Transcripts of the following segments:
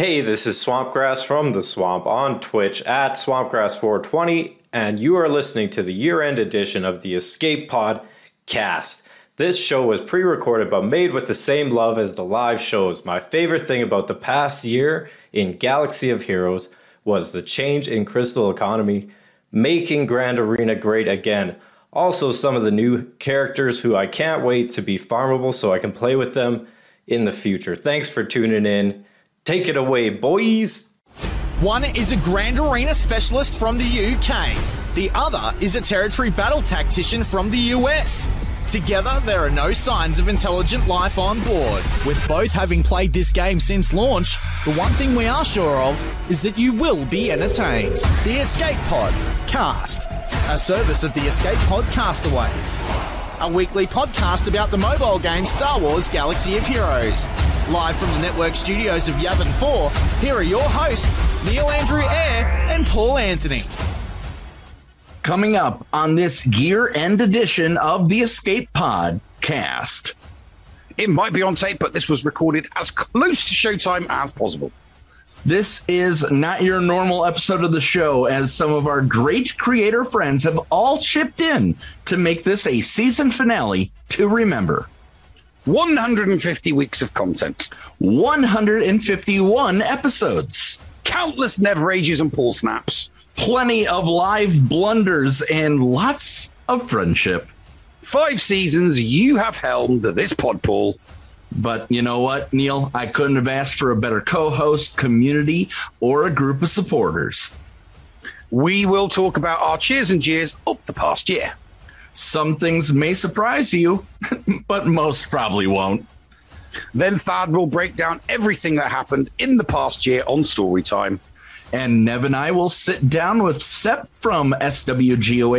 Hey, this is Swampgrass from the Swamp on Twitch at Swampgrass420, and you are listening to the year end edition of the Escape Pod cast. This show was pre recorded but made with the same love as the live shows. My favorite thing about the past year in Galaxy of Heroes was the change in Crystal Economy, making Grand Arena great again. Also, some of the new characters who I can't wait to be farmable so I can play with them in the future. Thanks for tuning in. Take it away, boys. One is a Grand Arena specialist from the UK. The other is a territory battle tactician from the US. Together, there are no signs of intelligent life on board. With both having played this game since launch, the one thing we are sure of is that you will be entertained. The Escape Pod Cast, a service of the Escape Pod Castaways. A weekly podcast about the mobile game Star Wars Galaxy of Heroes. Live from the network studios of Yavin 4, here are your hosts, Neil Andrew Eyre and Paul Anthony. Coming up on this year end edition of the Escape Pod cast. It might be on tape, but this was recorded as close to showtime as possible. This is not your normal episode of the show, as some of our great creator friends have all chipped in to make this a season finale to remember. 150 weeks of content, 151 episodes, countless never ages and Paul snaps, plenty of live blunders, and lots of friendship. Five seasons you have helmed this pod, Paul. But you know what, Neil? I couldn't have asked for a better co host, community, or a group of supporters. We will talk about our cheers and jeers of the past year. Some things may surprise you, but most probably won't. Then Thad will break down everything that happened in the past year on Storytime. And Nev and I will sit down with Sep from SWGOH.GG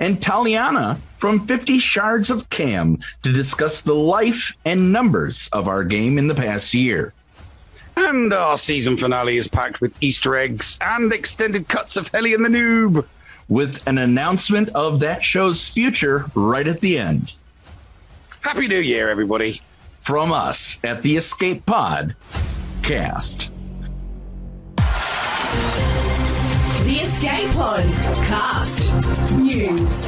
and Taliana from 50 Shards of KAM to discuss the life and numbers of our game in the past year. And our season finale is packed with Easter eggs and extended cuts of Helle and the Noob. With an announcement of that show's future right at the end. Happy New Year, everybody. From us at the Escape Pod cast. The Escape Pod Cast News.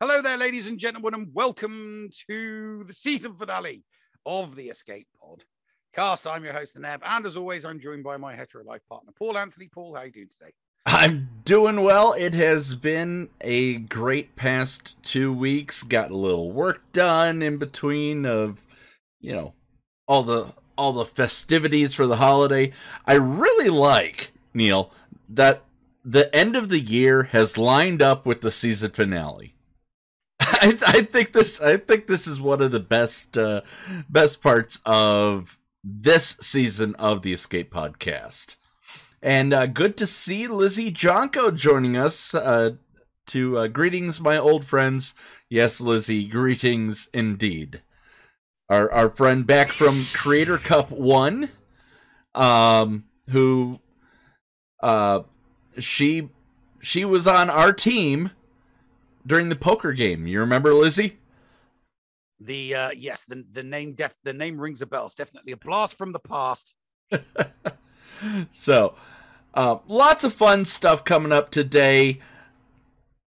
Hello there, ladies and gentlemen, and welcome to the season finale of the Escape Pod cast. I'm your host, the Nev, and as always, I'm joined by my hetero life partner, Paul Anthony. Paul, how are you doing today? I'm doing well. It has been a great past two weeks. Got a little work done in between of, you know, all the all the festivities for the holiday. I really like Neil that the end of the year has lined up with the season finale. I, I think this I think this is one of the best uh, best parts of this season of the Escape Podcast. And uh, good to see Lizzie Jonko joining us. Uh, to uh, greetings, my old friends. Yes, Lizzie, greetings indeed. Our our friend back from Creator Cup One, um, who, uh, she she was on our team during the poker game. You remember Lizzie? The uh, yes, the the name def the name rings a bell. It's definitely a blast from the past. so, uh, lots of fun stuff coming up today.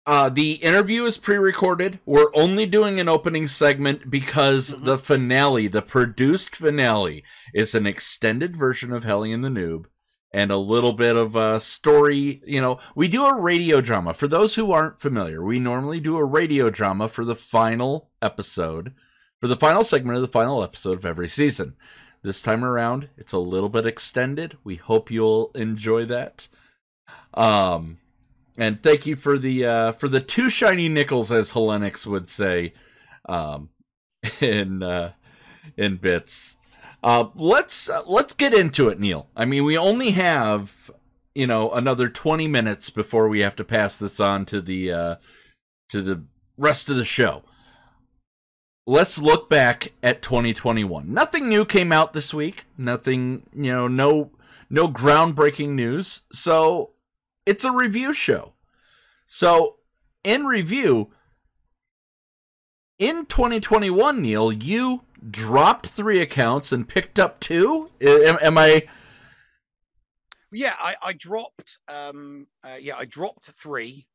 Uh, the interview is pre-recorded. We're only doing an opening segment because mm-hmm. the finale, the produced finale, is an extended version of Helle and the Noob and a little bit of a story. You know, we do a radio drama. For those who aren't familiar, we normally do a radio drama for the final episode, for the final segment of the final episode of every season. This time around, it's a little bit extended. We hope you'll enjoy that. Um, and thank you for the uh, for the two shiny nickels, as Hellenix would say, um, in uh, in bits. Uh, let's uh, let's get into it, Neil. I mean, we only have you know another twenty minutes before we have to pass this on to the uh, to the rest of the show. Let's look back at 2021. Nothing new came out this week. Nothing, you know, no no groundbreaking news. So it's a review show. So in review, in 2021, Neil, you dropped three accounts and picked up two. Am, am I? Yeah, I, I dropped. Um, uh, yeah, I dropped three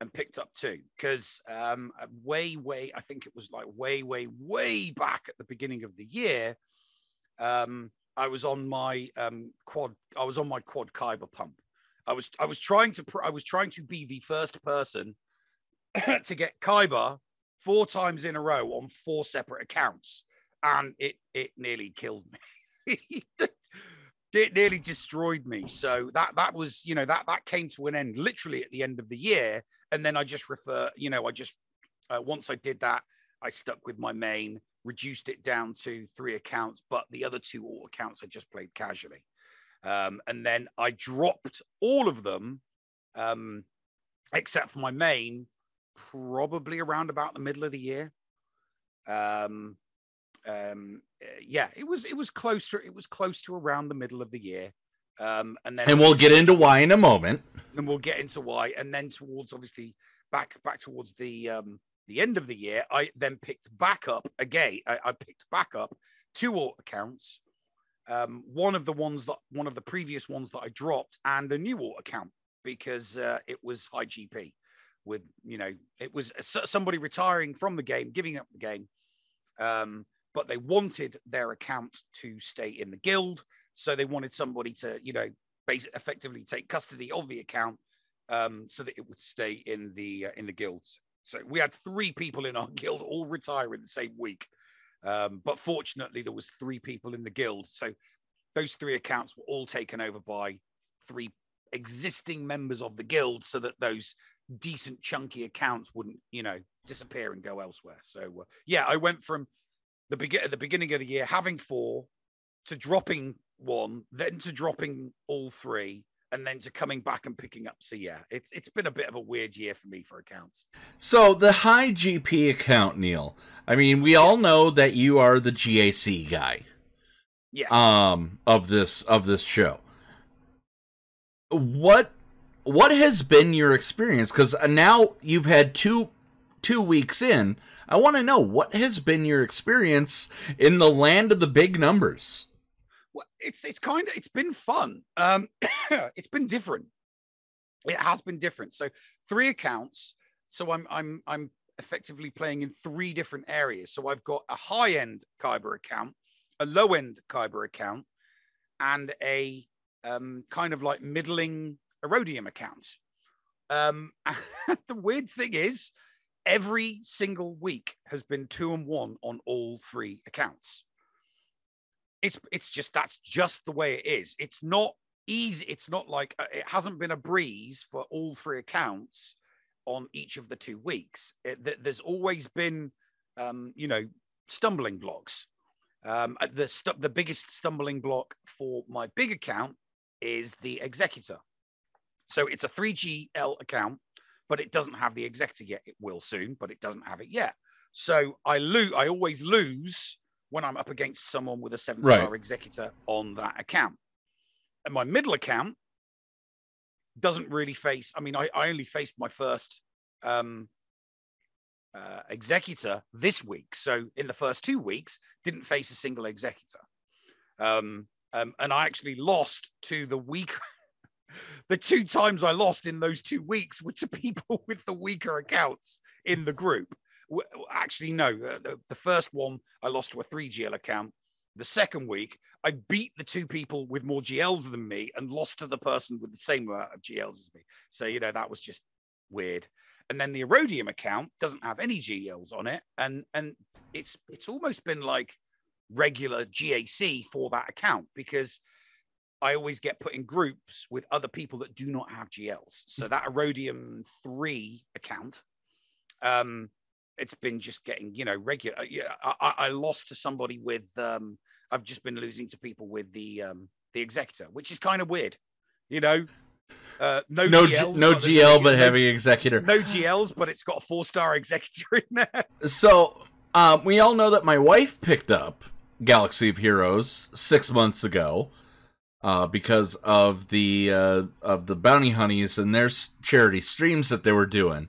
and picked up two because um, way, way. I think it was like way, way, way back at the beginning of the year. Um, I was on my um, quad. I was on my quad Kyber pump. I was I was trying to I was trying to be the first person to get Kyber four times in a row on four separate accounts, and it it nearly killed me. it nearly destroyed me. So that that was you know that that came to an end literally at the end of the year, and then I just refer you know I just uh, once I did that I stuck with my main, reduced it down to three accounts, but the other two accounts I just played casually. Um, and then I dropped all of them, um, except for my main, probably around about the middle of the year. Um, um, yeah, it was it was close to it was close to around the middle of the year. Um, and then And we'll get into why in a moment. and we'll get into why. And then towards obviously back back towards the um the end of the year, I then picked back up again. I, I picked back up two alt accounts. Um, one of the ones that one of the previous ones that I dropped, and a new alt account because uh, it was high GP. With you know, it was somebody retiring from the game, giving up the game, um, but they wanted their account to stay in the guild, so they wanted somebody to you know, base effectively take custody of the account um, so that it would stay in the uh, in the guilds. So we had three people in our guild all retire in the same week, um, but fortunately there was three people in the guild. So those three accounts were all taken over by three existing members of the guild, so that those decent chunky accounts wouldn't you know disappear and go elsewhere. So uh, yeah, I went from the at the beginning of the year having four to dropping one, then to dropping all three, and then to coming back and picking up. So yeah, it's it's been a bit of a weird year for me for accounts. So the high GP account, Neil. I mean, we all know that you are the GAC guy. Yeah. um of this of this show what what has been your experience because now you've had two two weeks in i want to know what has been your experience in the land of the big numbers it's it's kind of it's been fun. Um, it's been different. It has been different. So three accounts. So I'm I'm I'm effectively playing in three different areas. So I've got a high end Kyber account, a low end Kyber account, and a um, kind of like middling Aurodium account. Um, the weird thing is, every single week has been two and one on all three accounts it's it's just that's just the way it is. It's not easy. It's not like uh, it hasn't been a breeze for all three accounts on each of the two weeks. It, there's always been, um, you know, stumbling blocks. Um, uh, the the biggest stumbling block for my big account is the executor. So it's a 3GL account, but it doesn't have the executor yet. It will soon, but it doesn't have it yet. So I lose. I always lose when I'm up against someone with a seven star Right. executor on that account. And my middle account doesn't really face, I mean, I, I only faced my first um, uh, executor this week. So in the first two weeks, didn't face a single executor. Um, um, and I actually lost to the weak. the two times I lost in those two weeks were to people with the weaker accounts in the group. Actually, no. The, the, the first one I lost to a 3GL account. The second week, I beat the two people with more GLs than me and lost to the person with the same amount of GLs as me. So, you know, that was just weird. And then the Aurodium account doesn't have any GLs on it. And and it's it's almost been like regular GAC for that account because I always get put in groups with other people that do not have GLs. So that Aurodium 3 account, um, it's been just getting, you know, regular. Yeah, I, I I lost to somebody with, um, I've just been losing to people with the um, the executor, which is kind of weird, you know. Uh, no, no G- GLs, no gl but heavy executor no GLs, but it's got a four star executor in there. so um, we all know that my wife picked up galaxy of heroes six months ago uh, because of the uh, of the Bounty Hunnies and their charity streams that they were doing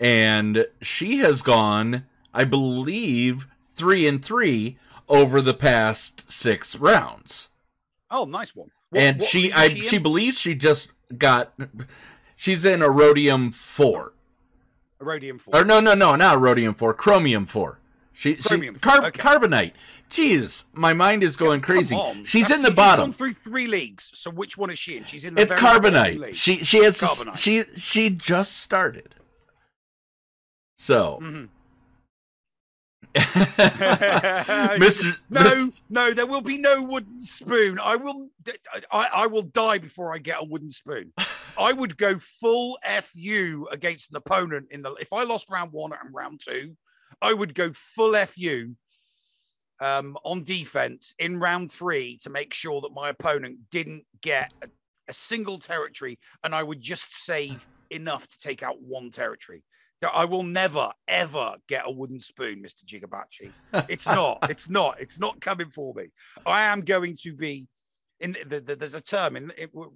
and she has gone, I believe, three and three over the past six rounds. Oh, nice one. What- and what she, I, in? she believes she just got. She's in Aurodium four, Aurodium four. or no, no, no, not Aurodium four, Chromium four. She, she Chromium car- okay. carbonite. Jeez, my mind is going Come crazy. She's that's- in the she's bottom. Gone through three leagues. So which one is she in? She's in the It's carbonite. She she has Carbonite. she she just started. So, Mhm. Mr. No, no, there will be no wooden spoon. I will, I, I will die before I get a wooden spoon. I would go full fu against an opponent in the. If I lost round one and round two, I would go full fu um, on defense in round three to make sure that my opponent didn't get a, a single territory, and I would just save enough to take out one territory. I will never ever get a wooden spoon, Mr. Gigabachi. It's not. It's not. It's not coming for me. I am going to be in the, the, there's a term in it, w-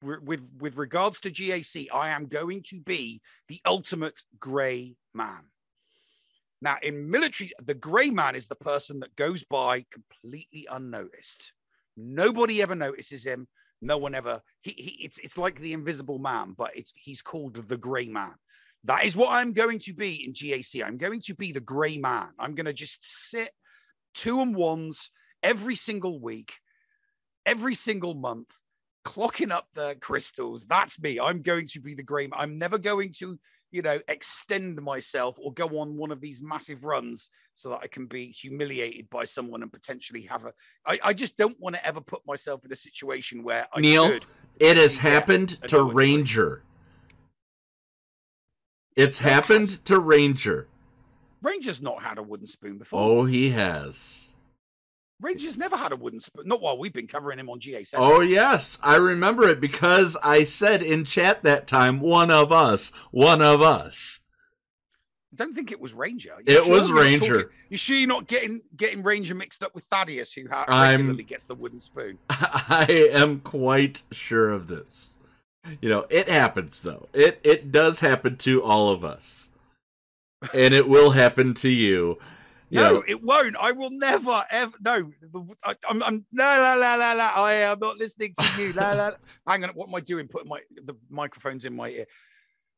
w- with with regards to GAC. I am going to be the ultimate grey man. Now, in military, the grey man is the person that goes by completely unnoticed. Nobody ever notices him. No one ever. He, he it's it's like the invisible man, but it's he's called the grey man. That is what I'm going to be in GAC. I'm going to be the grey man. I'm going to just sit two and ones every single week, every single month, clocking up the crystals. That's me. I'm going to be the grey man. I'm never going to, you know, extend myself or go on one of these massive runs so that I can be humiliated by someone and potentially have a. I, I just don't want to ever put myself in a situation where I Neil, could. it has happened to know it's great. Ranger. It's That happened has- to Ranger. Ranger's not had a wooden spoon before. Oh, he has. Ranger's never had a wooden spoon. Not while we've been covering him on GA7. Oh, yes. I remember it because I said in chat that time, one of us, one of us. I don't think it was Ranger. It was you're not Ranger. talking- you sure you're not getting getting Ranger mixed up with Thaddeus, who ha- I'm- gets the wooden spoon? I am quite sure of this. You know, it happens though. It it does happen to all of us. And it will happen to you. You no, know, it won't. I will never ever. No, I, I'm, I'm la la la la la. I am not listening to you. La la. Hang on. What am I doing? Putting my the microphones in my ear.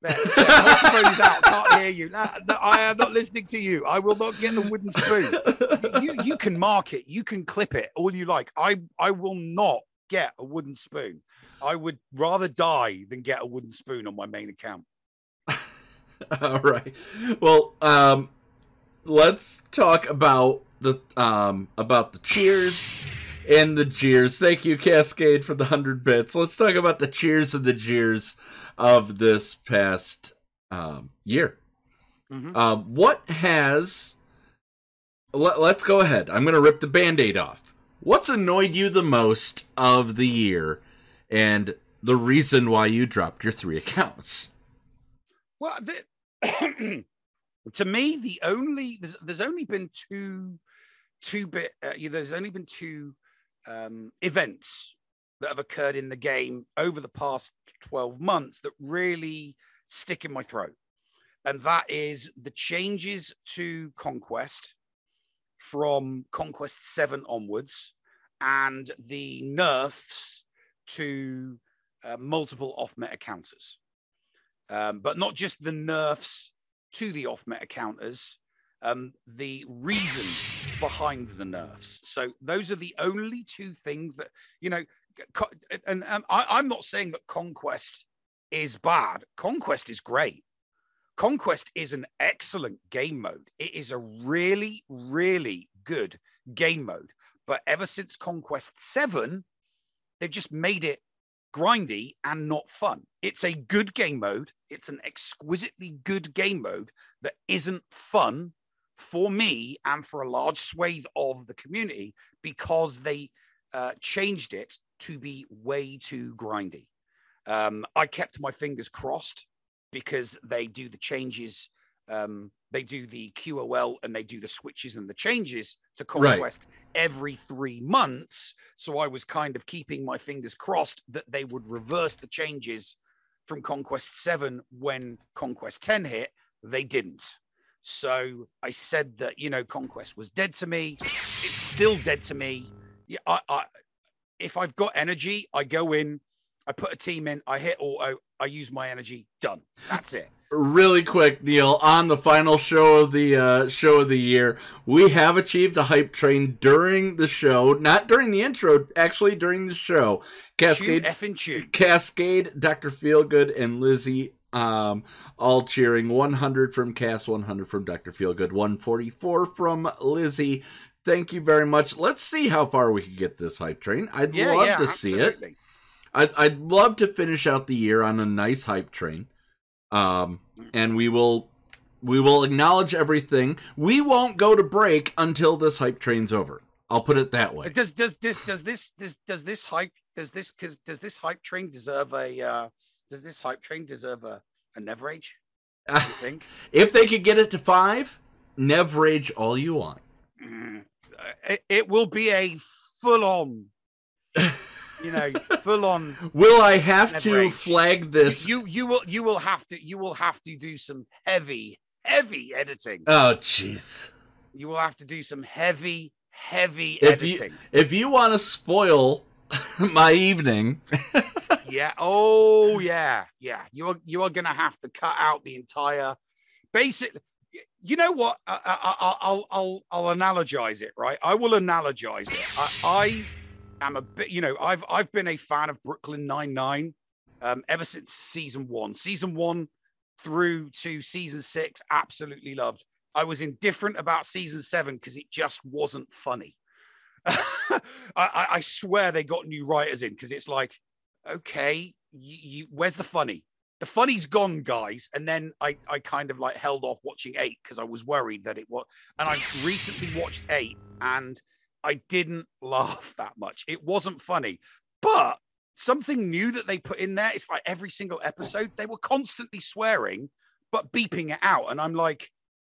There, there, microphone is out. Can't hear you. La, I am not listening to you. I will not get the wooden spoon. you you can mark it, you can clip it all you like. I I will not get a wooden spoon. I would rather die than get a wooden spoon on my main account. All right. Well, um let's talk about the um about the cheers and the jeers. Thank you, Cascade, for the 100 bits. Let's talk about the cheers and the jeers of this past um year. Mhm. Um what has let, let's go ahead. I'm going to rip the band-aid off. What's annoyed you the most of the year and the reason why you dropped your three accounts? Well, the, to me, the only there's, there's only been two two bit uh, there's only been two um, events that have occurred in the game over the past 12 months that really stick in my throat and that is the changes to conquest from conquest 7 onwards and the nerfs to uh, multiple off meta counters um, but not just the nerfs to the off meta counters, um, the reason behind the nerfs. So those are the only two things that you know. And um, I, I'm not saying that conquest is bad. Conquest is great. Conquest is an excellent game mode. It is a really, really good game mode. But ever since Conquest 7, they've just made it grindy and not fun. It's a good game mode. It's an exquisitely good game mode that isn't fun for me and for a large swathe of the community because they uh, changed it to be way too grindy. Um, I kept my fingers crossed because they do the changes. Um, they do the QOL and they do the switches and the changes to Right. Conquest every three months. So I was kind of keeping my fingers crossed that they would reverse the changes from Conquest 7 when Conquest 10 hit. They didn't. So I said that you know conquest was dead to me. It's still dead to me. Yeah, I, I if I've got energy, I go in, I put a team in, I hit auto, I use my energy. Done. That's it. Really quick, Neil, on the final show of the uh, show of the year, we have achieved a hype train during the show, not during the intro, actually during the show. Cascade, tune. Cascade, Doctor Feelgood, and Lizzie, um, all cheering. 100 from Cass, 100 from Doctor Feelgood, 144 from Lizzie. Thank you very much. Let's see how far we can get this hype train. I'd Yeah, love yeah, to see it. I'd, I'd love to finish out the year on a nice hype train. Um, and we will we will acknowledge everything. We won't go to break until this hype train's over. I'll put it that way. Does does this does this does does this hype does this because does this hype train deserve a uh does this hype train deserve a a never age? Do think? if they could get it to five, nev rage all you want. Mm, uh, it, it will be a full on, you know, full on. Will I have to flag this? You you will you will have to you will have to do some heavy heavy editing. oh, jeez. You will have to do some heavy heavy If you if you want to spoil my evening, yeah. Oh yeah. Yeah. You are you are gonna have to cut out the entire basic. You know what? I, I, I, I'll I'll I'll analogize it. Right. I will analogize it. I, I am a bit. You know, I've I've been a fan of Brooklyn Nine Nine um, ever since season one. Season one through to season six, absolutely loved. I was indifferent about season seven because it just wasn't funny. I, I, swear they got new writers in because it's like, okay, you, you, where's the funny? The funny's gone, guys. And then I, I kind of like held off watching eight because I was worried that it was. And I recently watched eight and I didn't laugh that much. It wasn't funny, but something new that they put in there. It's like every single episode they were constantly swearing, but beeping it out. And I'm like,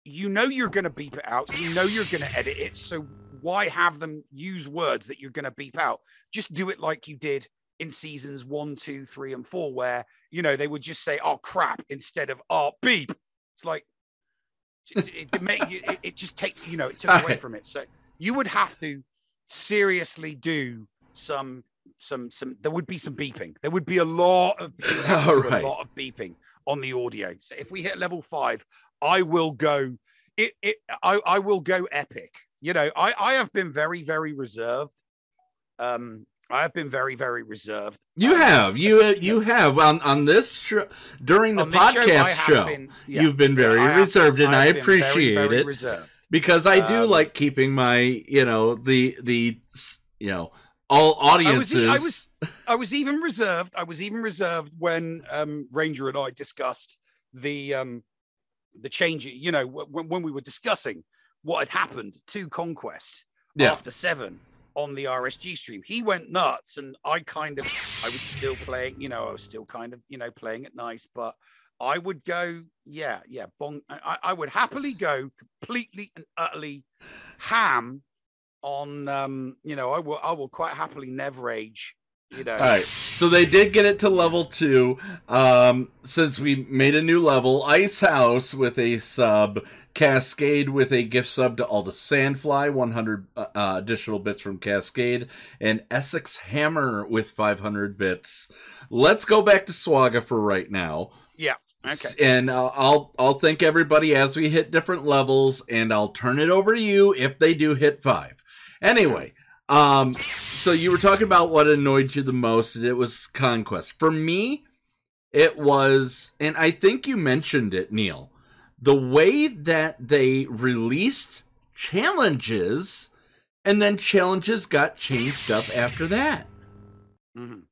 you know, you're going to beep it out. You know, you're going to edit it. So why have them use words that you're going to beep out? Just do it like you did in seasons one, two, three, and four, where you know they would just say "oh crap" instead of "oh beep." It's like it, it, it, it, it just takes you know it took away from it. So you would have to seriously do some some some. There would be some beeping. There would be a lot of you would have to do Alright. a lot of beeping on the audio. So if we hit level five, I will go. It, it I, I will go epic. You know, I, I have been very, very reserved. Um, I have been very, very reserved. you have you uh, you have on on this show during the this show, podcast show. been- yeah, You've been very I have- reserved, and I, been very, appreciate very it. Reserved. Because I do Um, like keeping my, you know, the the you know all audiences. I was I was even reserved. I was even reserved when um, Ranger and I discussed the um, the change. You know, when, when we were discussing what had happened to Conquest Yeah. after seven on the RSG stream. He went nuts, and I kind of I was still playing. You know, I was still kind of you know playing it nice, but. I would go, yeah, yeah, bong. I, I would happily go completely and utterly ham on, um, you know, I will, I will quite happily never age, you know. all right. So they did get it to level two. Um, since we made a new level, Ice House with a sub, Cascade with a gift sub to all the Sandfly, 100 uh, uh, additional bits from Cascade, and Essex Hammer with 500 bits. Let's go back to Swaga for right now. Yeah. Okay. And uh, I'll I'll thank everybody as we hit different levels, and I'll turn it over to you if they do hit five. Anyway, um, so you were talking about what annoyed you the most, and it was conquest. For me, it was, and I think you mentioned it, Neil, the way that they released challenges, and then challenges got changed up after that Mhm.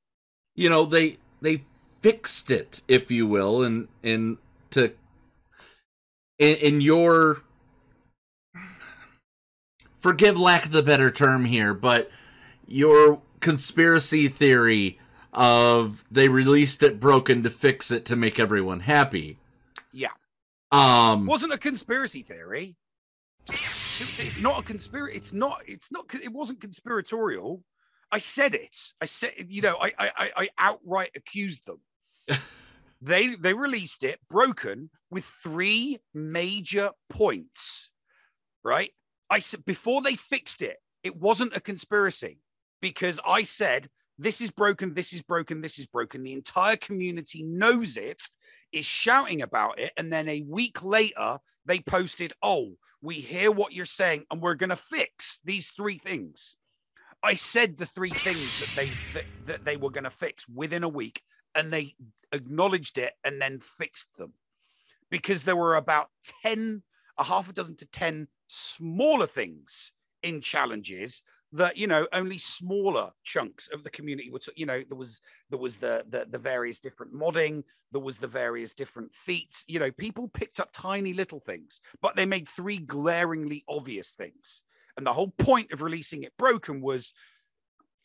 you know they they fixed it if you will and and to in, in your forgive lack of the better term here but your conspiracy theory of they released it broken to fix it to make everyone happy Yeah. um Wasn't a conspiracy theory. It- It's not a conspiracy. It's not. It's not. It wasn't conspiratorial. I said it. I said. You know. I. I- I outright accused them. They they released it broken with three major points. Right? I said before they fixed it, it wasn't a conspiracy because I said this is broken, this is broken, this is broken. The entire community knows it, is shouting about it, and then a week later they posted, "Oh, we hear what you're saying, and we're going to fix these three things." I said the three things that they that, that they were going to fix within a week, and they acknowledged it and then fixed them. Because there were about 10 a half a dozen to 10 smaller things in challenges that you know only smaller chunks of the community were you know there was there was the, the the various different modding there was the various different feats you know people picked up tiny little things but they made three glaringly obvious things. And the whole point of releasing it broken was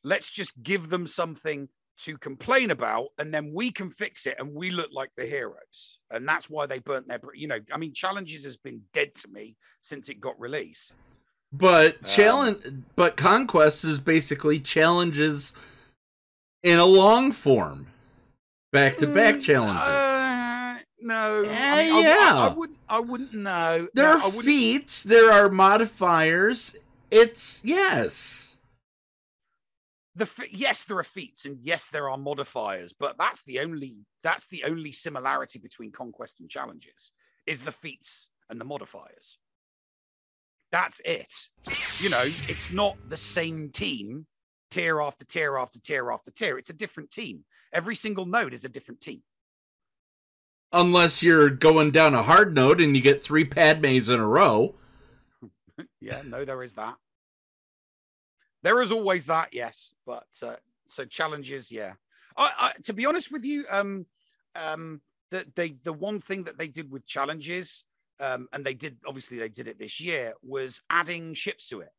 let's just give them something to complain about and then we can fix it and we look like the heroes and that's why they burnt their you know i mean challenges has been dead to me since it got released But Um, challenge, but conquest is basically challenges in a long form, back to back challenges. Uh, no, Eh, I, mean, yeah. I, I wouldn't. I wouldn't know. there No, are I feats, there are modifiers. It's yes. The yes, there are feats, and yes, there are modifiers, but that's the only that's the only similarity between conquest and challenges is the feats and the modifiers. That's it. You know, it's not the same team tier after tier after tier after tier. It's a different team. Every single node is a different team. Unless you're going down a hard node and you get three Padmes in a row. yeah, no, there is that. There is always that, yes. But uh, so challenges, yeah. I, I, to be honest with you, um, um, the they the one thing that they did with challenges, um, and they did obviously they did it this year, was adding ships to it.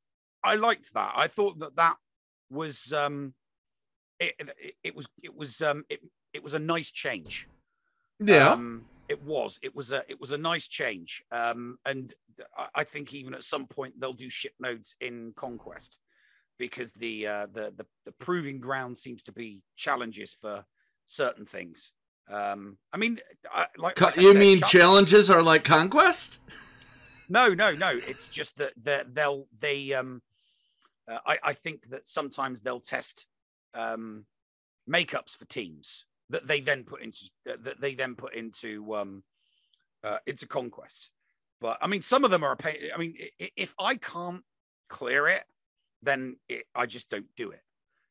I liked that. I thought that that was um, it, it, it was it was um, it, it was a nice change. Yeah. Um, it was. It was a. It was a nice change. Um, and I, I think even at some point they'll do ship nodes in Conquest, because the uh, the the the proving ground seems to be challenges for certain things. Um, I mean, I, like, like you said, mean chal- challenges are like conquest? no, no, no. It's just that that they'll they um uh, I I think that sometimes they'll test um makeups for teams that they then put into uh, that they then put into um uh, into conquest. But I mean, some of them are a pain. I mean, if I can't clear it, then it, I just don't do it.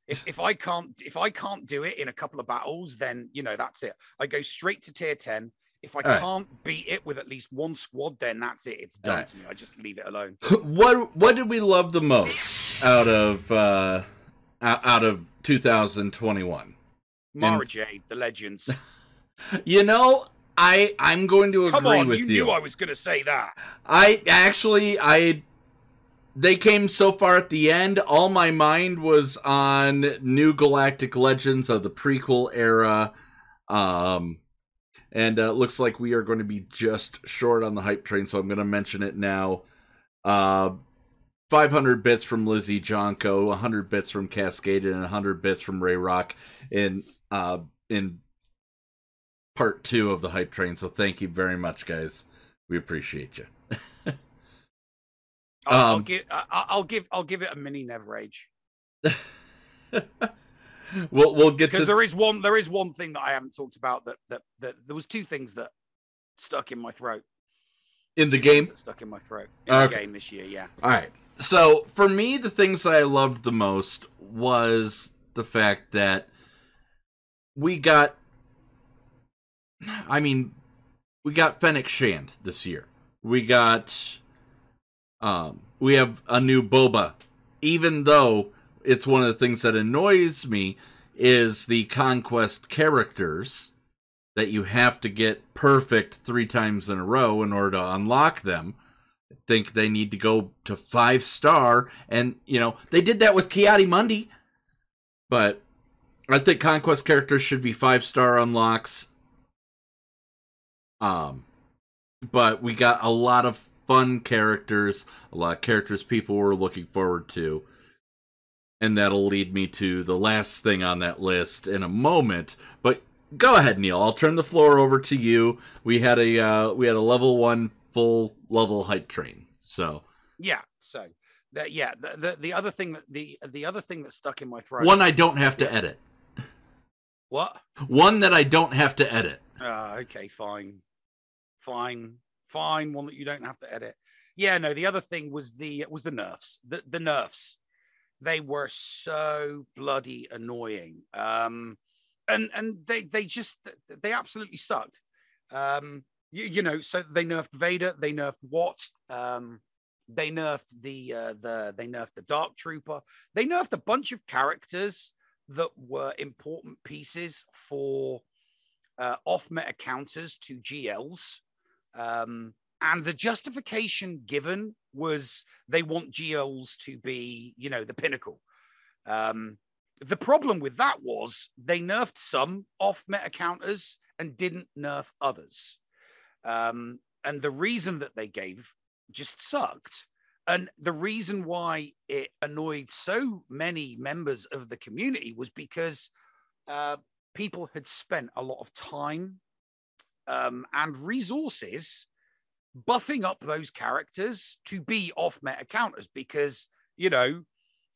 If, if I can't if I can't do it in a couple of battles, then you know that's it. I go straight to tier ten. If I All right. can't beat it with at least one squad, then that's it. It's done right. to me. I just leave it alone. what what did we love the most out of uh out of 2021? Mara Jade, the legends. You know, I I'm going to agree Come on, with you, you. knew I was going to say that. I actually I they came so far at the end. All my mind was on New Galactic Legends of the prequel era. Um and uh, looks like we are going to be just short on the hype train, so I'm going to mention it now. Uh 500 bits from Lizzie Jonko, 100 bits from Cascade, and 100 bits from Ray Rock in uh in part two of the hype train. So thank you very much, guys. We appreciate you. I'll, I'll Um, give. I- I'll give. I'll give it a mini Never Age we'll we'll get because to there is one. There is one thing that I haven't talked about. That that that there was two things that stuck in my throat. in the Two game. that stuck in my throat in the game this year. Yeah. All right. So for me, the things I loved the most was the fact that we got. I mean, we got Fennec Shand this year. We got. Um, we have a new Boba, even though it's one of the things that annoys me is the conquest characters that you have to get perfect three times in a row in order to unlock them. I think they need to go to five star and you know they did that with Ki-Adi-Mundi. But I think conquest characters should be five star unlocks. Um but we got a lot of fun characters a lot of characters people were looking forward to and that'll lead me to the last thing on that list in a moment but go ahead, Neil. I'll turn the floor over to you. We had a uh, we had a level one full level hype train. So Yeah. So that yeah, the, the the other thing that the the other thing that stuck in my throat. one I don't have to edit. what? One that I don't have to edit. Uh, okay, fine, fine, fine. One that you don't have to edit. Yeah, no. The other thing was the was the nerfs. The the nerfs. They were so bloody annoying. Um, and and they they just they absolutely sucked. Um, you, you know, so they nerfed Vader, they nerfed Wat, um, they nerfed the uh, the they nerfed the Dark Trooper, they nerfed a bunch of characters that were important pieces for uh, off meta counters to GLs. Um, and the justification given was they want GLs to be, you know, the pinnacle. Um, the problem with that was they nerfed some off meta counters and didn't nerf others. Um, and the reason that they gave just sucked. And the reason why it annoyed so many members of the community was because uh, people had spent a lot of time um, and resources buffing up those characters to be off meta counters because you know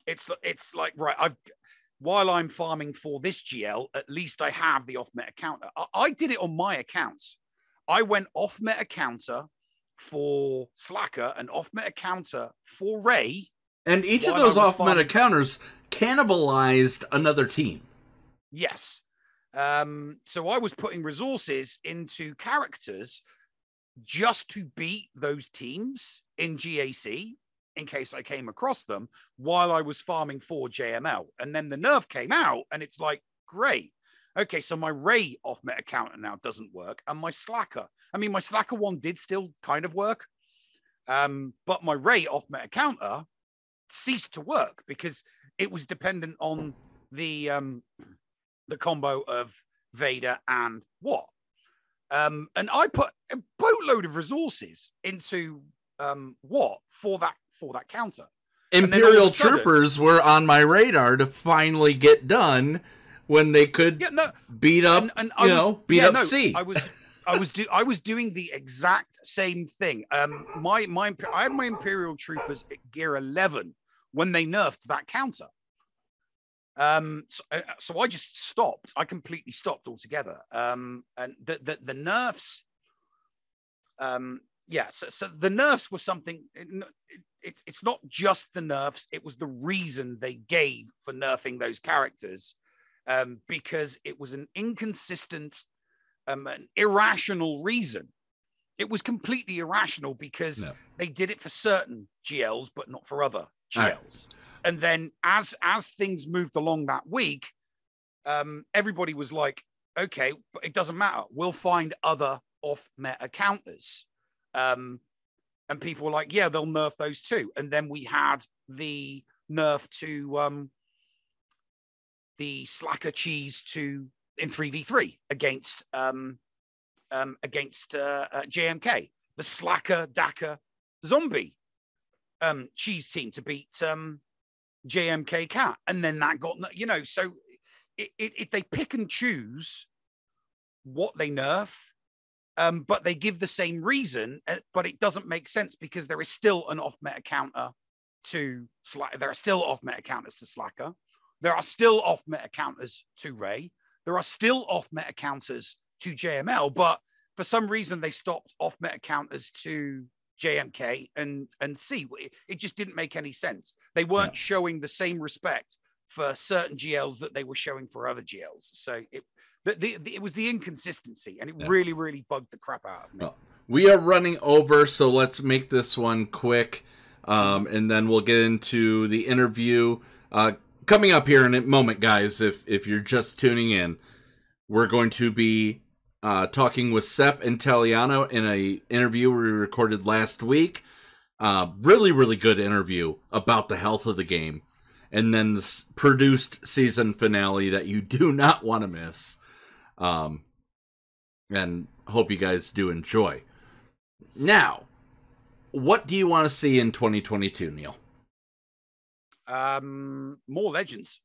it's it's like right I've while I'm farming for this GL, at least I have the off meta counter. I, I did it on my accounts. I went off meta counter for Slacker and off meta counter for Ray. And each of those off meta farming- counters cannibalized another team. Yes. Um, so I was putting resources into characters just to beat those teams in GAC in case I came across them while I was farming for JML. And then the nerf came out, and it's like, great. Okay, so my Ray off meta counter now doesn't work, and my Slacker. I mean, my Slacker one did still kind of work, um, but my Ray off meta counter ceased to work because it was dependent on the um, the combo of Vader and Wat. Um, and I put a boatload of resources into um, what for that for that counter. And then all of Imperial sudden- troopers were on my radar to finally get done when they could Yeah, no, beat up, and, and you I was, know, beat yeah, up no, C. I was, I was, do, I was doing the exact same thing. Um, my, my, I had my Imperial troopers at gear eleven when they nerfed that counter. Um, so, uh, so I just stopped. I completely stopped altogether. Um, and the the, the nerfs. Um, yeah. So, so the nerfs were something. It, it, it, it's not just the nerfs. It was the reason they gave for nerfing those characters um, because it was an inconsistent, um, an irrational reason. It was completely irrational because No. they did it for certain GLs, but not for other GLs. And then as as things moved along that week, um, everybody was like, "Okay, but it doesn't matter. We'll find other off meta counters." Um, and people were like, "Yeah, they'll nerf those too." And then we had the nerf to um, the slacker cheese to in 3v3 against um, um, against uh, uh, JMK, the slacker Daka zombie um, cheese team to beat um, JMK cat, and then that got you know so it, it, it they pick and choose what they nerf. Um, but they give the same reason, uh, but it doesn't make sense because there is still an off meta counter to Slacker. There are still off meta counters to Slacker. There are still off meta counters to Ray. There are still off meta counters to JML, but for some reason they stopped off meta counters to JMK and and C. It, just didn't make any sense. They weren't showing the same respect for certain GLs that they were showing for other GLs. So it the, the, the- it was the inconsistency, and it Yeah. really really bugged the crap out of me. Well, we are running over, so let's make this one quick, um, and then we'll get into the interview uh, coming up here in a moment, guys. If if you're just tuning in, we're going to be uh, talking with Sep and Taliana in a interview we recorded last week. Uh, really, really good interview about the health of the game, and then the produced season finale that you do not want to miss. Um, and hope you guys do enjoy. Now, what do you want to see in 2022, Neil? Um, more legends.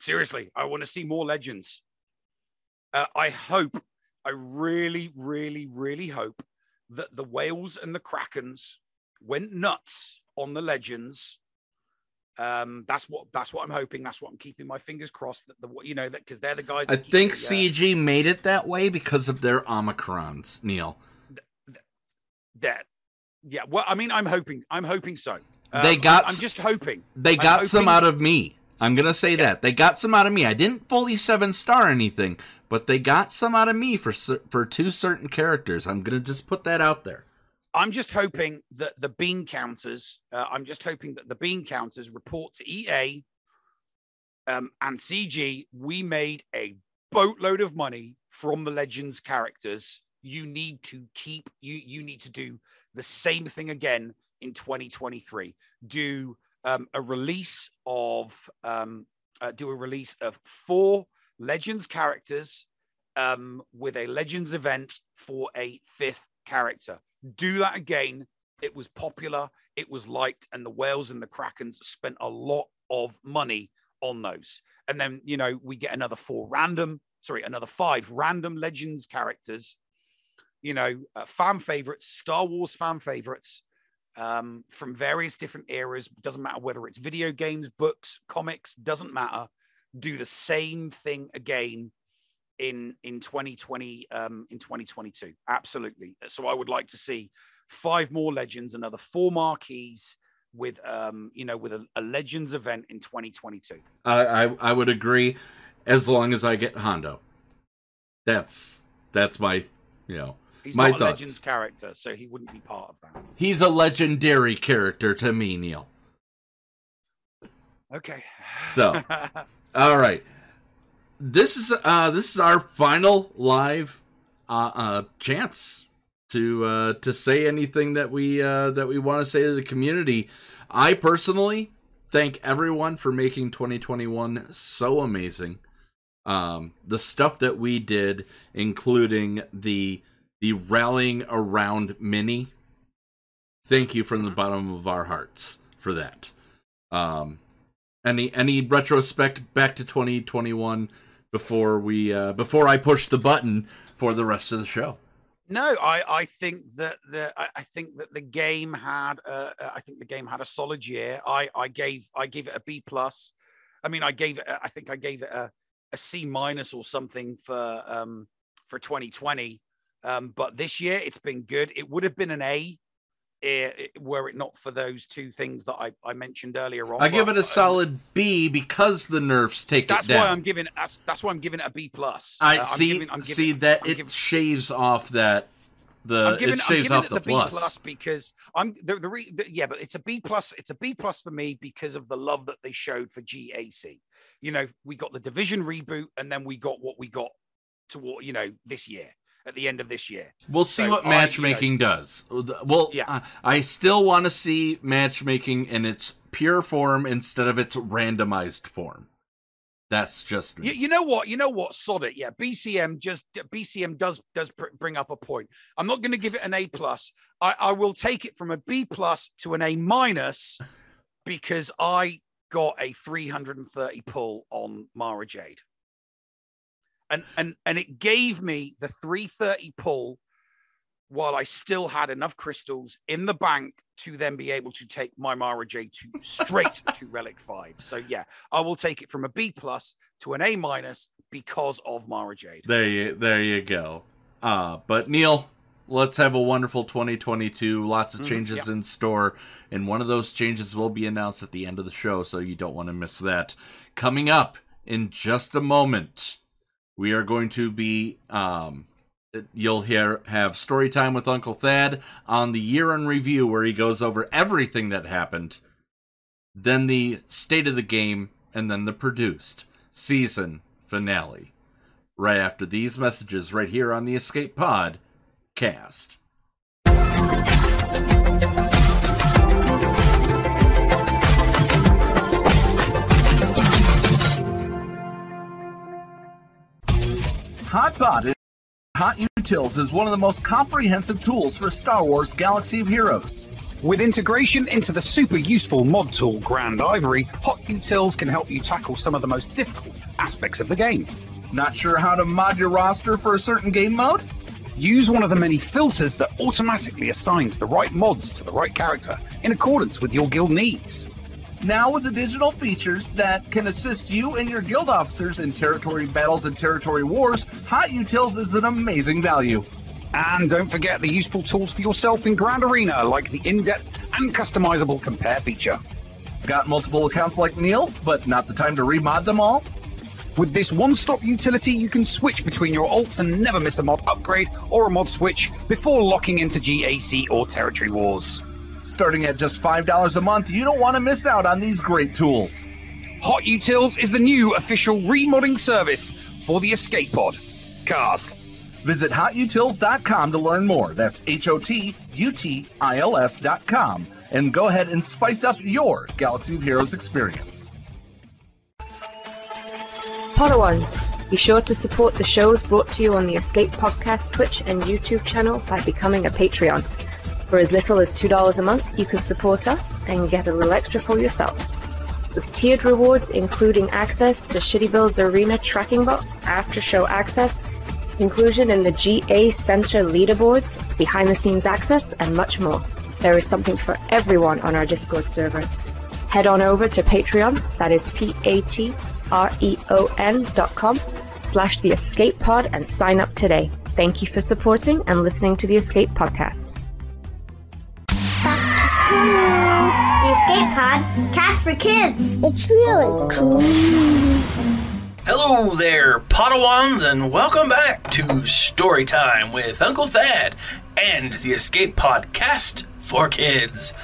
Seriously, I want to see more legends. Uh, I hope, I really, really, really hope that the whales and the krakens went nuts on the legends. Um, that's what that's what I'm hoping. That's what I'm keeping my fingers crossed that the you know that because they're the guys. I think the, uh, CG made it that way because of their Omicrons, Neil. that yeah. Well, I mean, I'm hoping. I'm hoping so. They Um, got I'm, I'm just hoping. They got some out of me. I'm gonna say that they got some out of me. I didn't fully seven star anything, but they got some out of me for for two certain characters. I'm gonna just put that out there. I'm just hoping that the bean counters, uh, I'm just hoping that the bean counters report to EA um, and CG, we made a boatload of money from the Legends characters. You need to keep, you, you need to do the same thing again in 2023. Do um, a release of, um, uh, do a release of four Legends characters um, with a Legends event for a fifth character do that again. It was popular, it was liked, and the whales and the krakens spent a lot of money on those. And then, you know, we get another four random, sorry, another five random legends characters, you know, uh, fan favorites, Star Wars fan favorites um, from various different eras. Doesn't matter whether it's video games, books, comics, doesn't matter. Do the same thing again in in 2020 um in 2022 absolutely so i would like to see five more legends another four marquees with um you know with a, a legends event in 2022 I, I I would agree, as long as I get Hondo. That's that's my you know he's My not a thoughts. legends character so he wouldn't be part of that he's a legendary character to me, Neil. okay So. All right. This is uh this is our final live uh, uh chance to uh to say anything that we uh that we want to say to the community. I personally thank everyone for making 2021 so amazing. Um the stuff that we did including the the rallying around mini. Thank you from the bottom of our hearts for that. Um any any retrospect back to 2021 before we uh before I push the button for the rest of the show. no i i think that the i, think that the game had uh, i think the game had a solid year i i gave i gave it a b plus i mean i gave it i think i gave it a, a c minus or something for um for 2020 um but this year it's been good it would have been an a eh, were it not for those two things that i i mentioned earlier on I give it a uh, solid B because the nerfs take that's it down. why i'm giving that's that's why i'm giving it a b plus I Uh, I'm see giving- I'm see giving- that I'm it giving- shaves off that the I'm giving, it I'm shaves off it the, the, B plus. plus because I'm the, the, re, the yeah, but it's a B plus. It's a B plus for me because of the love that they showed for GAC. You know, we got the division reboot, and then we got what we got toward you know this year at the end of this year. We'll see So what I, you know- matchmaking does. Well, Yeah. uh, I still want to see matchmaking in its pure form instead of its randomized form. That's just. You, you know what? You know what? Sod it. Yeah, BCM just BCM does does pr- bring up a point. I'm not going to give it an A plus. I, I will take it from a B plus to an A minus because I got a 330 pull on Mara Jade, and and and it gave me the 330 pull while I still had enough crystals in the bank to then be able to take my Mara Jade to straight to Relic 5. So yeah, I will take it from a B plus to an A minus because of Mara Jade. There you there you go. Uh but Neil, let's have a wonderful 2022. Lots of Mhm, changes in store, and one of those changes will be announced at the end of the show, so you don't want to miss that. Coming up in just a moment, we are going to be um you'll hear have story time with Uncle Thad on the year in review where he goes over everything that happened, then the state of the game, and then the produced season finale right after these messages right here on the Escape Pod cast. Hotbot Hot Utils is one of the most comprehensive tools for Star Wars Galaxy of Heroes. With integration into the super useful mod tool Grandivory, Hot Utils can help you tackle some of the most difficult aspects of the game. Not sure how to mod your roster for a certain game mode? Use one of the many filters that automatically assigns the right mods to the right character in accordance with your guild needs. Now, with additional features that can assist you and your guild officers in territory battles and territory wars, HotUtils is an amazing value. And don't forget the useful tools for yourself in Grand Arena, like the in depth and customizable compare feature. Got multiple accounts like Neil, but not the time to remod them all? With this one stop utility, you can switch between your alts and never miss a mod upgrade or a mod switch before locking into GAC or Territory Wars. Starting at just $5 a month, you don't want to miss out on these great tools. HotUtils is the new official remodding service for the Escape Pod. Cast. Visit hotutils.com to learn more. That's H O T U T I L S.com. And go ahead and spice up your Galaxy of Heroes experience. Podawans, be sure to support the shows brought to you on the Escape Podcast Twitch and YouTube channel by becoming a Patreon. For as little as $2 a month, you can support us and get a little extra for yourself. With tiered rewards including access to Shitty Bill's Arena tracking bot, after show access, inclusion in the GA Center leaderboards, behind the scenes access, and much more. There is something for everyone on our Discord server. Head on over to Patreon, that is P-A-T-R-E-O-N dot com slash the escape pod and sign up today. Thank you for supporting and listening to the Escape Podcast. The Escape Pod, cast for kids. It's really cool. Hello there, Padawans, and welcome back to Storytime with Uncle Thad and the Escape Podcast for kids.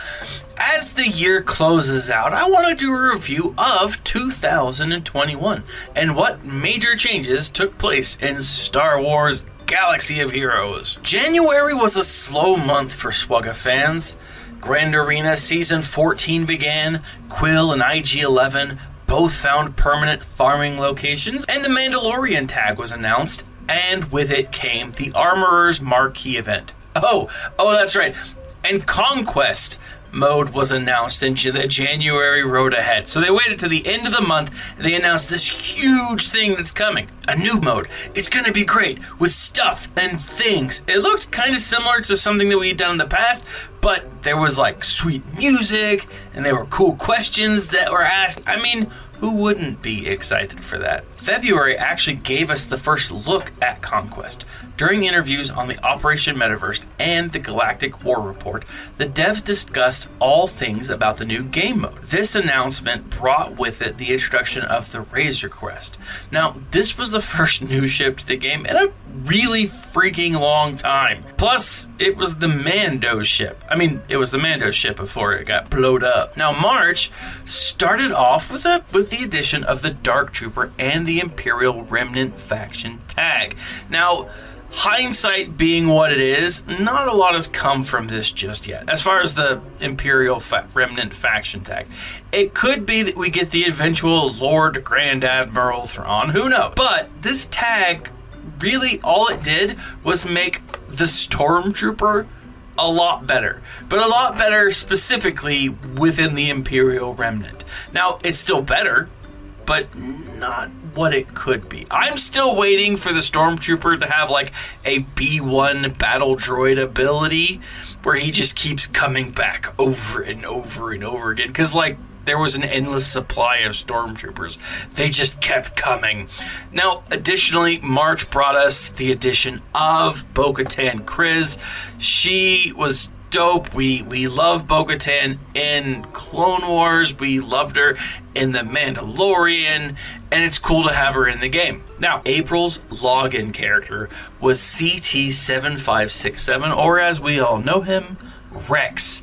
As the year closes out, I want to do a review of 2021 and what major changes took place in Star Wars Galaxy of Heroes. January was a slow month for Swugga fans. Grand Arena Season 14 began, Quill and IG 11 both found permanent farming locations, and the Mandalorian tag was announced, and with it came the Armorer's Marquee event. Oh, oh, that's right. And Conquest mode was announced in the January road ahead. So they waited to the end of the month. They announced this huge thing that's coming. A new mode. It's going to be great with stuff and things. It looked kind of similar to something that we had done in the past, but there was like sweet music and there were cool questions that were asked. I mean, who wouldn't be excited for that? February actually gave us the first look at Conquest. During interviews on the Operation Metaverse and the Galactic War Report, the devs discussed all things about the new game mode. This announcement brought with it the introduction of the Razor Crest. Now, this was the first new ship to the game in a really freaking long time. Plus, it was the Mando ship. I mean, it was the Mando ship before it got blowed up. Now, March started off with a with the addition of the Dark Trooper and the Imperial Remnant faction tag. Now, hindsight being what it is, not a lot has come from this just yet. As far as the Imperial fa- Remnant faction tag, it could be that we get the eventual Lord Grand Admiral Thrawn. Who knows? But this tag, really, all it did was make the Stormtrooper a lot better, but a lot better specifically within the Imperial Remnant. Now, it's still better, but not what it could be. I'm still waiting for the Stormtrooper to have like a B1 battle droid ability where he just keeps coming back over and over and over again. Because, like, there was an endless supply of stormtroopers. They just kept coming. Now, additionally, March brought us the addition of Bo Katan Kryze. She was dope. We we love Bo Katan in Clone Wars. We loved her in The Mandalorian. And it's cool to have her in the game. Now, April's login character was CT7567, or as we all know him, Rex.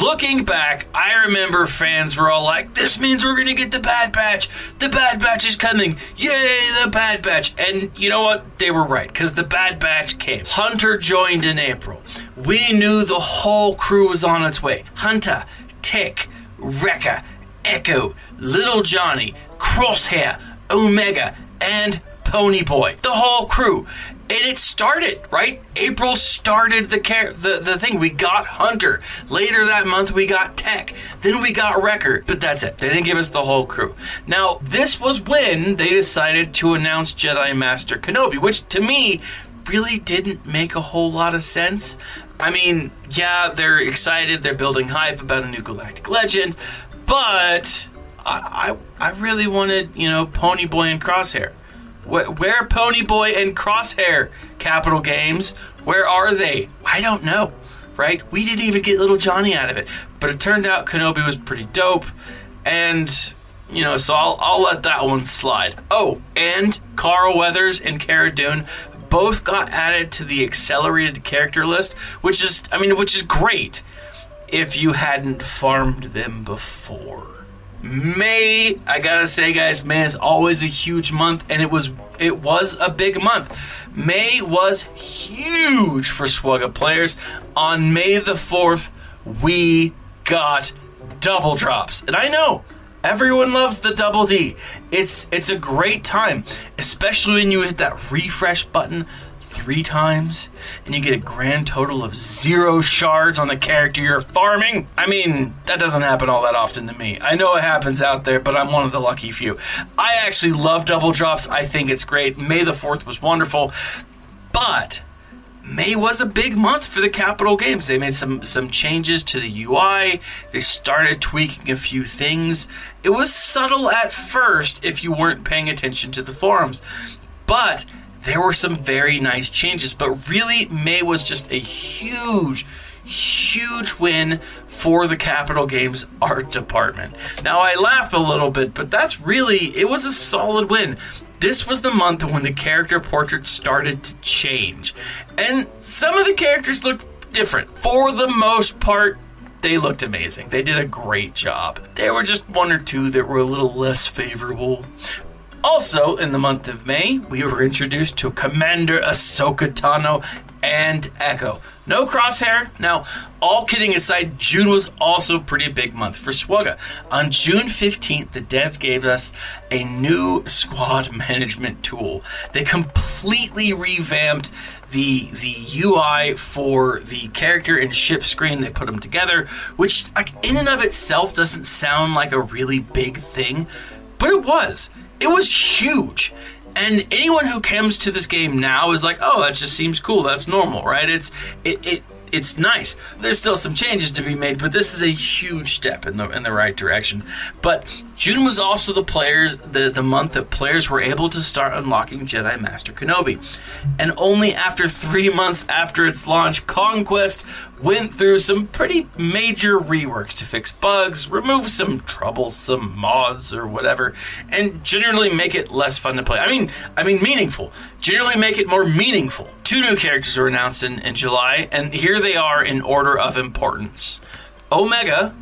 Looking back, I remember fans were all like, this means we're going to get the Bad Batch. The Bad Batch is coming. Yay, the Bad Batch. And you know what? They were right, because the Bad Batch came. Hunter joined in April. We knew the whole crew was on its way. Hunter, Tech, Wrecker, Echo, Little Johnny, Crosshair, Omega, and Pony Boy. The whole crew. And it started, right? April started the car- the the thing. We got Hunter. Later that month we got Tech. Then we got Wrecker But that's it. They didn't give us the whole crew. Now, this was when they decided to announce Jedi Master Kenobi, which to me really didn't make a whole lot of sense. I mean, yeah, they're excited, they're building hype about a new galactic legend, but I, I, I really wanted, you know, Pony Boy and Crosshair. Where, where Pony and Crosshair Capital Games? Where are they? I don't know, right? We didn't even get little Johnny out of it, but it turned out Kenobi was pretty dope, and you know, so I'll I'll let that one slide. Oh, and Carl Weathers and Cara Dune both got added to the accelerated character list, which is I mean, which is great if you hadn't farmed them before. May, I gotta say, guys, May is always a huge month, and it was it was a big month. May was huge for Swugga players. On May the fourth, we got double drops, and I know everyone loves the double D. It's it's a great time, especially when you hit that refresh button three times and you get a grand total of zero shards on the character you're farming. I mean, that doesn't happen all that often to me. I know it happens out there, but I'm one of the lucky few. I actually love double drops. I think it's great. May the 4th was wonderful. But May was a big month for the Capital Games. They made some some changes to the UI. They started tweaking a few things. It was subtle at first if you weren't paying attention to the forums. But there were some very nice changes, but really, May was just a huge, huge win for the Capital Games art department. Now, I laugh a little bit, but that's really, it was a solid win. This was the month when the character portraits started to change, and some of the characters looked different. For the most part, they looked amazing. They did a great job. There were just one or two that were a little less favorable. Also, in the month of May, we were introduced to Commander Ahsoka Tano and Echo. No crosshair. Now, all kidding aside, June was also a pretty big month for Swugga. On June 15th, the dev gave us a new squad management tool. They completely revamped the the UI for the character and ship screen. They put them together, which like in and of itself doesn't sound like a really big thing, but it was. It was huge. And anyone who comes to this game now is like, "Oh, that just seems cool. That's normal, right?" It's it it it's nice. There's still some changes to be made, but this is a huge step in the in the right direction. But June was also the players the, the month that players were able to start unlocking Jedi Master Kenobi. And only after three months after its launch, Conquest went through some pretty major reworks to fix bugs, remove some troublesome mods or whatever, and generally make it less fun to play. I mean, I mean meaningful. Generally make it more meaningful. Two new characters were announced in, in July, and here they are in order of importance. Omega,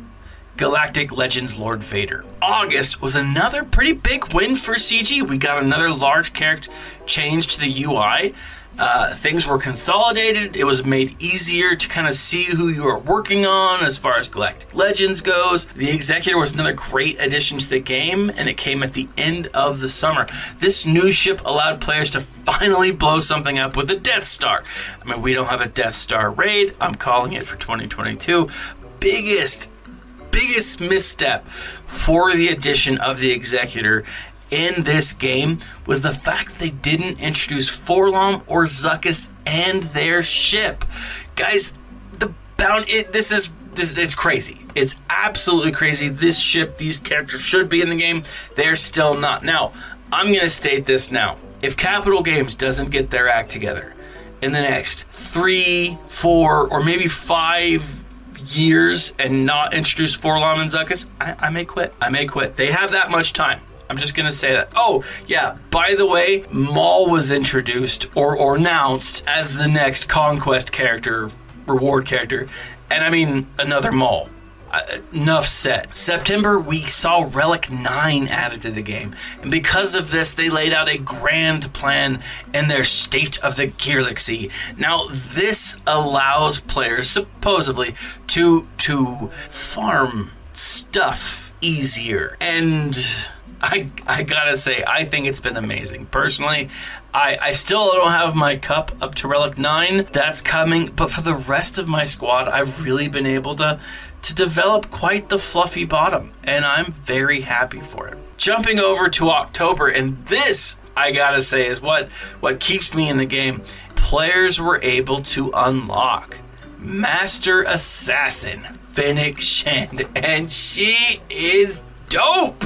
Galactic Legends Lord Vader. August was another pretty big win for CG. We got another large character change to the UI. Uh, things were consolidated. It was made easier to kind of see who you are working on as far as Galactic Legends goes. The Executor was another great addition to the game, and it came at the end of the summer. This new ship allowed players to finally blow something up with a Death Star. I mean, we don't have a Death Star raid. I'm calling it for 2022. Biggest, biggest misstep for the addition of the Executor in this game was the fact they didn't introduce 4-LOM or Zuckuss and their ship. Guys, the bound it this is this it's crazy. It's absolutely crazy. This ship, these characters should be in the game. They're still not. Now, I'm going to state this now. If Capital Games doesn't get their act together in the next 3, 4 or maybe 5 years and not introduce 4-LOM and Zuckuss, I, I may quit. I may quit. They have that much time. I'm just gonna say that. Oh, yeah. By the way, Maul was introduced or, or announced as the next conquest character, reward character, and I mean another Maul. Uh, enough said. September, we saw Relic 9 added to the game, and because of this, they laid out a grand plan in their State of the Galaxy. Now, this allows players supposedly to to farm stuff easier and I, I gotta say, I think it's been amazing. Personally, I, I still don't have my cup up to Relic 9. That's coming. But for the rest of my squad, I've really been able to, to develop quite the fluffy bottom. And I'm very happy for it. Jumping over to October, and this, I gotta say, is what, what keeps me in the game. Players were able to unlock Master Assassin Fennec Shand, and she is dope.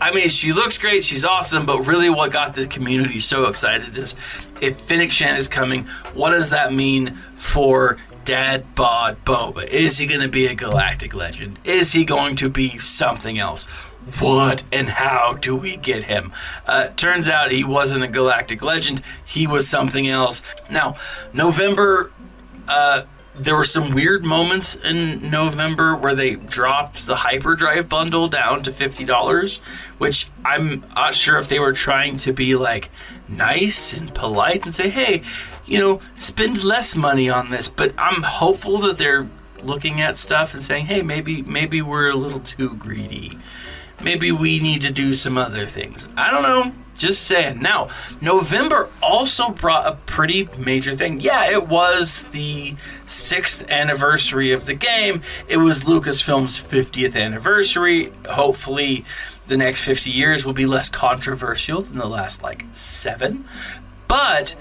I mean, she looks great, she's awesome, but really what got the community so excited is if Fennec Shand is coming, what does that mean for Dad Bod Boba? Is he going to be a galactic legend? Is he going to be something else? What and how do we get him? Uh, turns out he wasn't a galactic legend, he was something else. Now, November. Uh, there were some weird moments in November where they dropped the hyperdrive bundle down to $50, which I'm not sure if they were trying to be like nice and polite and say, hey, you know, spend less money on this. But I'm hopeful that they're looking at stuff and saying, hey, maybe maybe we're a little too greedy. Maybe we need to do some other things. I don't know. Just saying. Now, November also brought a pretty major thing. Yeah, it was the sixth anniversary of the game. It was Lucasfilm's 50th anniversary. Hopefully, the next 50 years will be less controversial than the last like seven. But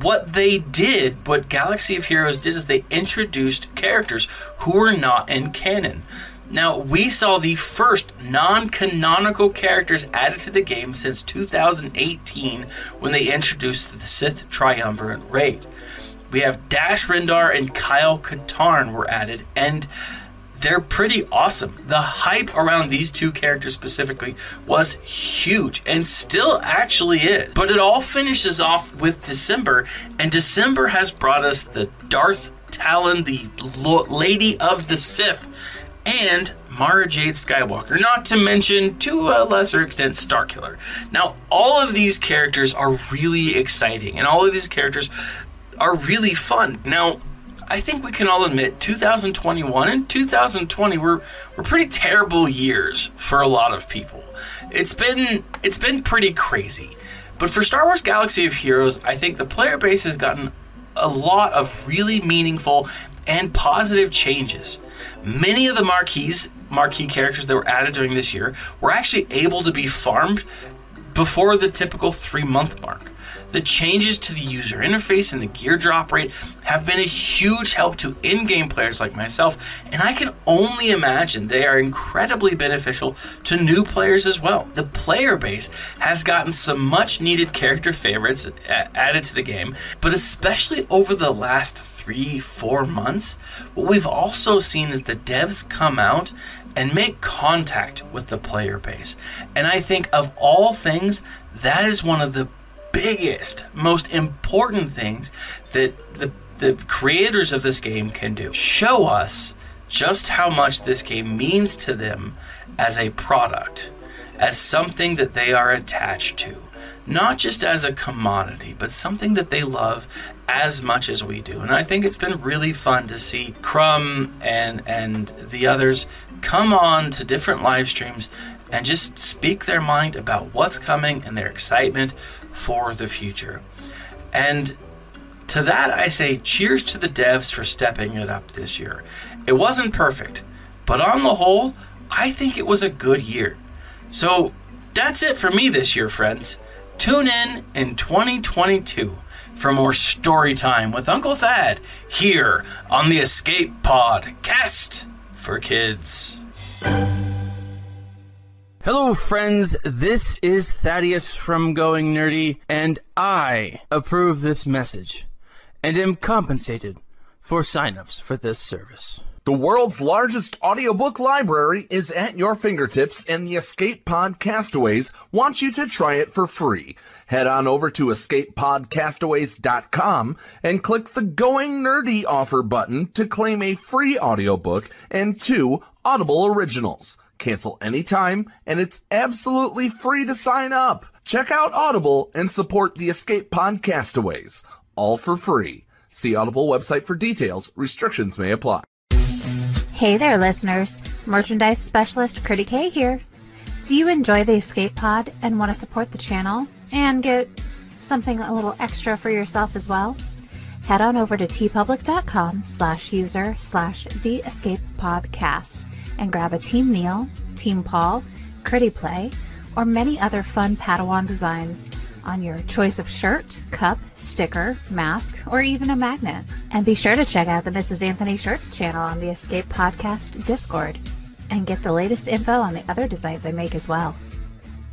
what they did, what Galaxy of Heroes did, is they introduced characters who were not in canon. Now, we saw the first non canonical characters added to the game since 2018 when they introduced the Sith Triumvirate Raid. We have Dash Rendar and Kyle Katarn were added, and they're pretty awesome. The hype around these two characters specifically was huge and still actually is. But it all finishes off with December, and December has brought us the Darth Talon, the Lady of the Sith and Mara Jade Skywalker, not to mention, to a lesser extent, Starkiller. Now, all of these characters are really exciting, and all of these characters are really fun. Now, I think we can all admit 2021 and 2020 were, were pretty terrible years for a lot of people. It's been it's been pretty crazy. But for Star Wars Galaxy of Heroes, I think the player base has gotten a lot of really meaningful and positive changes. Many of the marquees, marquee characters that were added during this year were actually able to be farmed before the typical three month mark. The changes to the user interface and the gear drop rate have been a huge help to in game players like myself, and I can only imagine they are incredibly beneficial to new players as well. The player base has gotten some much needed character favorites added to the game, but especially over the last three, four months, what we've also seen is the devs come out and make contact with the player base. And I think of all things, that is one of the biggest, most important things that the, the creators of this game can do. Show us just how much this game means to them as a product, as something that they are attached to. Not just as a commodity, but something that they love as much as we do. And I think it's been really fun to see Crumb and and the others come on to different live streams and just speak their mind about what's coming and their excitement for the future. And to that, I say cheers to the devs for stepping it up this year. It wasn't perfect, but on the whole, I think it was a good year. So that's it for me this year, friends. Tune in in 2022 for more story time with Uncle Thad here on the Escape Pod cast for kids. Hello, friends. This is Thaddeus from Going Nerdy, and I approve this message and am compensated for signups for this service. The world's largest audiobook library is at your fingertips, and the Escape Pod Castaways want you to try it for free. Head on over to escapepodcastaways.com and click the Going Nerdy offer button to claim a free audiobook and two Audible originals. Cancel anytime, and it's absolutely free to sign up. Check out Audible and support the Escape Pod Castaways, all for free. See Audible website for details. Restrictions may apply. Hey there, listeners. Merchandise specialist Critic K here. Do you enjoy the Escape Pod and want to support the channel and get something a little extra for yourself as well? Head on over to teepublic.com slash user slash the Escape Podcast and grab a Team Neil, Team Paul, Critty Play, or many other fun Padawan designs on your choice of shirt, cup, sticker, mask, or even a magnet. And be sure to check out the Mrs. Anthony Shirts channel on the Escape Podcast Discord and get the latest info on the other designs I make as well.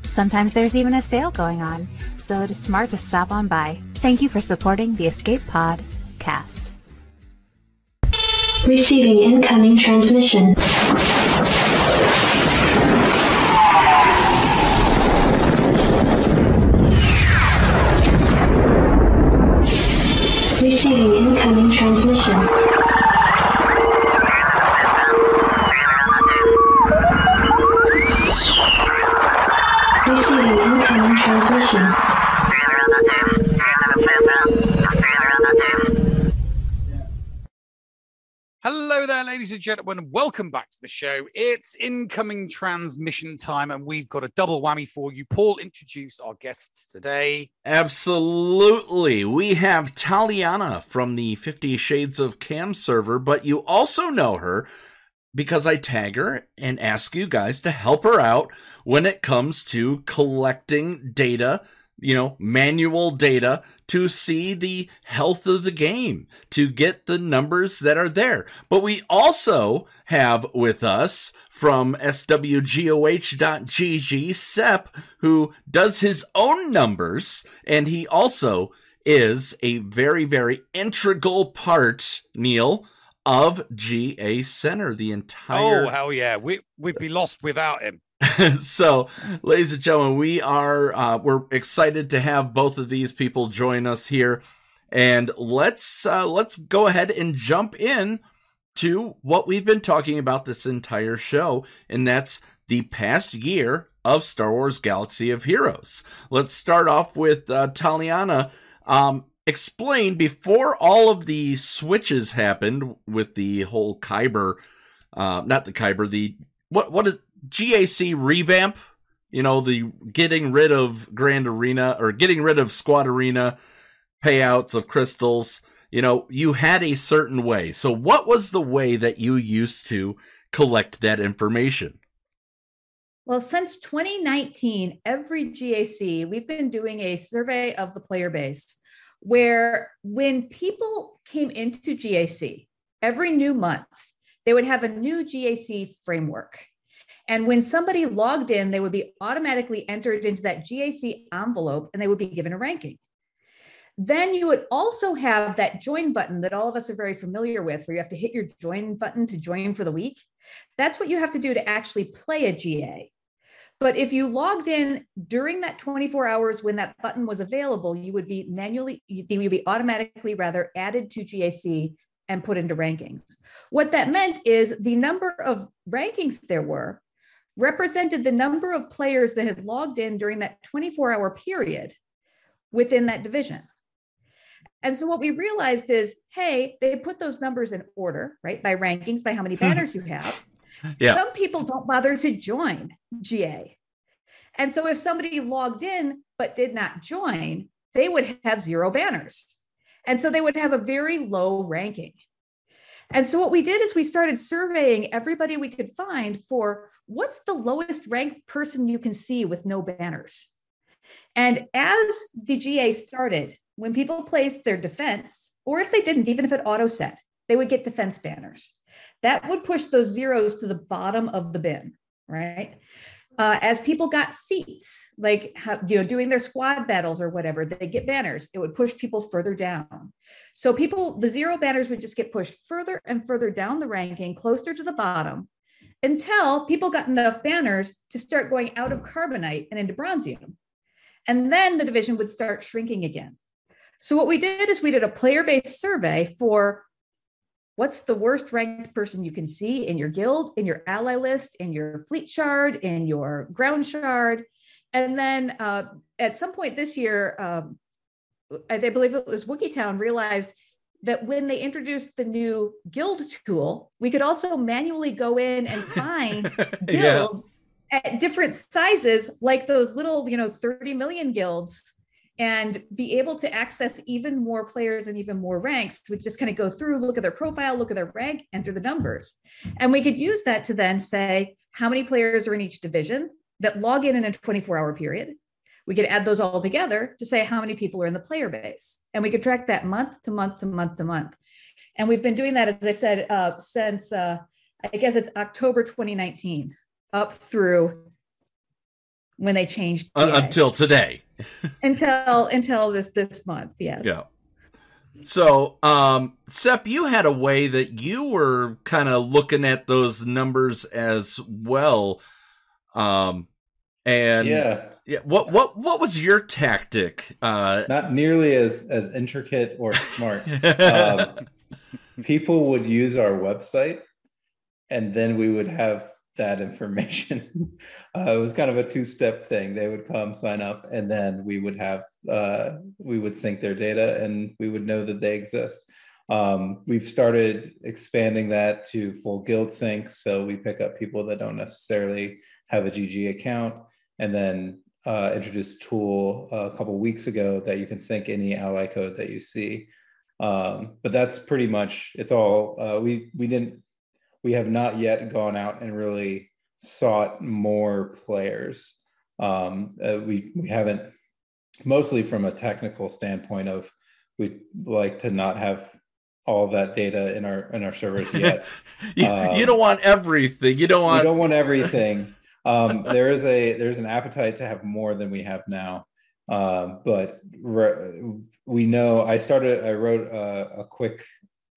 Sometimes there's even a sale going on, so it is smart to stop on by. Thank you for supporting the Escape Pod cast. Receiving incoming transmission. And gentlemen. Welcome back to the show. It's incoming transmission time, and we've got a double whammy for you. Paul, introduce our guests today. Absolutely. We have Taliana from the 50 Shards of KAM server, but you also know her because I tag her and ask you guys to help her out when it comes to collecting data, you know, manual data to see the health of the game, to get the numbers that are there. But we also have with us from swgoh.gg Sep, who does his own numbers, and he also is a very, very integral part, Neil, of GA Center, the entire Oh, hell yeah. We, we'd be lost without him. so, ladies and gentlemen, we are uh, we're excited to have both of these people join us here, and let's uh, let's go ahead and jump in to what we've been talking about this entire show, and that's the past year of Star Wars: Galaxy of Heroes. Let's start off with uh, Taliana. Um, explain before all of the switches happened with the whole Kyber, uh, not the Kyber, the what what is GAC revamp, you know, the getting rid of Grand Arena or getting rid of Squad Arena payouts of crystals, you know, you had a certain way. So, what was the way that you used to collect that information? Well, since 2019, every GAC, we've been doing a survey of the player base where when people came into GAC every new month, they would have a new GAC framework. And when somebody logged in, they would be automatically entered into that GAC envelope and they would be given a ranking. Then you would also have that join button that all of us are very familiar with, where you have to hit your join button to join for the week. That's what you have to do to actually play a GA. But if you logged in during that 24 hours when that button was available, you would be manually, you would be automatically rather added to GAC and put into rankings. What that meant is the number of rankings there were represented the number of players that had logged in during that 24 hour period within that division. And so what we realized is, hey, they put those numbers in order, right? By rankings, by how many mm-hmm. banners you have. Yeah. Some people don't bother to join GA. And so if somebody logged in but did not join, they would have zero banners. And so they would have a very low ranking. And so what we did is we started surveying everybody we could find for what's the lowest ranked person you can see with no banners. And as the GA started, when people placed their defense, or if they didn't, even if it auto set, they would get defense banners. That would push those zeros to the bottom of the bin, right? Uh, as people got feats, like how, you know, doing their squad battles or whatever, they get banners. It would push people further down. So people, the zero banners would just get pushed further and further down the ranking, closer to the bottom, until people got enough banners to start going out of carbonite and into bronzium. And then the division would start shrinking again. So what we did is we did a player-based survey for what's the worst ranked person you can see in your guild, in your ally list, in your fleet shard, in your ground shard. And then uh, at some point this year, um, I believe it was Wookie Town realized that when they introduced the new guild tool, we could also manually go in and find Yeah. guilds at different sizes, like those little, you know, 30 million guilds, and be able to access even more players and even more ranks. We just kind of go through, look at their profile, look at their rank, enter the numbers. And we could use that to then say how many players are in each division that log in in a 24 hour period. We could add those all together to say how many people are in the player base. And we could track that month to month to month to month. And we've been doing that, as I said, uh, since uh, I guess it's October 2019 up through when they changed GA. until today. until until this this month. Yes. Yeah. So, um, Sep, you had a way that you were kind of looking at those numbers as well. Um, and Yeah. yeah. What what what was your tactic? Uh, Not nearly as as intricate or smart. um, people would use our website, and then we would have that information. uh, it was kind of a two step thing. They would come sign up, and then we would have uh, we would sync their data, and we would know that they exist. Um, we've started expanding that to full guild sync, so we pick up people that don't necessarily have a GG account, and then uh, introduced a tool a couple weeks ago that you can sync any ally code that you see. Um, but that's pretty much it's all. Uh, we we didn't we have not yet gone out and really sought more players. Um, uh, we we haven't mostly from a technical standpoint of we'd like to not have all that data in our in our servers yet. you, Um, you don't want everything. You don't want. we don't want everything. Um, there is a there's an appetite to have more than we have now. Um, but re- we know I started I wrote a, a quick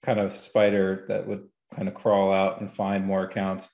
kind of spider that would kind of crawl out and find more accounts,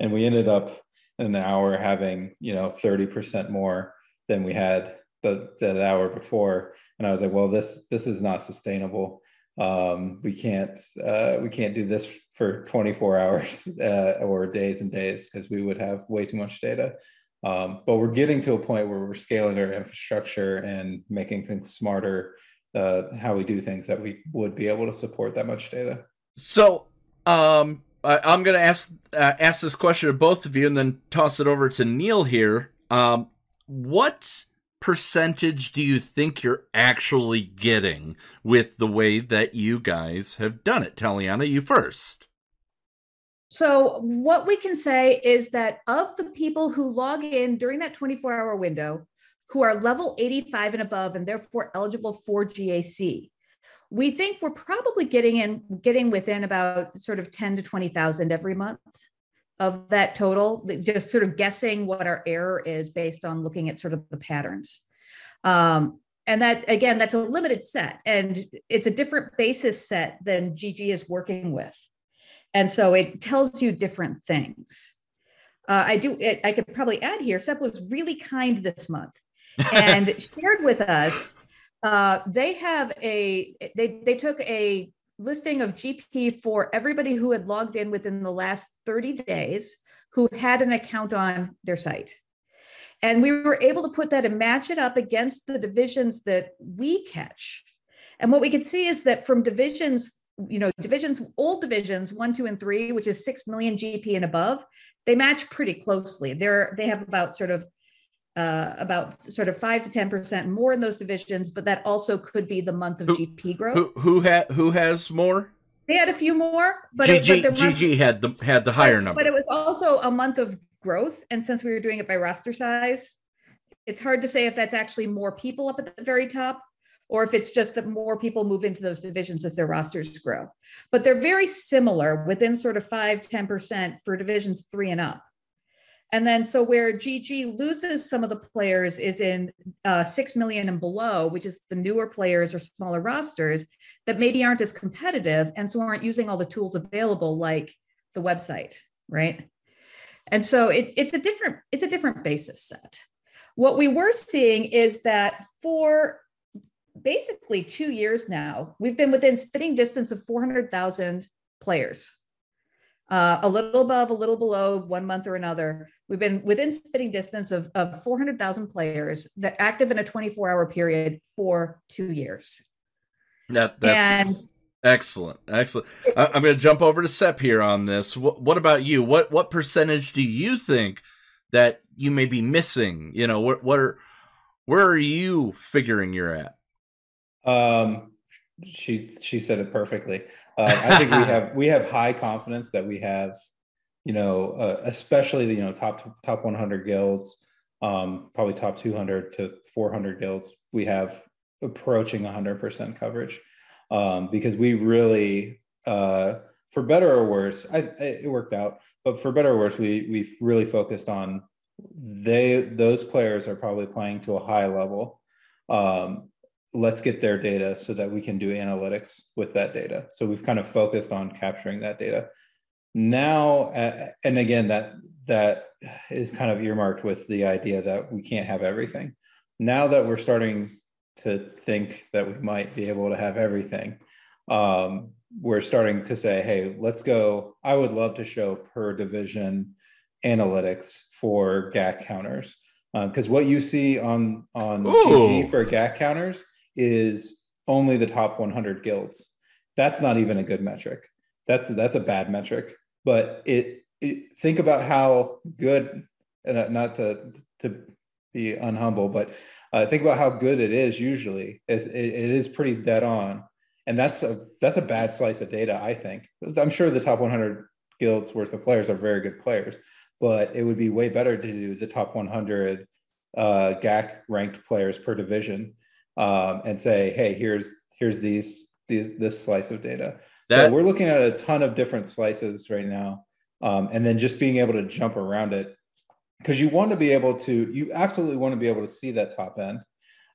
and we ended up in an hour having you know 30% more than we had the that hour before. And I was like, well, this this is not sustainable. Um, we can't uh, we can't do this for 24 hours uh, or days and days because we would have way too much data. Um, but we're getting to a point where we're scaling our infrastructure and making things smarter. Uh, how we do things that we would be able to support that much data. So, um, I, I'm going to ask uh, ask this question to both of you, and then toss it over to Neil here. Um, what percentage do you think you're actually getting with the way that you guys have done it? Taliana, you first. So, what we can say is that of the people who log in during that 24 hour window, who are level 85 and above and therefore eligible for GAC, we think we're probably getting in, getting within about sort of 10 to 20,000 every month of that total, just sort of guessing what our error is based on looking at sort of the patterns. Um, and that, again, that's a limited set and it's a different basis set than GG is working with. And so it tells you different things. Uh, I do. It, I could probably add here. Sep was really kind this month and shared with us. Uh, they have a. They they took a listing of GP for everybody who had logged in within the last 30 days who had an account on their site. And we were able to put that and match it up against the divisions that we catch. And what we could see is that from divisions you know divisions old divisions one two and three which is six million gp and above they match pretty closely they're they have about sort of uh, about sort of five to ten percent more in those divisions but that also could be the month of gp growth Who who ha- who has more? they had a few more but, it, GG, but their month- GG had the had the higher but, number. but it was also a month of growth and since we were doing it by roster size it's hard to say if that's actually more people up at the very top or if it's just that more people move into those divisions as their rosters grow. But they're very similar within sort of 5 10% for divisions 3 and up. And then so where GG loses some of the players is in uh, 6 million and below, which is the newer players or smaller rosters that maybe aren't as competitive and so aren't using all the tools available like the website, right? And so it's it's a different it's a different basis set. What we were seeing is that for basically two years now, we've been within spitting distance of 400,000 players. Uh, a little above, a little below, one month or another. We've been within spitting distance of, of 400,000 players that active in a 24 hour period for two years. That that's excellent, excellent. I, I'm going to jump over to Sep here on this. What, what about you? What what percentage do you think that you may be missing? You know, what what are where are you figuring you're at? Um, she she said it perfectly. Uh, I think we have we have high confidence that we have, you know, uh, especially the you know top top 100 guilds, um, probably top 200 to 400 guilds. We have approaching 100% coverage um, because we really, uh, for better or worse, I, it worked out. But for better or worse, we we really focused on they those players are probably playing to a high level. Um, let's get their data so that we can do analytics with that data. So we've kind of focused on capturing that data. Now, uh, and again, that that is kind of earmarked with the idea that we can't have everything. Now that we're starting to think that we might be able to have everything, um, we're starting to say, hey, let's go. I would love to show per division analytics for GAC counters because uh, what you see on on GG for GAC counters is only the top 100 guilds. That's not even a good metric. That's that's a bad metric. But it, it think about how good, and not to to be unhumble, but uh, think about how good it is. Usually, is it, it is pretty dead on, and that's a that's a bad slice of data. I think. I'm sure the top 100 guilds worth of players are very good players, but it would be way better to do the top 100 uh, GAC ranked players per division um, and say, hey, here's here's these these this slice of data. That, so we're looking at a ton of different slices right now, um, and then just being able to jump around it because you want to be able to you absolutely want to be able to see that top end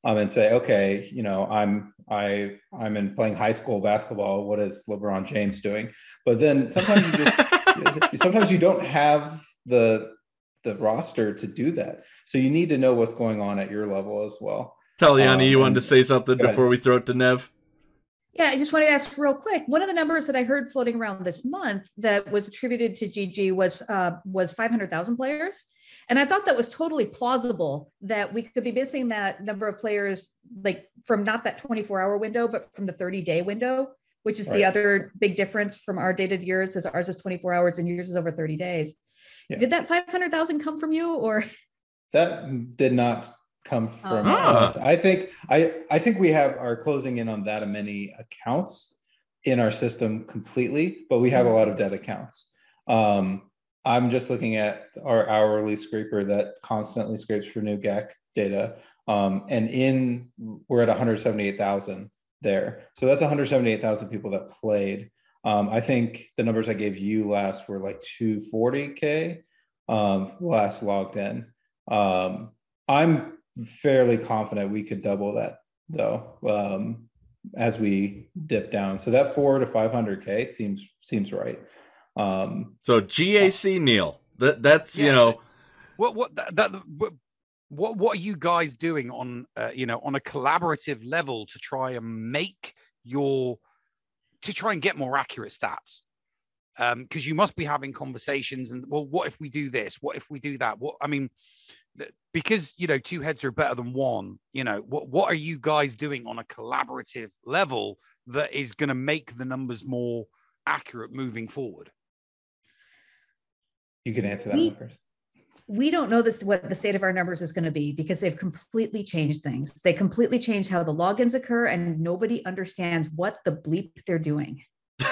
um, and say, okay, you know, I'm I I'm in playing high school basketball. What is LeBron James doing? But then sometimes you just sometimes you don't have the the roster to do that. So you need to know what's going on at your level as well. Taliana, um, you wanted to say something before we throw it to Nev? Yeah, I just wanted to ask real quick. One of the numbers that I heard floating around this month that was attributed to GG was uh, was 500,000 players, and I thought that was totally plausible that we could be missing that number of players, like from not that 24 hour window, but from the 30 day window, which is right. the other big difference from our dated years, as ours is 24 hours and yours is over 30 days. Yeah. Did that 500,000 come from you, or that did not come from uh-huh. us. I think I I think we have are closing in on that many accounts in our system completely, but we have a lot of dead accounts. Um, I'm just looking at our hourly scraper that constantly scrapes for new GAC data. Um, and in we're at 178,000 there. So that's 178,000 people that played. Um, I think the numbers I gave you last were like 240k um, last logged in. Um, I'm fairly confident we could double that though um, as we dip down. So that four to 500k seems seems right. Um, so GAC Neil, that that's yeah, you know, so what what that, that what what are you guys doing on uh, you know on a collaborative level to try and make your to try and get more accurate stats? because um, you must be having conversations and well what if we do this what if we do that what i mean because you know two heads are better than one you know what what are you guys doing on a collaborative level that is going to make the numbers more accurate moving forward? You can answer that we, one first. we don't know this what the state of our numbers is going to be because they've completely changed things. They completely changed how the logins occur and nobody understands what the bleep they're doing.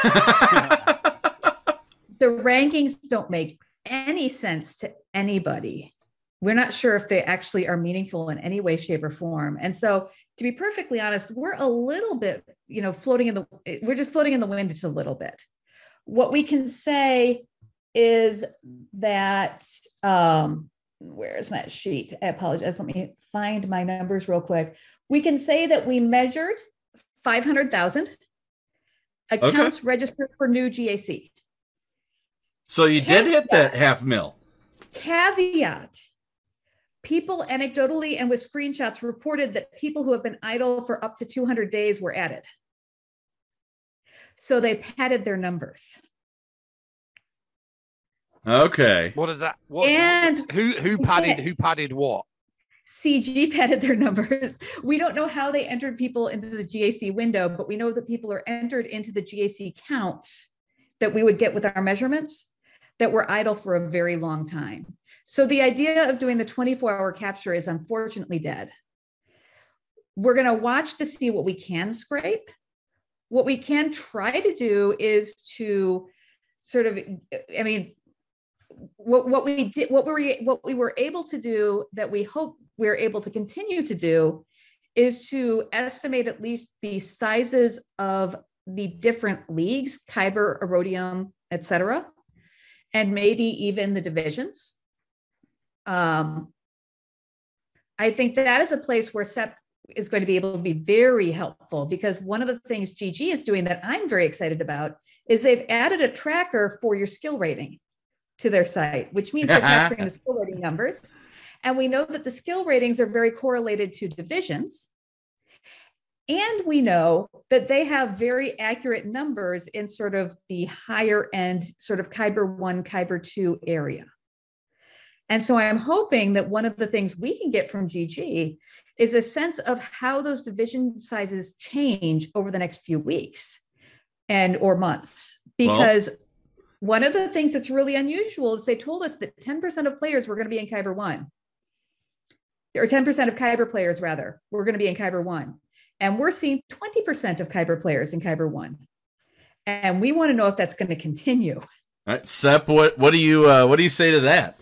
The rankings don't make any sense to anybody we're not sure if they actually are meaningful in any way shape or form. And so to be perfectly honest we're a little bit you know floating in the we're just floating in the wind just a little bit. What we can say is that um where's my sheet? I apologize. Let me find my numbers real quick. We can say that we measured 500000 accounts okay. registered for new gac so you did hit that half mil. Caveat people anecdotally and with screenshots reported that people who have been idle for up to 200 days were added. So they padded their numbers. Okay. What is that? What, and who who padded who padded what? CG padded their numbers. We don't know how they entered people into the GAC window, but we know that people are entered into the GAC count that we would get with our measurements that were idle for a very long time. So the idea of doing the 24 hour capture is unfortunately dead. We're going to watch to see what we can scrape. What we can try to do is to sort of, I mean, what, what we did, what we what we were able to do that we hope we're able to continue to do is to estimate at least the sizes of the different leagues, Kyber, Aurodium, etc., and maybe even the divisions. Um, I think that is a place where SEP is going to be able to be very helpful because one of the things GG is doing that I'm very excited about is they've added a tracker for your skill rating to their site, which means they're capturing the skill rating numbers. And we know that the skill ratings are very correlated to divisions. And we know that they have very accurate numbers in sort of the higher end, sort of Kyber 1, Kyber 2 area. And so I'm hoping that one of the things we can get from GG is a sense of how those division sizes change over the next few weeks and or months. Because well, one of the things that's really unusual is they told us that 10% of players were going to be in Kyber 1 or 10% of Kyber players rather were going to be in Kyber 1 and we're seeing 20% of Kyber players in Kyber 1 and we want to know if that's going to continue. All right sep what what do you uh, what do you say to that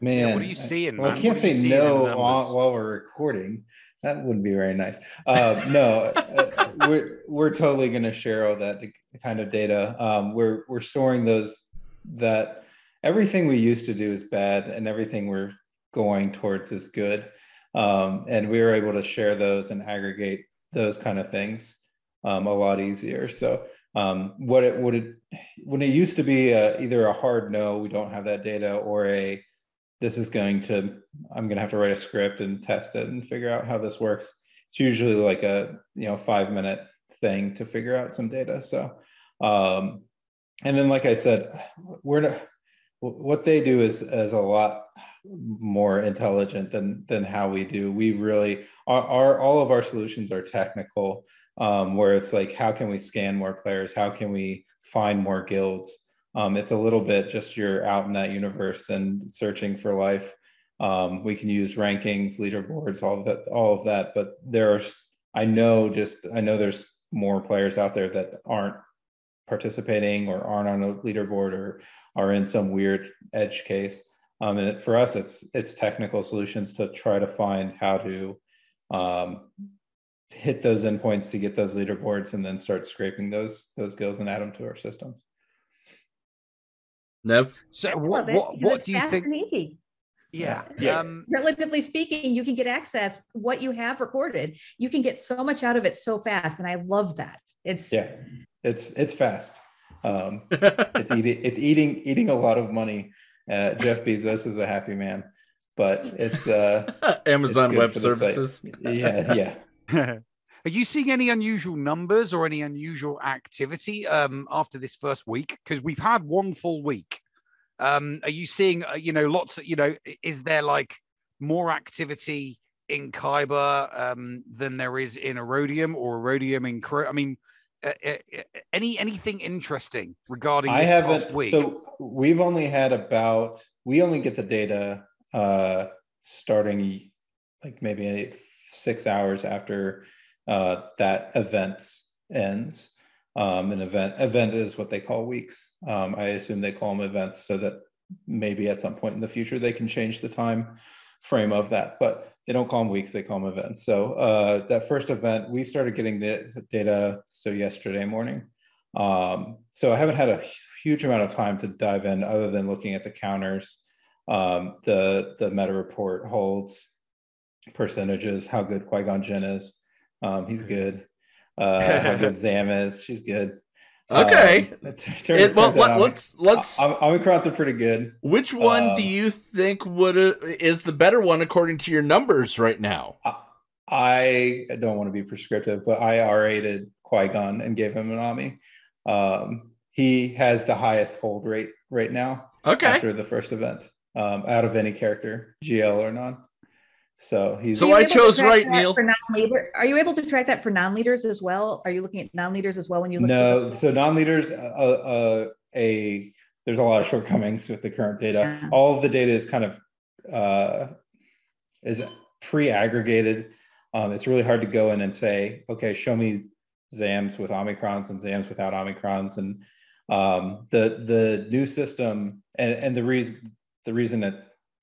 man what are you seeing well, man? i can't say no while, while we're recording that wouldn't be very nice. Uh, no, uh, we're we're totally going to share all that kind of data. Um, we're we're storing those that everything we used to do is bad, and everything we're going towards is good. Um, and we were able to share those and aggregate those kind of things um, a lot easier. So um, what it would it when it used to be a, either a hard no, we don't have that data, or a this is going to i'm going to have to write a script and test it and figure out how this works. It's usually like a you know five minute thing to figure out some data so um and then like i said we're not, what they do is is a lot more intelligent than than how we do. We really are, our all of our solutions are technical um where it's like how can we scan more players? How can we find more guilds um, it's a little bit just you're out in that universe and searching for life. Um, we can use rankings, leaderboards, all of that, all of that. But there's, I know, just I know there's more players out there that aren't participating or aren't on a leaderboard or are in some weird edge case. Um, and it, for us, it's it's technical solutions to try to find how to um, hit those endpoints to get those leaderboards, and then start scraping those those guilds and add them to our systems. Nev. So what what, what do you think? Yeah. yeah. Um, Relatively speaking, you can get access what you have recorded. You can get so much out of it so fast, and I love that. It's yeah, it's it's fast. Um, it's eating it's eating eating a lot of money. Uh, Jeff Bezos is a happy man, but it's uh, Amazon it's Web Services. Yeah, yeah. Are you seeing any unusual numbers or any unusual activity um, after this first week? Because we've had one full week. Um, are you seeing, uh, you know, lots of, you know, is there like more activity in Kyber um, than there is in Aurodium or Aurodium in Crow? I mean, uh, uh, uh, any anything interesting regarding I haven't. So we've only had about we only get the data uh, starting like maybe six hours after uh, that event ends. Um, an event event is what they call weeks. Um, I assume they call them events so that maybe at some point in the future they can change the time frame of that, but they don't call them weeks; they call them events. So uh, that first event, we started getting the data so yesterday morning. Um, so I haven't had a huge amount of time to dive in, other than looking at the counters. Um, the the meta report holds percentages, how good Qui Gon Jinn is, um, he's good. Uh, how good Zam is. She's good. Okay. Um, it, turn, it, well, let, us let's. Omicrons are pretty good. Which one um, do you think would uh, is the better one according to your numbers right now? I don't want to be prescriptive, but I R-rated Qui Gon and gave him an Omi. Um, he has the highest hold rate right now. Okay. After the first event, um, out of any character, GL or non. So he's so I chose right, Neil. For non-leader, are you able to track that for non-leaders as well? Are you looking at non-leaders as well when you look? No, so non-leaders, uh, uh, a there's a lot of shortcomings with the current data. Yeah. All of the data is kind of uh, is pre-aggregated. Um, it's really hard to go in and say, okay, show me ZAMs with Omicrons and ZAMs without Omicrons. And um, the the new system and, and the reason the reason it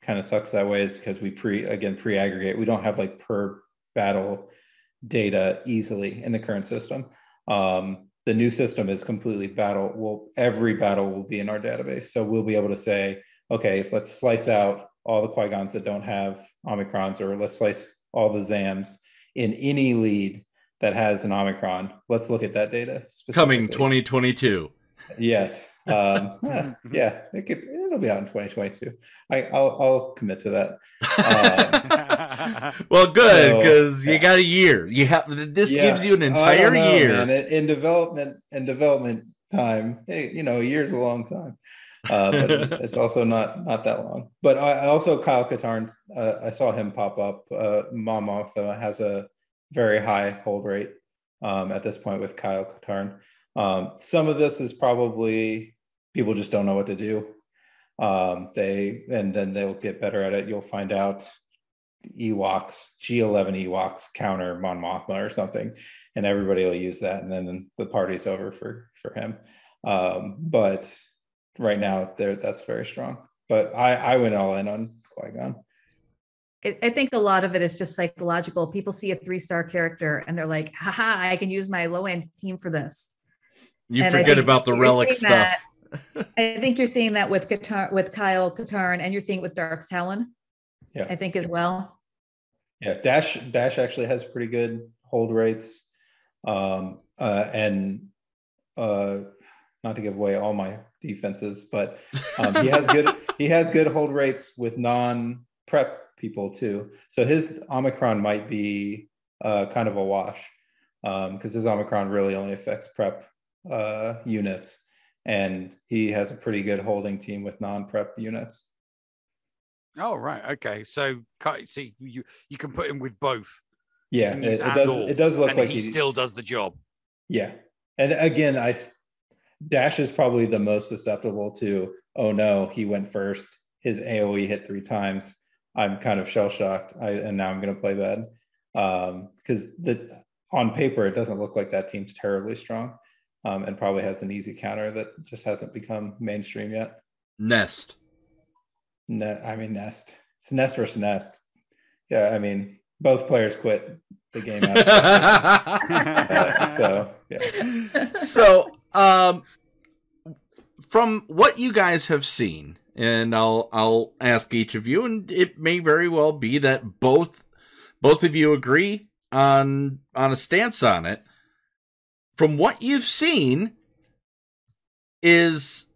kind of sucks that way is because we pre again pre-aggregate. We don't have like per battle data easily in the current system. Um, the new system is completely battle. Well, every battle will be in our database, so we'll be able to say, okay, let's slice out all the Qui-Gons that don't have Omicrons, or let's slice all the Zams in any lead that has an Omicron. Let's look at that data. Coming 2022. Yes. Um, yeah, yeah, it could, it'll be out in 2022. I, I'll, I'll commit to that. Uh, Well, good So, because you got a year. You have this yeah, gives you an I don't entire know, year. man. In- In development, and development time, hey, you know, a year's a long time. Uh, but it's also not not that long. But I I also Kyle Katarn, uh, I saw him pop up. Uh, Mon Mothma uh, has a very high hold rate um, at this point with Kyle Katarn. Um, some of this is probably people just don't know what to do. Um, they and then they'll get better at it. You'll find out Ewoks, G11 Ewoks counter Mon Mothma or something, and everybody will use that, and then the party's over for for him. Um, but right now, there that's very strong. But I I went all in on Qui Gon. I I think a lot of it is just psychological. People see a three star character and they're like, haha, I can use my low end team for this. you and forget about the relic stuff. that- I think you're seeing that with Qatar, with Kyle Katarn, and you're seeing it with Dark Talon, Yeah. I think as well. Yeah, Dash Dash actually has pretty good hold rates, um, uh, and uh, not to give away all my defenses, but um, he has good he has good hold rates with non prep people too. So his Omicron might be uh, kind of a wash because his Omicron really only affects prep uh, units, and he has a pretty good holding team with non prep units. Oh right, okay. So see, you you can put him with both. Yeah, it, it does. or, It does look like he still does the job. Yeah. And again, I Dash is probably the most susceptible to, oh no, he went first. His AoE hit three times. I'm kind of shell shocked. I and now I'm gonna play bad. Um, because the on paper it doesn't look like that team's terribly strong. Um, and probably has an easy counter that just hasn't become mainstream yet. Nest. Ne- I mean Nest. It's Nest versus Nest. Yeah, I mean both players quit the game out. Uh, so yeah. so um from what you guys have seen and I'll I'll ask each of you and it may very well be that both both of you agree on on a stance on it from what you've seen is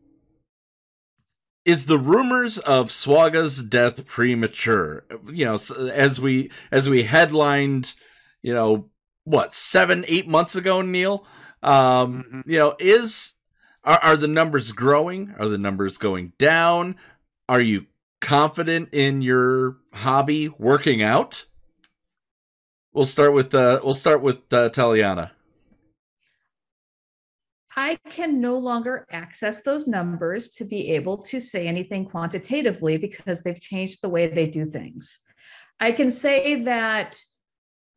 is the rumors of SWGoH's death premature. You know as we as we headlined you know what seven eight months ago neil? Um you know is are, are the numbers growing? Are the numbers going down? Are you confident in your hobby working out? We'll start with uh we'll start with uh taliana I can no longer access those numbers to be able to say anything quantitatively because they've changed the way they do things. I can say that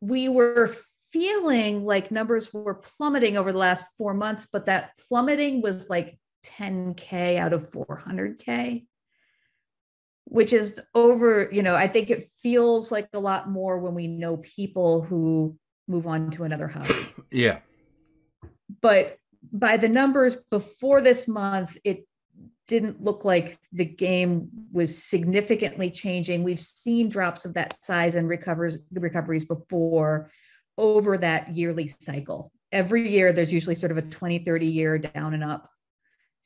we were feeling like numbers were plummeting over the last four months, but that plummeting was like 10K out of 400K, which is over, you know, I think it feels like a lot more when we know people who move on to another hobby yeah but by the numbers before this month, it didn't look like the game was significantly changing. We've seen drops of that size and recovers recoveries before over that yearly cycle. Every year, there's usually sort of a 20, 30 year down and up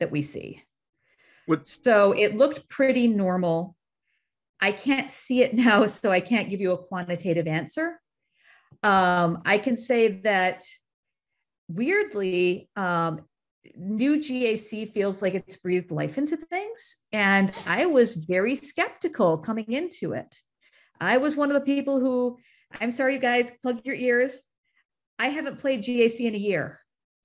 that we see. So it looked pretty normal. I can't see it now, so I can't give you a quantitative answer. Um, I can say that weirdly, um, new GAC feels like it's breathed life into things. And I was very skeptical coming into it. I was one of the people who, I'm sorry, you guys, plug your ears. I haven't played GAC in a year.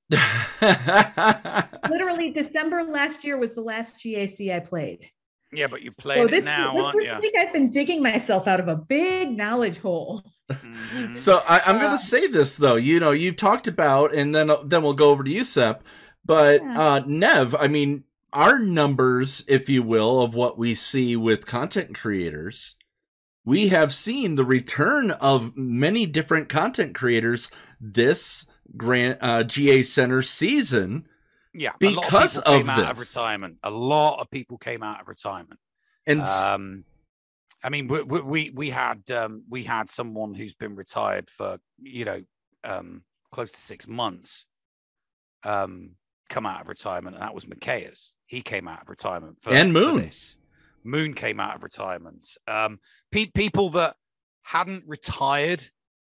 Literally, December last year was the last GAC I played. Yeah, but you're So playing this, it now, this, aren't this you? week I've been digging myself out of a big knowledge hole. Mm-hmm. So I, I'm Uh, going to say this though. You know, you've talked about, and then then we'll go over to you, Sep. But Yeah. uh, Nev, I mean, our numbers, if you will, of what we see with content creators, we have seen the return of many different content creators this grant uh, GA Center season. Yeah, because a lot of, people of came out of this. retirement. A lot of people came out of retirement. And um, I mean, we we we, had um, we had someone who's been retired for you know um, close to six months um, come out of retirement, and that was Macias. He came out of retirement for, And for Moon. this. Moon came out of retirement. Um, pe- people that hadn't retired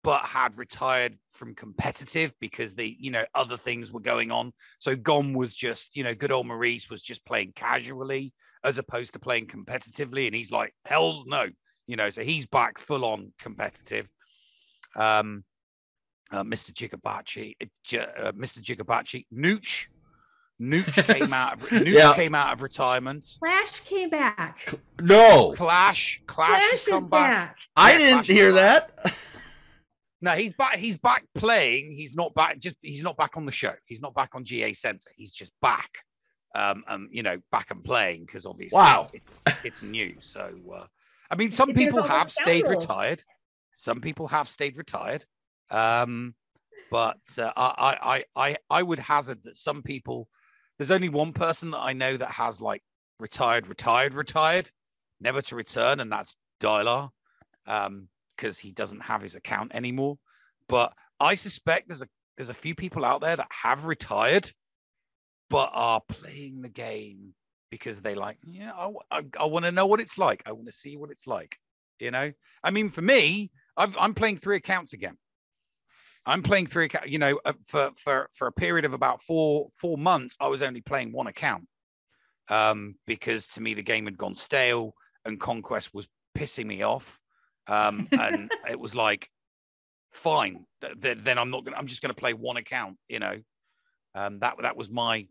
but had retired from competitive because the you know, other things were going on. So Gom was just, you know, good old Maurice was just playing casually as opposed to playing competitively. And he's like, hell no, you know, so he's back full on competitive. Um, uh, Mr. Gigabachi, uh, uh, Mr. Gigabachi, Nooch, Nooch came out. Of, Nooch Yeah. came out of retirement. Flash came back. No, Clash, Clash, Flash has is come back. back. I Yeah, didn't Flash is hear that. No, he's back. He's back playing. He's not back. Just he's not back on the show. He's not back on GA Center. He's just back. Um, um, you know, back and playing because obviously Wow. it's, it's it's new. So, uh, I mean, some people have stayed retired. Some people have stayed retired. Um, but uh, I, I, I, I, I would hazard that some people. There's only one person that I know that has like retired, retired, retired, never to return, and that's Dylar, um, because he doesn't have his account anymore. But I suspect there's a there's a few people out there that have retired, but are playing the game because they like, yeah, I, I, want to know what it's like. I want to see what it's like. You know, I mean, for me, I've, I'm playing three accounts again. I'm playing three accounts. You know, uh, for for for a period of about four four months, I was only playing one account um, because to me the game had gone stale and conquest was pissing me off, um, and it was like, fine, th- th- then I'm not gonna. I'm just gonna play one account. You know, um, that that was my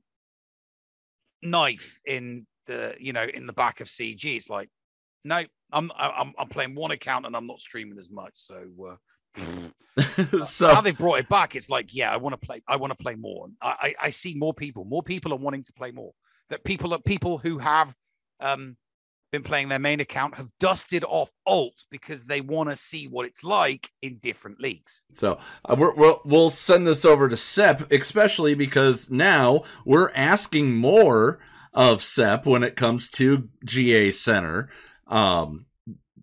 knife in the you know in the back of CG. It's like, no, I'm I'm I'm playing one account and I'm not streaming as much. So. Uh, so now they've brought it back. It's like, yeah, I want to play. I want to play more. I, I I see more people. More people are wanting to play more. That people are people who have um been playing their main account have dusted off alt because they want to see what it's like in different leagues. So uh, we're, we'll we'll send this over to Sep, especially because now we're asking more of Sep when it comes to GA Center, um,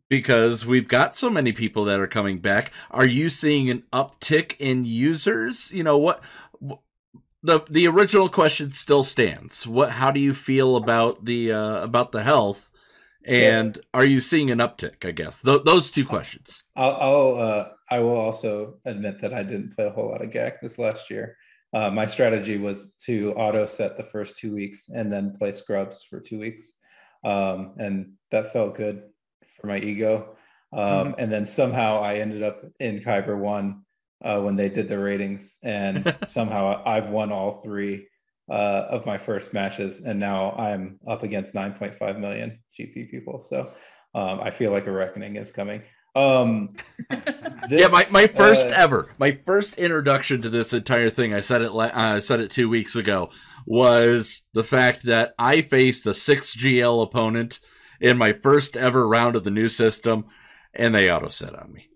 because we've got so many people that are coming back. Are you seeing an uptick in users? You know what? the The original question still stands. What? How do you feel about the uh, about the health? And are you seeing an uptick? I guess Th- those two questions. I'll, I'll uh, I will also admit that I didn't play a whole lot of GAC this last year. Uh, my strategy was to auto set the first two weeks and then play scrubs for two weeks, um, and that felt good for my ego. Um, and then somehow I ended up in Kyber one uh, when they did the ratings, and somehow I've won all three uh, of my first matches, and now I'm up against 9.5 million GP people. So um, I feel like a reckoning is coming. Um, yeah, my, my first uh, ever, my first introduction to this entire thing. I said it. la- uh, I said it two weeks ago. Was the fact that I faced a six GL opponent in my first ever round of the new system, and they auto set on me.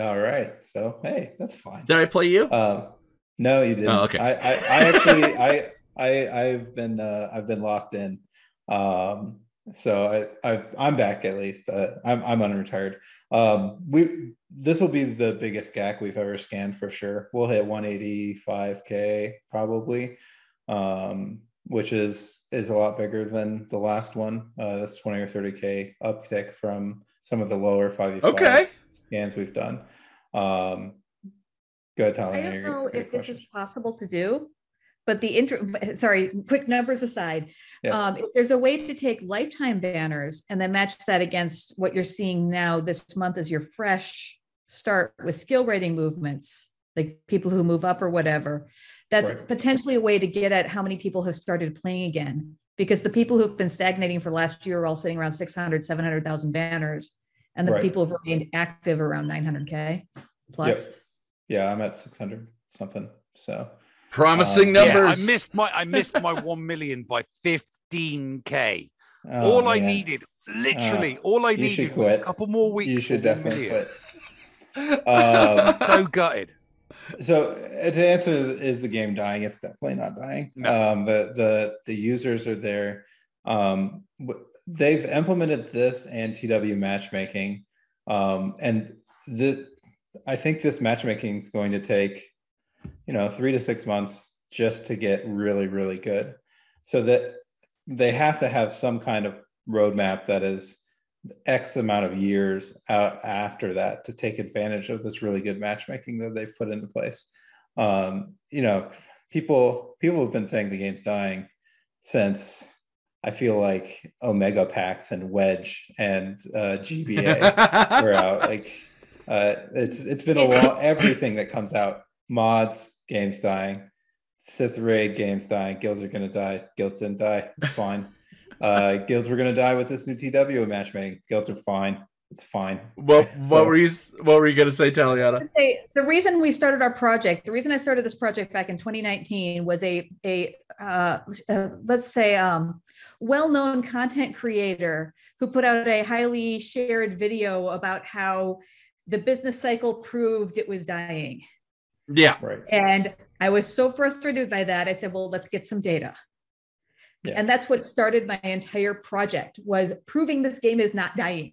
All right. So hey, that's fine. Did I play you? Um, no, you didn't. Oh, okay. I, I, I actually, I, I, I've been, uh, I've been locked in. Um, so I, I, I'm back at least. Uh, I'm, I'm unretired. Um, we, this will be the biggest GAC we've ever scanned for sure. We'll hit 185k probably, um, which is is a lot bigger than the last one. Uh, that's 20 or 30k uptick from some of the lower 5 Okay. scans we've done. Um, go ahead, Tyler. I don't know if this is possible to do, but the intro, sorry, quick numbers aside, Yeah. um, if there's a way to take lifetime banners and then match that against what you're seeing now this month as your fresh start with skill rating movements, like people who move up or whatever, That's Right. potentially a way to get at how many people have started playing again. Because the people who've been stagnating for last year are all sitting around 600, 700,000 banners. And the Right. people who've remained active around 900K plus. Yep. Yeah, I'm at 600 something. So Promising um, Yeah, numbers. I missed my I missed my one million by 15k. Oh, all I needed, literally, Uh, all I needed was a couple more weeks. You should definitely million. quit. Um, so gutted. so uh, to answer is the game dying it's definitely not dying No. um the the the users are there um they've implemented this and tw matchmaking um and the i think this matchmaking is going to take you know three to six months just to get really really good so that they have to have some kind of roadmap that is X amount of years out after that to take advantage of this really good matchmaking that they've put into place. Um, you know, people people have been saying the game's dying since I feel like Omega Packs and Wedge and uh, GBA were out. Like uh, it's it's been a while. Everything that comes out, mods, games dying, Sith Raid, games dying, guilds are gonna die. Guilds didn't die. It's fine. Uh, guilds were gonna die with this new TW matchmaking. Guilds are fine. It's fine. What So- what were you what were you gonna say, Taliana? the reason we started our project, the reason I started this project back in 2019 was a a uh, uh, let's say um, well-known content creator who put out a highly shared video about how the business cycle proved it was dying. Yeah. Right. And I was so frustrated by that. I said, well, let's get some data. Yeah. And that's what started my entire project was proving this game is not dying.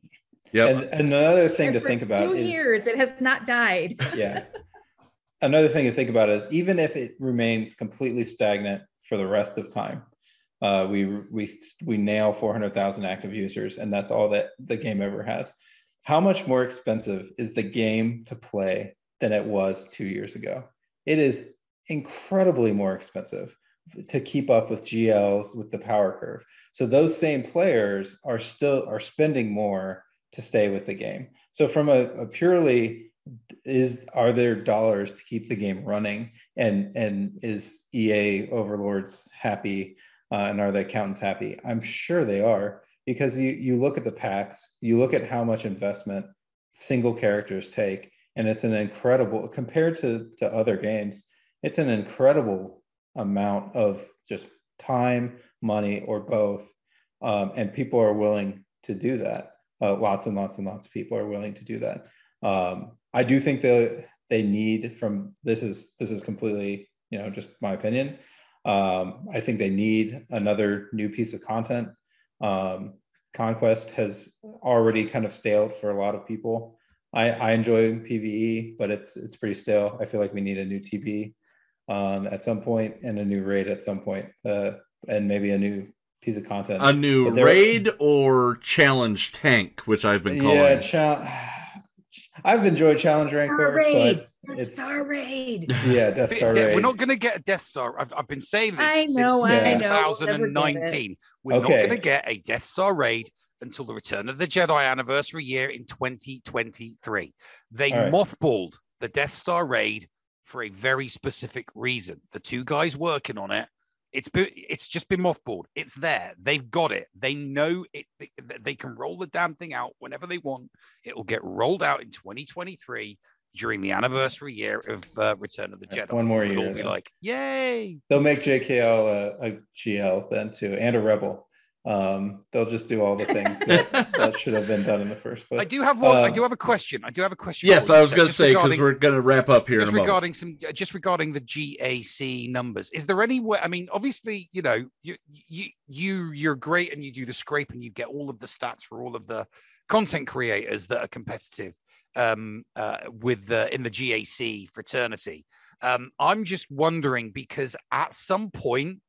Yep. And, and another thing And to for think about two is years it has not died. yeah. Another thing to think about is even if it remains completely stagnant for the rest of time, uh, we we we nail 400,000 active users, and that's all that the game ever has. How much more expensive is the game to play than it was two years ago? It is incredibly more expensive to keep up with GLs with the power curve. So those same players are still are spending more to stay with the game. So from a, a purely is are there dollars to keep the game running and and is ea overlords happy uh, and are the accountants happy i'm sure they are because you you look at the packs you look at how much investment single characters take and it's an incredible compared to to other games it's an incredible amount of just time money or both um, and people are willing to do that uh, lots and lots and lots of people are willing to do that um, I do think that they need from this is this is completely you know just my opinion. Um, I think they need another new piece of content. Um, Conquest has already kind of staled for a lot of people. I, I enjoy PVE, but it's it's pretty stale. I feel like we need a new TB um, at some point and a new raid at some point, uh, and maybe a new piece of content. A new But there- raid or challenge tank, which I've been calling. Yeah, cha- I've enjoyed Challenge Rancor, Star Raid. but Death it's Star Raid. yeah, Death Star Raid. We're not going to get a Death Star. I've, I've been saying this I since know, I know. We'll 2019. We're not going to get a Death Star raid until the Return of the Jedi anniversary year in 2023. They All right. mothballed the Death Star raid for a very specific reason. The two guys working on it, it's been, it's just been mothballed. It's there. They've got it. They know it. They, they can roll the damn thing out whenever they want. It will get rolled out in 2023 during the anniversary year of uh, Return of the Jedi. One more We'll all be like, yay! They'll make JKL a, a GL then too, and a Rebel. Um, they'll just do all the things that, that should have been done in the first place. I do have one. I Um, do have a question. I do have a question. Yes, I was going to say because we're going to wrap up here in just a moment. regarding some uh, just regarding the GAC numbers. Is there any way? I mean, obviously, you know, you you you you're great and you do the scrape and you get all of the stats for all of the content creators that are competitive um, uh, with the in the GAC fraternity. Um, I'm just wondering because at some point,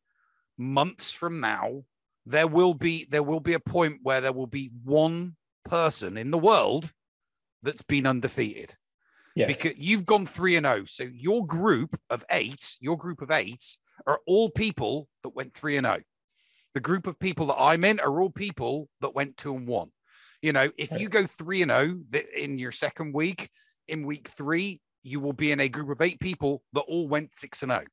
months from now, there will be there will be a point where there will be one person in the world that's been undefeated yes. because you've gone three and zero. So your group of eight, your group of eight, are all people that went three and zero. The group of people that I'm in are all people that went two and one. You know, if you go three and zero in your second week, in week three, you will be in a group of eight people that all went six and zero.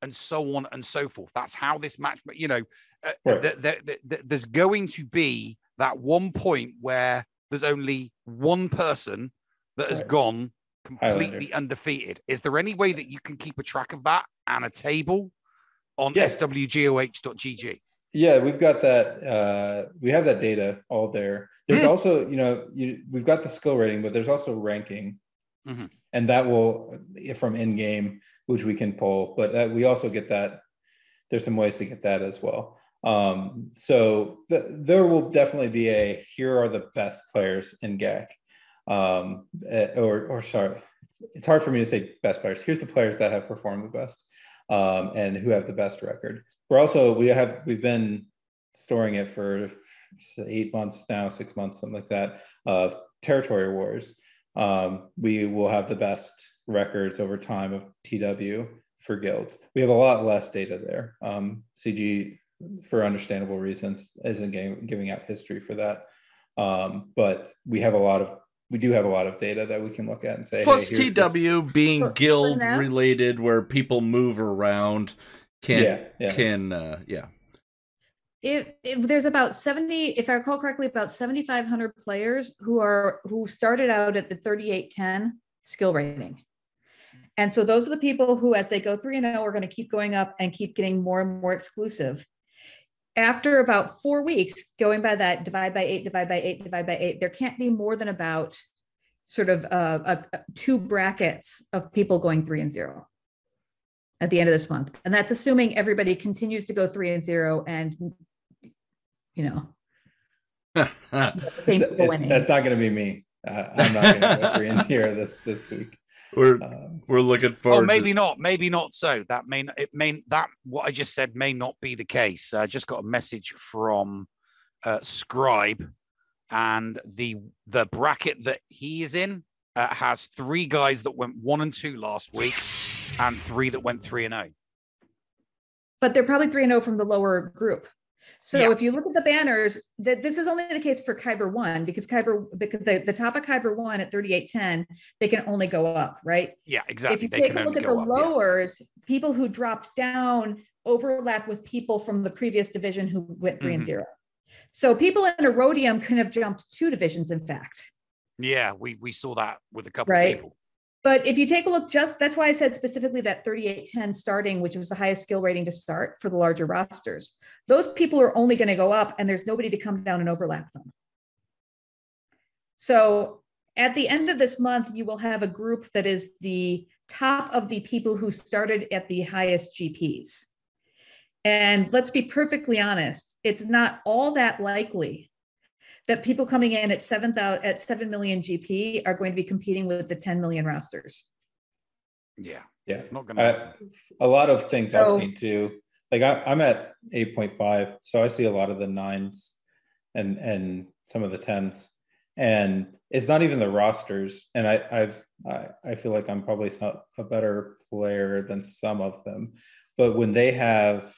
and so on and so forth. That's how this match, you know, uh, Right. th- th- th- th- there's going to be that one point where there's only one person that has Right. gone completely undefeated. Is there any way that you can keep a track of that and a table on Yeah. swgoh.gg? Yeah, we've got that. Uh, we have that data all there. There's Hmm. also, you know, you, we've got the skill rating, but there's also ranking, Mhm. and that will from in game, which we can pull. But uh, we also get that. There's some ways to get that as well. Um, so th- there will definitely be a here are the best players in GAC, um, eh, or or sorry, it's, it's hard for me to say best players. Here's the players that have performed the best um, and who have the best record. We're also we have we've been storing it for eight months now, six months, something like that. Of territory wars, um, we will have the best records over time of TW for guilds. We have a lot less data there. Um, CG, for understandable reasons, isn't giving, giving out history for that. Um, but we have a lot of we do have a lot of data that we can look at and say. Plus, hey, here's this- TW being For- for guild now? related, where people move around, can Yeah, yeah. can uh, yeah. if, if there's about 70 if i recall correctly about 7500 players who are who started out at the 3810 skill rating and so those are the people who as they go 3 and 0 are going to keep going up and keep getting more and more exclusive after about four weeks going by that divide by eight divide by eight divide by eight there can't be more than about sort of uh, uh, uh, two brackets of people going three and zero at the end of this month and that's assuming everybody continues to go three and zero and you know same It's- people it's- winning that's not going to be me. Uh, I'm not going to go three and zero this this week. We're Um, we're looking Or forward. maybe to, not. Maybe not. So that may n- it may that what I just said may not be the case. I just got a message from uh, Scribe, and the the bracket that he is in uh, has three guys that went one and two last week, and three that went three and oh. zero. but they're probably 3 and 0 from the lower group so Yeah. if you look at the banners that this is only the case for kyber 1 because kyber because the, the top of kyber 1 at 3810 they can only go up right Yeah, exactly. if you they take a look at the up. yeah. lowers people who dropped down overlap with people from the previous division who went 3 and Mhm. 0 so people in Aurodium can have jumped two divisions in fact Yeah, we we saw that with a couple Right. of people. But if you take a look, just that's why I said specifically that 3810 starting, which was the highest skill rating to start for the larger rosters. Those people are only going to go up, and there's nobody to come down and overlap them. So at the end of this month, you will have a group that is the top of the people who started at the highest GPs. And let's be perfectly honest, it's not all that likely that people coming in at 7,000 at 7 million GP are going to be competing with the 10 million rosters. Yeah, yeah, not gonna. Uh, a lot of things I've seen too. Like I, I'm at 8.5, so I see a lot of the nines and and some of the tens, and it's not even the rosters. And I, I've I, I feel like I'm probably a better player than some of them, but when they have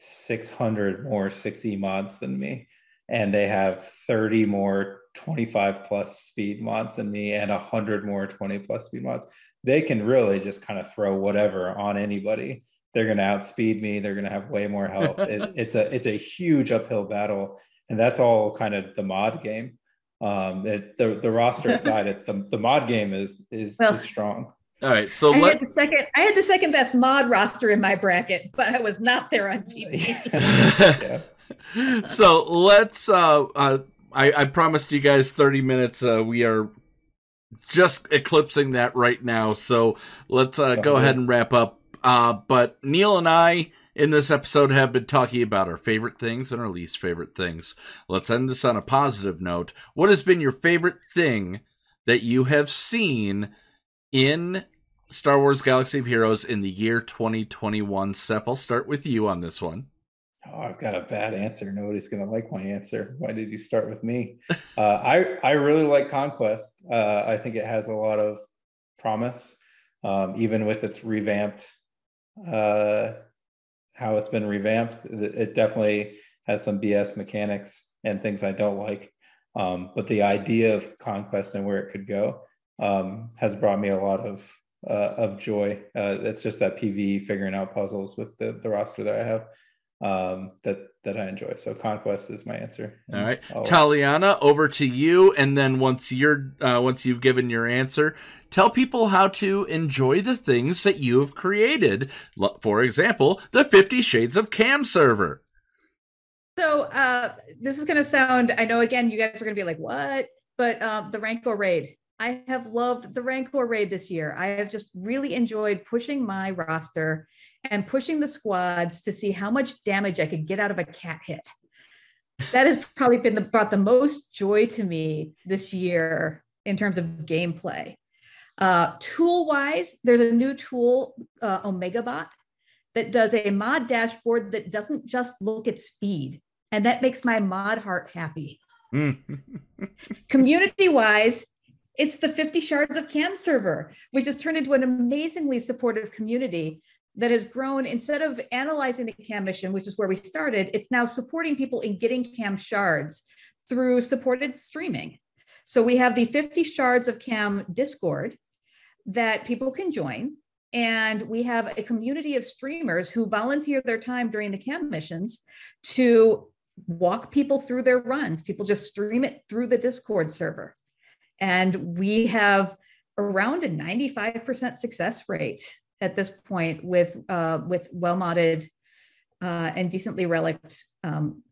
600 more 6e mods than me, and they have 30 more 25 plus speed mods than me, and 100 more 20 plus speed mods, they can really just kind of throw whatever on anybody. They're going to outspeed me. They're going to have way more health. it, it's a it's a huge uphill battle, and that's all kind of the mod game. Um, it, the the roster side it, the the mod game is is, Well- is strong. All right, so I let had the second I had the second best mod roster in my bracket, but I was not there on TV. yeah. So let's uh, uh I, I promised you guys 30 minutes uh we are just eclipsing that right now. So let's uh, go ahead and wrap up. Uh but neil and i in this episode have been talking about our favorite things and our least favorite things. Let's end this on a positive note. What has been your favorite thing that you have seen in star wars galaxy of heroes in the year 2021 sep i'll start with you on this one Oh, I've got a bad answer. Nobody's gonna like my answer. Why did you start with me? Uh, I I really like Conquest. Uh, I think it has a lot of promise, um, even with its revamped, uh, how it's been revamped. It, it definitely has some BS mechanics and things I don't like. Um, but the idea of Conquest and where it could go um, has brought me a lot of uh, of joy. Uh, it's just that PV figuring out puzzles with the, the roster that I have um, that that I enjoy. So conquest is my answer. All right, I'll- Taliana, over to you. And then once you're uh, once you've given your answer, tell people how to enjoy the things that you have created. For example, the Fifty Shards of KAM server. So uh, this is going to sound, I know again, you guys are going to be like, what? But um, the Rancor raid, I have loved the Rancor raid this year. I have just really enjoyed pushing my roster and pushing the squads to see how much damage I could get out of a cat hit. That has probably been the, brought the most joy to me this year in terms of gameplay. Uh, tool wise, there's a new tool, uh, OmegaBot, that does a mod dashboard that doesn't just look at speed. And that makes my mod heart happy. Community wise, it's the 50 Shards of KAM server, which has turned into an amazingly supportive community that has grown instead of analyzing the KAM mission, which is where we started, it's now supporting people in getting KAM shards through supported streaming. So we have the 50 Shards of KAM Discord that people can join. And we have a community of streamers who volunteer their time during the KAM missions to walk people through their runs. People just stream it through the Discord server. And we have around a 95% success rate at this point with uh, with well modded uh, and decently relict um,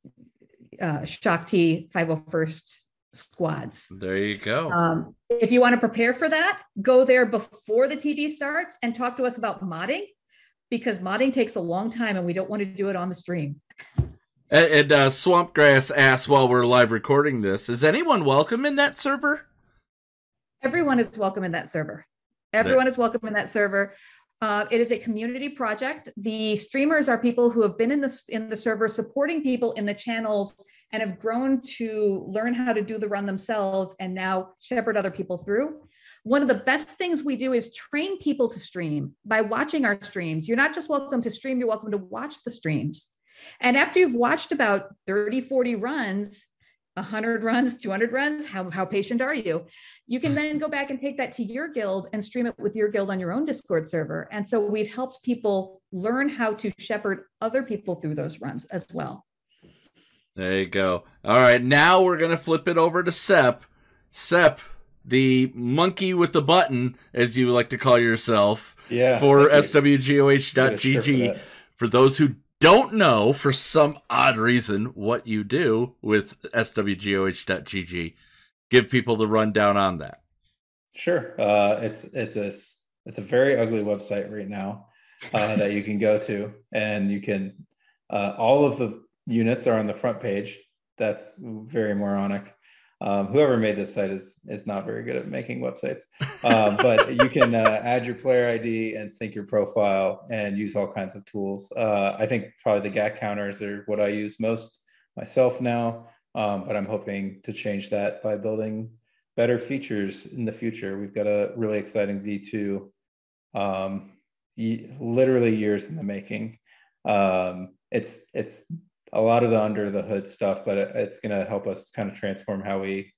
uh, Shaak Ti 501st squads. There you go. Um, if you want to prepare for that, go there before the TB starts and talk to us about modding because modding takes a long time and we don't want to do it on the stream. And, and uh, Swampgrass asks while we're live recording this: Is anyone welcome in that server? Everyone is welcome in that server. Everyone is welcome in that server. Uh, it is a community project. The streamers are people who have been in the in the server supporting people in the channels and have grown to learn how to do the run themselves and now shepherd other people through. One of the best things we do is train people to stream by watching our streams. You're not just welcome to stream, you're welcome to watch the streams. And after you've watched about 30, 40 runs, 100 runs, 200 runs, how, how patient are you? You can then go back and take that to your guild and stream it with your guild on your own Discord server. And so we've helped people learn how to shepherd other people through those runs as well. There you go. All right, now we're gonna flip it over to Sep. Sep, the monkey with the button, as you like to call yourself, Yeah, for thank swgoh.gg. Get a shirt for. For those who don't know, for some odd reason, what you do with swgoh.gg, give people the rundown on that. Sure. Uh, it's it's a it's a very ugly website right now uh, that you can go to, and you can uh, all of the units are on the front page. That's very moronic. Um, whoever made this site is is not very good at making websites. Um, but you can uh, add your player ID and sync your profile and use all kinds of tools. Uh, I think probably the GAC counters are what I use most myself now. Um, but I'm hoping to change that by building better features in the future. We've got a really exciting V2, um, ye- literally years in the making. Um, it's it's a lot of the under the hood stuff, but it, it's going to help us kind of transform how we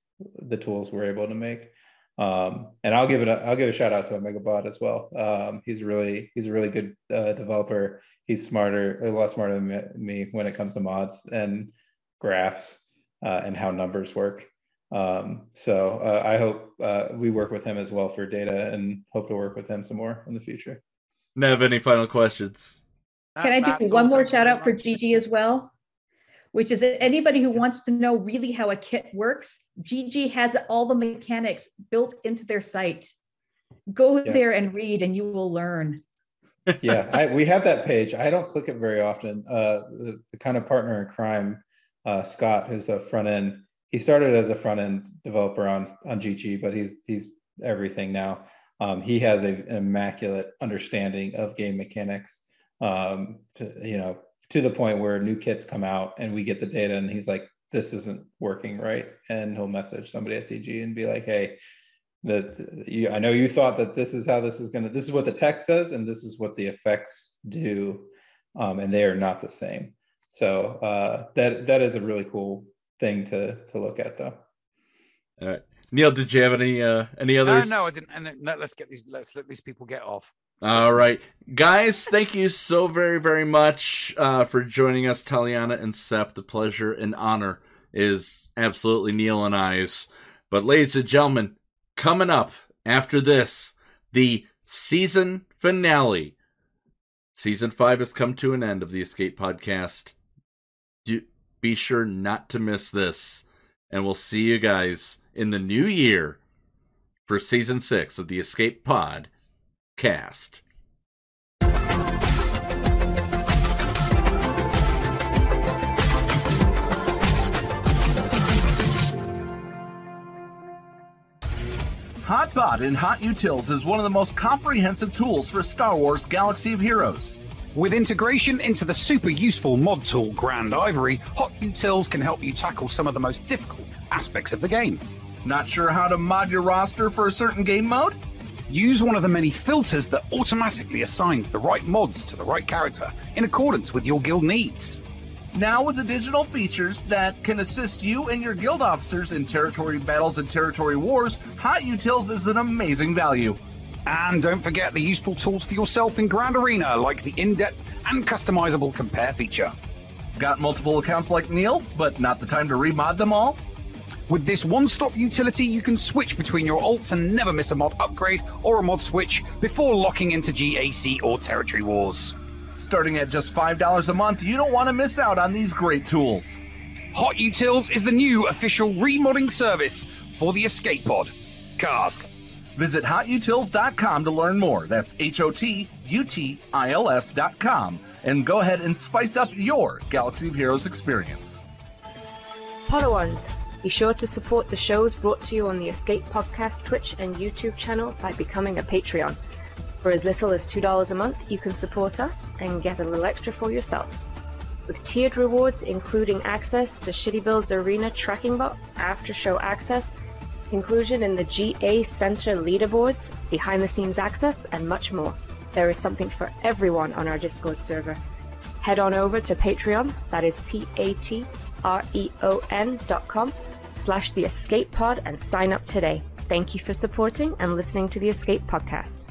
the tools we're able to make. Um, and I'll give it a I'll give a shout out to Omegabot as well. Um, he's really he's a really good uh, developer. He's smarter, a lot smarter than me- me when it comes to mods and graphs uh, and how numbers work. Um, so uh, I hope uh, we work with him as well for data and hope to work with him some more in the future. Nev, any final questions? Can I do one more shout out for GG as well? Which is anybody who wants to know really how a kit works, GG has all the mechanics built into their site. Go Yeah. there and read, and you will learn. yeah, I, we have that page. I don't click it very often. Uh, the, the kind of partner in crime, uh, Scott, who's a front end. He started as a front end developer on on GG, but he's he's everything now. Um, he has a, an immaculate understanding of game mechanics. Um, to, you know, to the point where new kits come out and we get the data, and he's like, "This isn't working right," and he'll message somebody at CG and be like, "Hey." that you, I know you thought that this is how this is going to, this is what the text says, and this is what the effects do, um, and they are not the same. So uh, that that is a really cool thing to to look at, though. All right. Neil, did you have any uh, any No, others? no, I didn't. And then, let- let's get these. Let's let these people get off. All right, guys, thank you so very, very much uh, for joining us, Taliana and Sep. The pleasure and honor is absolutely Neil and I's. But, ladies and gentlemen, coming up after this, the season finale. Season five has come to an end of the Escape Podcast. Do, be sure not to miss this, and we'll see you guys in the new year for season six of the Escape Pod cast. Hotbot in HotUtils is one of the most comprehensive tools for Star Wars Galaxy of Heroes. With integration into the super useful mod tool Grandivory, Hot Utils can help you tackle some of the most difficult aspects of the game. Not sure how to mod your roster for a certain game mode? Use one of the many filters that automatically assigns the right mods to the right character in accordance with your guild needs. Now with additional features that can assist you and your guild officers in territory battles and territory wars, HotUtils is an amazing value. And don't forget the useful tools for yourself in Grand Arena, like the in depth and customizable compare feature. Got multiple accounts like Neil, but not the time to remod them all? With this one stop utility, you can switch between your alts and never miss a mod upgrade or a mod switch before locking into GAC or Territory Wars. Starting at just $5 a month, you don't want to miss out on these great tools. HotUtils is the new official remodding service for the Escape Pod. Cast. Visit hotutils.com to learn more. That's H O T U T I L S.com. And go ahead and spice up your Galaxy of Heroes experience. Podawans, be sure to support the shows brought to you on the Escape Podcast Twitch and YouTube channel by becoming a Patreon. For as little as $2 a month, you can support us and get a little extra for yourself. With tiered rewards including access to Shitty Bill's Arena tracking bot, after show access, inclusion in the GA Center leaderboards, behind the scenes access, and much more. There is something for everyone on our Discord server. Head on over to Patreon, that is P A T R E O N dot com slash the escape pod and sign up today. Thank you for supporting and listening to the Escape Podcast.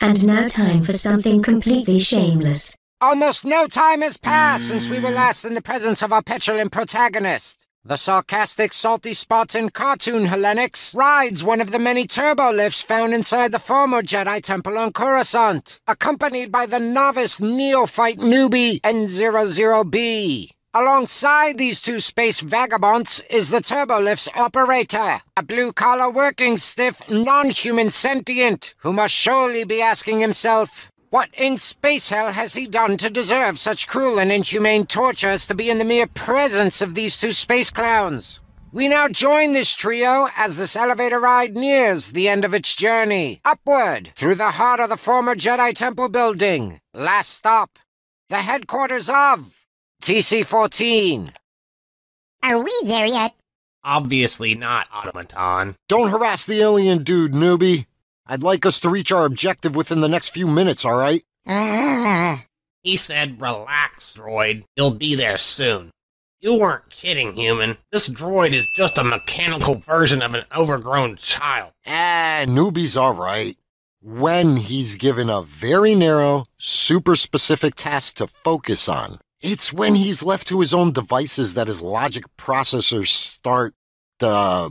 And now time for something completely shameless. Almost no time has passed since we were last in the presence of our petulant protagonist. The sarcastic, salty Spartan cartoon Hellenix rides one of the many turbo lifts found inside the former Jedi Temple on Coruscant, accompanied by the novice neophyte newbie N00B. Alongside these two space vagabonds is the turbolift's operator, a blue-collar working stiff, non-human sentient, who must surely be asking himself, what in space hell has he done to deserve such cruel and inhumane torture as to be in the mere presence of these two space clowns? We now join this trio as this elevator ride nears the end of its journey, upward through the heart of the former Jedi Temple building. Last stop, the headquarters of TC 14. Are we there yet? Obviously not, Automaton. Don't harass the alien dude, newbie. I'd like us to reach our objective within the next few minutes, all right? Ah, He said, relax, droid. He'll be there soon. You weren't kidding, human. This droid is just a mechanical version of an overgrown child. Ah, newbie's all right. When he's given a very narrow, super specific task to focus on. It's when he's left to his own devices that his logic processors start, uh,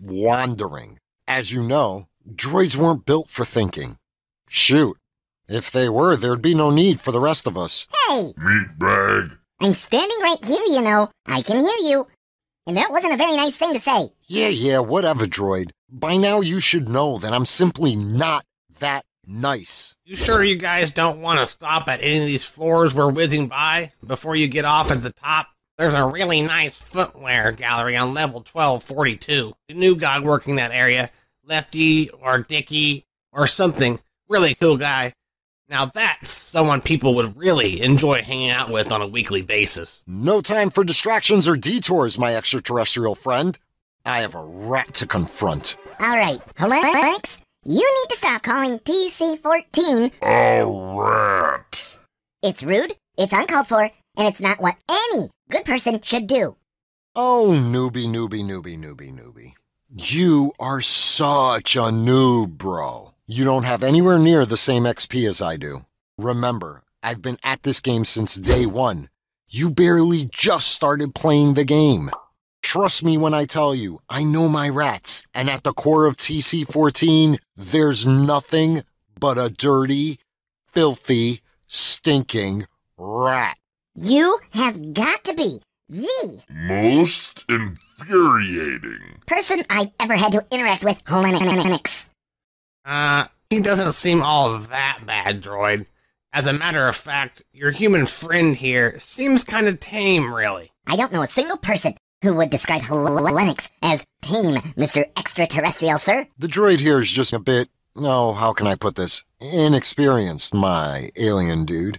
wandering. As you know, droids weren't built for thinking. Shoot. If they were, there'd be no need for the rest of us. hey! Meatbag. I'm standing right here, you know. I can hear you. And that wasn't a very nice thing to say. Yeah, yeah, whatever, droid. By now you should know that I'm simply not that nice. You sure you guys don't want to stop at any of these floors we're whizzing by before you get off at the top? There's a really nice footwear gallery on level 1242. The new guy working that area, Lefty or Dicky or something. Really cool guy. Now that's someone people would really enjoy hanging out with on a weekly basis. No time for distractions or detours, my extraterrestrial friend. I have a rat to confront. All right, hello Alex, you need to stop calling TC-14. A rat. It's rude, it's uncalled for, and it's not what any good person should do. Oh, newbie, newbie, newbie, newbie, newbie. You are such a noob, bro. You don't have anywhere near the same XP as I do. Remember, I've been at this game since day one. You barely just started playing the game. Trust me when I tell you, I know my rats, and at the core of TC 14, there's nothing but a dirty, filthy, stinking rat. You have got to be the Most infuriating. person I've ever had to interact with, Lennox. Uh, he doesn't seem all that bad, droid. As a matter of fact, your human friend here seems kind of tame, really. I don't know a single person who would describe Lennox as tame, Mr. Extraterrestrial, sir. The droid here is just a bit, no, how can I put this? Inexperienced, my alien dude.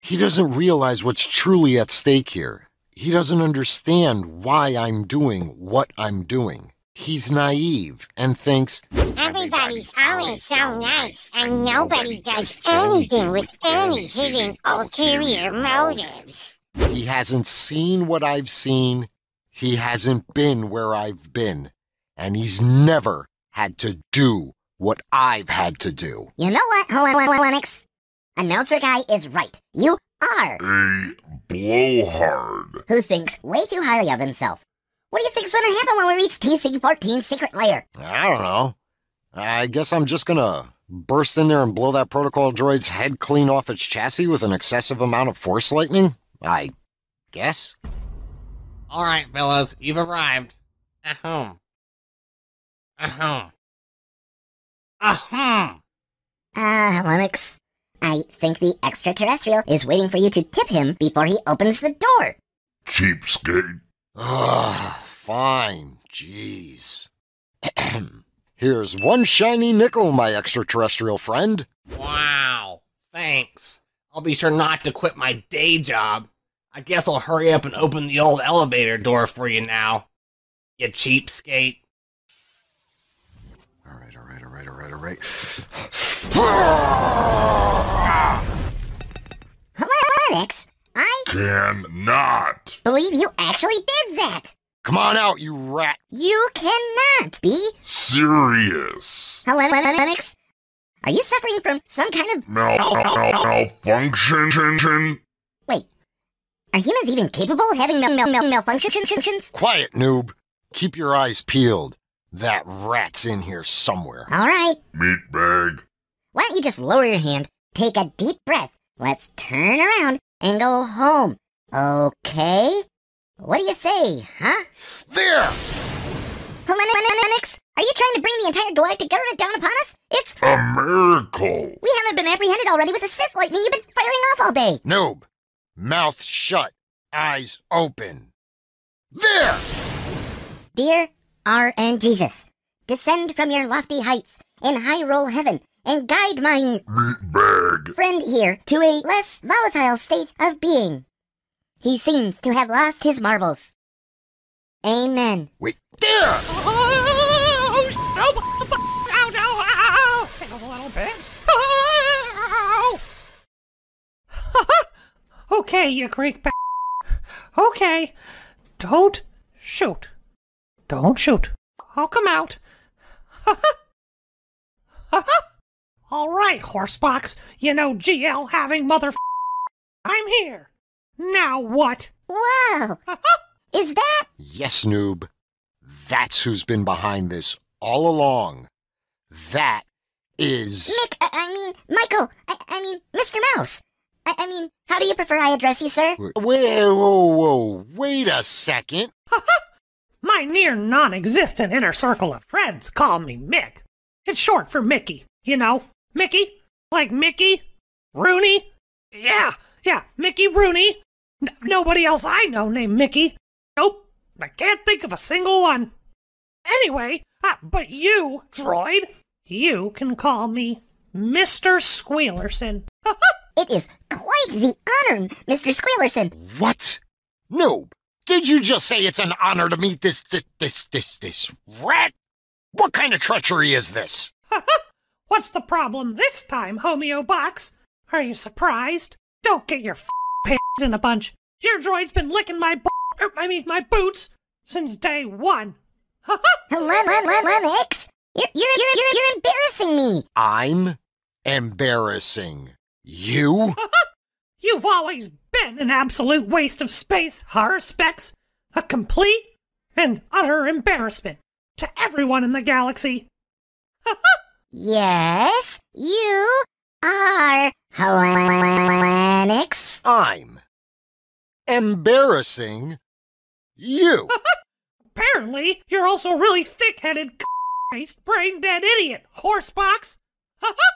He doesn't realize what's truly at stake here. He doesn't understand why I'm doing what I'm doing. He's naive and thinks, Everybody's always so nice, and nobody does anything with any hidden ulterior motives. He hasn't seen what I've seen. He hasn't been where I've been. And he's never had to do what I've had to do. You know what, Lennox? Announcer guy is right. You are A blowhard. who thinks way too highly of himself. What do you think's gonna happen when we reach TC-14's secret lair? I don't know. I guess I'm just gonna burst in there and blow that protocol droid's head clean off its chassis with an excessive amount of force lightning? I guess. All right, fellas, you've arrived. Ahem. Ahem. Ahem. Ah, uh, Lennox. I think the extraterrestrial is waiting for you to tip him before he opens the door. Cheapskate. Ah, fine. Jeez. Here's one shiny nickel, my extraterrestrial friend. Wow. Thanks. I'll be sure not to quit my day job. I guess I'll hurry up and open the old elevator door for you now. You cheapskate. All right, all right, all right, all right, all right. Lennox, I Cannot. believe you actually did that. Come on out, you rat. You cannot be. Serious. Hello, Lennox. Are you suffering from some kind of Mal- mal- mal- malfunction. Wait, are humans even capable of having mal- mal- mal- malfunctions? Quiet, noob. Keep your eyes peeled. That rat's in here somewhere. All right, Meatbag. why don't you just lower your hand, take a deep breath, let's turn around and go home. Okay? What do you say, huh? There! Lennox, are you trying to bring the entire galactic government down upon us? It's. A miracle. We haven't been apprehended already with the Sith lightning you've been firing off all day. Noob. Mouth shut. Eyes open. There! Dear RNGesus, descend from your lofty heights in high roll heaven and guide mine Meatbag. friend here to a less volatile state of being. He seems to have lost his marbles. Amen. Wait, there! Oh, sh- oh, fuck. Ow, ow, ow. Tickles a little bit. Ow. Okay, you Greek b- Okay. Don't shoot. Don't shoot. I'll come out. All right, horsebox. You know GL having mother. I'm here. Now what? Whoa! Is that? Yes, noob. That's who's been behind this all along. That is. Mick, I, I mean, Michael, I, I mean, Mr. Mouse. I, I mean, how do you prefer I address you, sir? Wait, whoa, whoa, wait a second. My near non existent inner circle of friends call me Mick. It's short for Mickey, you know? Mickey? Like Mickey? Rooney? Yeah, yeah, Mickey Rooney. N- nobody else I know named Mickey. Nope, I can't think of a single one. Anyway, uh, but you, droid, you can call me Mr. Squealerson. It is quite the honor, Mr. Squealerson. What? Noob, did you just say it's an honor to meet this, this, this, this, this rat? What kind of treachery is this? What's the problem this time, Homeo Box? Are you surprised? Don't get your f- pants in a bunch. Your droid's been licking my b- er, I mean, my boots since day one. Lennox, you're, you're, you're, you're, you're embarrassing me. I'm embarrassing you? You've always been an absolute waste of space, Har Specs. A complete and utter embarrassment to everyone in the galaxy. Yes, you are Lennox. I'm embarrassing you. Apparently, you're also a really thick-headed, faced, brain-dead idiot, horse horsebox.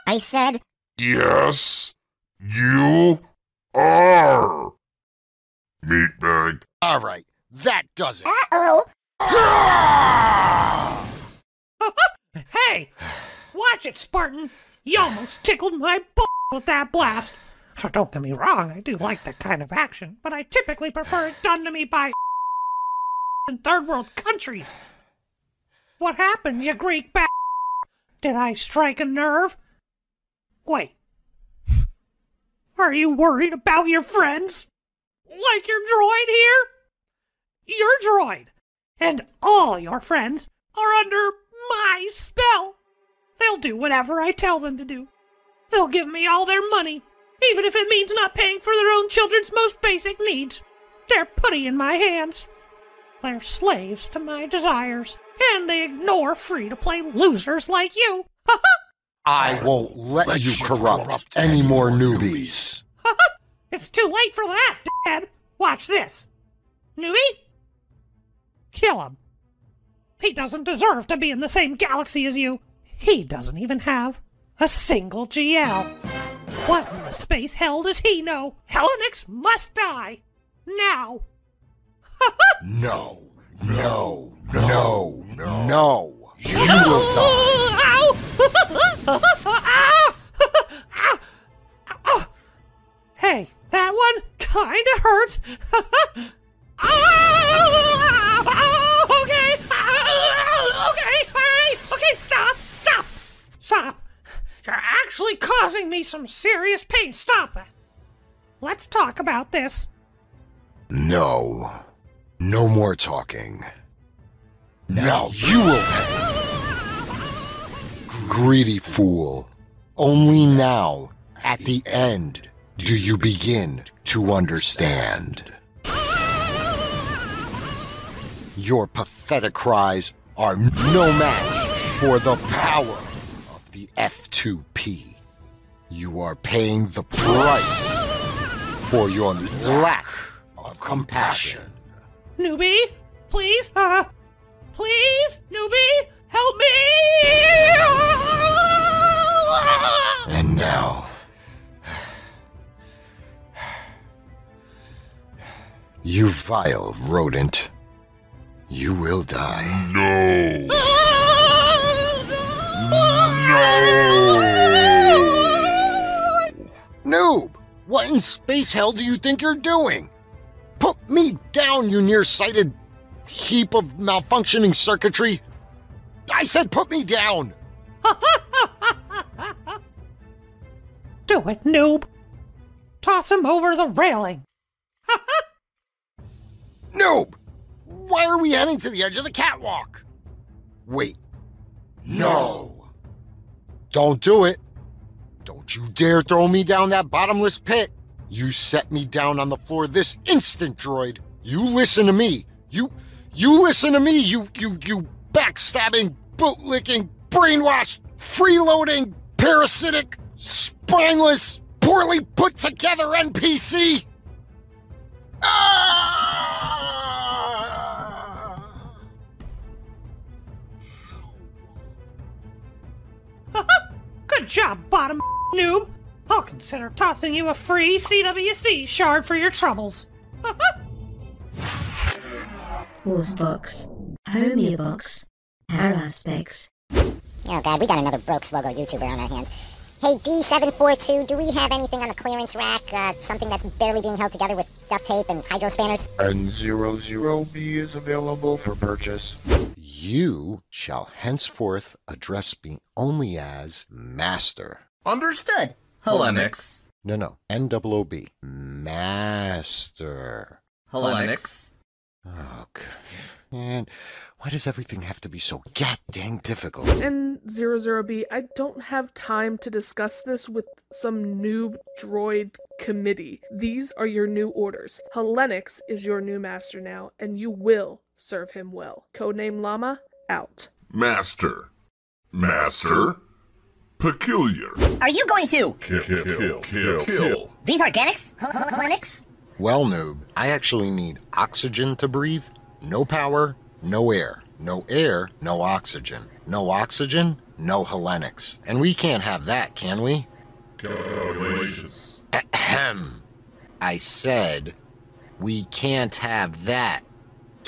I said, Yes, you are. Meatbag. All right, that does it. uh-oh. hey, watch it, Spartan. You almost tickled my ball with that blast. Oh, don't get me wrong, I do like that kind of action, but I typically prefer it done to me by in third world countries. What happened, you Greek ba- Did I strike a nerve? Wait. Are you worried about your friends? Like your droid here? Your droid and all your friends are under my spell. They'll do whatever I tell them to do. They'll give me all their money, even if it means not paying for their own children's most basic needs. They're putty in my hands. They're slaves to my desires, and they ignore free to play losers like you. I won't let you corrupt any more newbies. it's too late for that, Dad. Watch this. Newbie? Kill him. He doesn't deserve to be in the same galaxy as you. He doesn't even have a single GL. What in the space hell does he know? Helenix must die. Now. No, no, no, no. You will die. Hey, that one kinda hurt. Okay. Okay. Okay. Stop. Stop. Stop. You're actually causing me some serious pain. Stop that. Let's talk about this. No. No more talking. Now you will. Greedy fool. Only now, at the end, do you begin to understand. Your pathetic cries are no match for the power of the F2P. You are paying the price for your lack of compassion. Newbie, please, uh, please, newbie, help me! And now. You vile rodent. You will die. No. No! Noob! What in space hell do you think you're doing? Put me down, you nearsighted heap of malfunctioning circuitry! I said put me down! Do it, noob. Toss him over the railing. Noob! Why are we heading to the edge of the catwalk? Wait. No! Don't do it! Don't you dare throw me down that bottomless pit! You set me down on the floor this instant, droid! You listen to me! You you listen to me, you you you backstabbing, bootlicking, brainwashed, freeloading, parasitic, spineless, poorly put together NPC! Good job, bottom noob. I'll consider tossing you a free CWC shard for your troubles. Horsebox, Homeobox, Hair Aspects. Oh god, we got another broke swoggle YouTuber on our hands. Hey D742, do we have anything on the clearance rack? Uh, something that's barely being held together with duct tape and hydro spanners? N00B is available for purchase. You shall henceforth address me only as Master. Understood. Hellenix. No, no. N-double-O-B. Master. Hellenix. Oh, God. Man, why does everything have to be so goddamn difficult? And 00B, I don't have time to discuss this with some noob droid committee. These are your new orders. Helenix is your new master now, and you will serve him well. Codename Llama, out. Master. Master. Peculiar. Are you going to? Kill, kill, kill, kill, kill. These organics? Linux? Well, noob, I actually need oxygen to breathe. No power, no air. No air, no oxygen. No oxygen, no Helenix. And we can't have that, can we? Calculations. Ahem. I said we can't have that,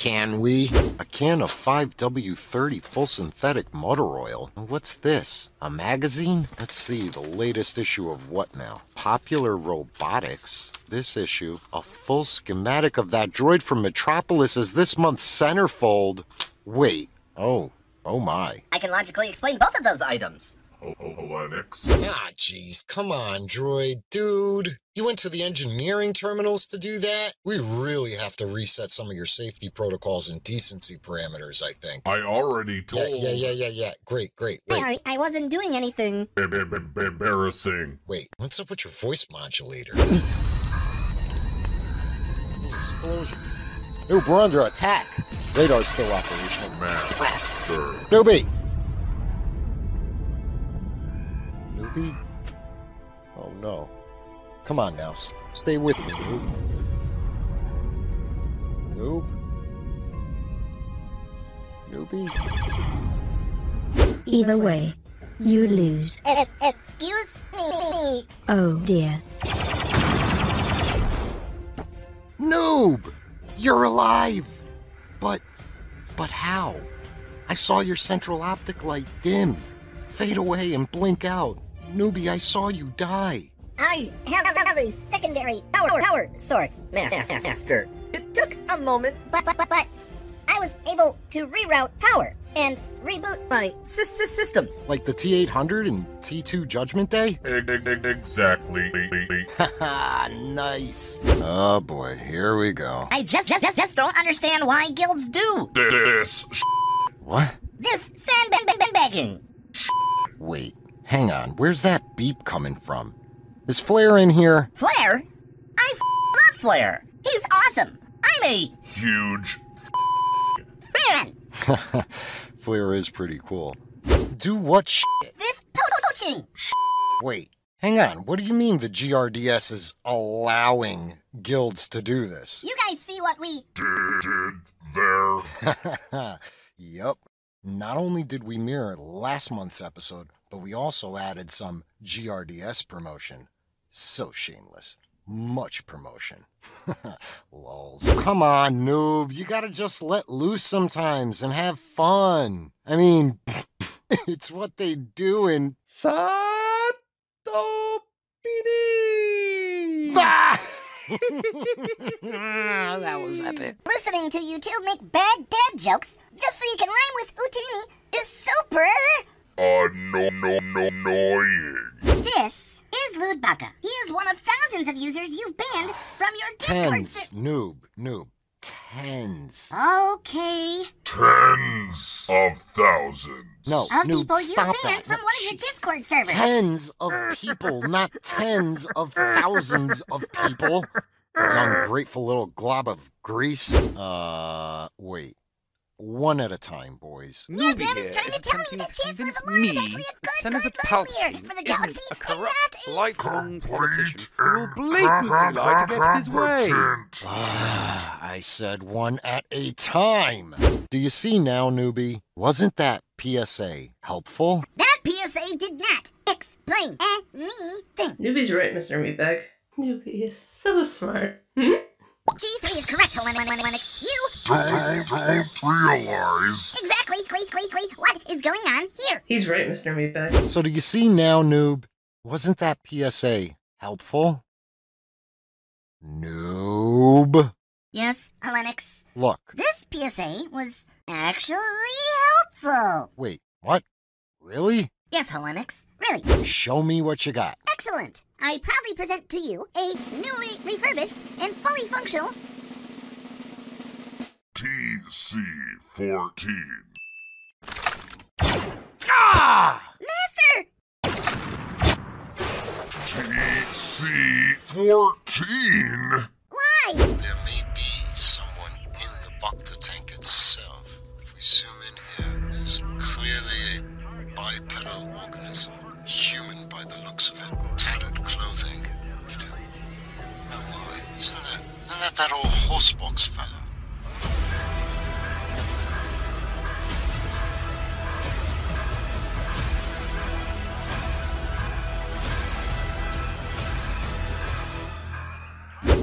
can we? A can of 5W30 full synthetic motor oil. What's this? A magazine? Let's see, the latest issue of what now? Popular Robotics. This issue, a full schematic of that droid from Metropolis is this month's centerfold. Wait. Oh. Oh my. I can logically explain both of those items. Helenix. Ah, jeez, come on, droid. Dude, you went to the engineering terminals to do that? We really have to reset some of your safety protocols and decency parameters, I think. I already told. Yeah, yeah, yeah, yeah, yeah. Great, great. Wait, I, I wasn't doing anything. Em- em- em- Embarrassing. wait, what's up with your voice modulator? Explosions. Noob, we're attack. Radar's still operational. Master. Newbie! Newbie? Oh no. Come on now, s- stay with me, Noob. Noob? Newbie? Either way, you lose. E- excuse me. Oh dear. Noob! You're alive! But, but how? I saw your central optic light dim, fade away and blink out. Newbie, I saw you die. I have a secondary power power source, master. It took a moment, but but but, but I was able to reroute power and reboot my sys- sys- systems. Like the T800 and T2 Judgment Day? Exactly. Nice. Oh boy, here we go. I just just just, just don't understand why guilds do This. What? this sandbagging. Wait, hang on. Where's that beep coming from? Is Flair in here? Flair? I f- love Flair. He's awesome. I'm a Huge. fan. Flair is pretty cool. Do what shit? This po- poaching. Wait, hang on. What do you mean the GRDS is allowing guilds to do this? You guys see what we did There. yep. Not only did we mirror last month's episode, but we also added some GRDS promotion. So shameless. Much promotion. Lols. Come on, noob. You gotta just let loose sometimes and have fun. I mean, it's what they do in Sato PD. Ah! that was epic. listening to you two make bad dad jokes just so you can rhyme with Utini is super. Uh, no, no, no, annoying. This is Ludbaka. He is one of thousands of users you've banned from your Discord. Tens. ser- Noob. Noob. Tens. okay. Tens of thousands. No, Of noob, people you banned that. from one of your Discord servers. Tens of people, not tens of thousands of people. You Ungrateful little glob of grease. Uh, wait. One at a time, boys. Yeah, Bev is trying to tell me that Chancellor Valor is actually a good, Senator good, good Palpatine leader for the isn't galaxy a corrupt, not a lifelong politician who will blatantly lie to get his way. Ah, I said one at a time. Do you see now, newbie? Wasn't that PSA helpful? That PSA did not explain anything. Newbie's right, Mr. Meatbag. Newbie is so smart. Hmm? G3 is correct, Lennox. You Don't, don't realize. exactly, wait, wait, wait. What is going on here? He's right, Mr. Meatbag. So do you see now, noob? Wasn't that PSA helpful? Noob. Yes, Lennox. Look, This PSA was actually helpful. wait, what? Really? Yes, Helenix. Really. Show me what you got. Excellent. I proudly present to you a newly refurbished and fully functional TC14. Ah! Master! TC14? Why? There may be someone in the Bacta tank itself. If we zoom in here, there's clearly a bipedal organism, human by the looks of it, old horsebox fellow?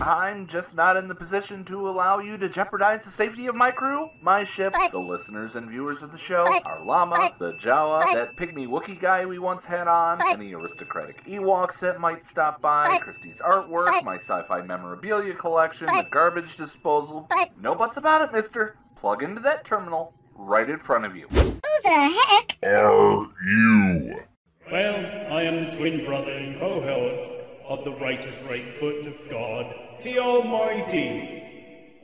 I'm just not in the position to allow you to jeopardize the safety of my crew, my ship, the listeners and viewers of the show, our llama, the Jawa, that pygmy Wookiee guy we once had on, any aristocratic Ewoks that might stop by, Christie's artwork, my sci-fi memorabilia collection, the garbage disposal. No buts about it, mister. Plug into that terminal right in front of you. Who the heck? Are you? Well, I am the twin brother and cohort of the righteous right foot of God, the Almighty.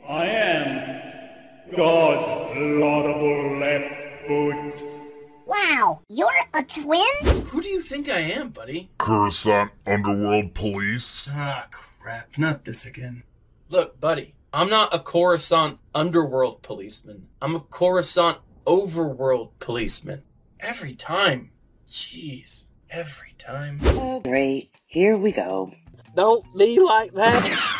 I am God's laudable left foot. Wow, you're a twin? Who do you think I am, buddy? Coruscant Underworld Police? Ah, crap. Not this again. Look, buddy, I'm not a Coruscant underworld policeman. I'm a Coruscant overworld policeman. Every time. Jeez. Every time. Oh, great. Here we go. Don't be like that.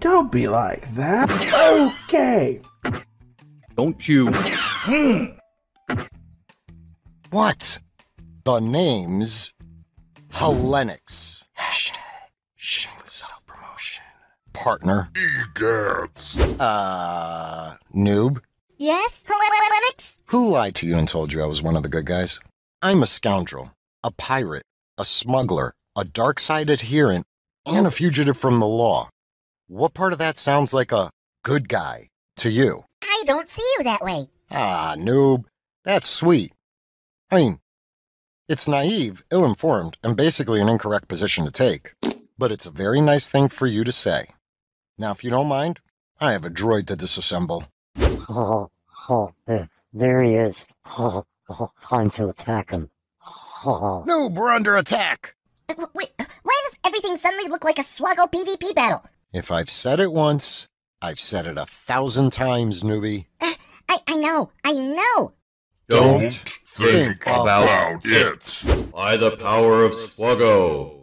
Don't be like that. Okay. Don't you? What? The name's Hellenics. Shameless self-promotion. Partner. Egads. Uh, noob. Yes, Hellenics? Who lied to you and told you I was one of the good guys? I'm a scoundrel, a pirate, a smuggler, a dark side adherent, and a fugitive from the law. What part of that sounds like a good guy to you? I don't see you that way. Ah, noob. That's sweet. I mean, it's naive, ill informed, and basically an incorrect position to take. But it's a very nice thing for you to say. Now, if you don't mind, I have a droid to disassemble. Oh, oh, there, there he is. Oh, oh, time to attack him. Oh. Noob, we're under attack! Wait, why does everything suddenly look like a Swaggle PvP battle? If I've said it once, I've said it a thousand times, newbie. Eh, I, I know, I know. Don't think about it. By the power of Swaggo.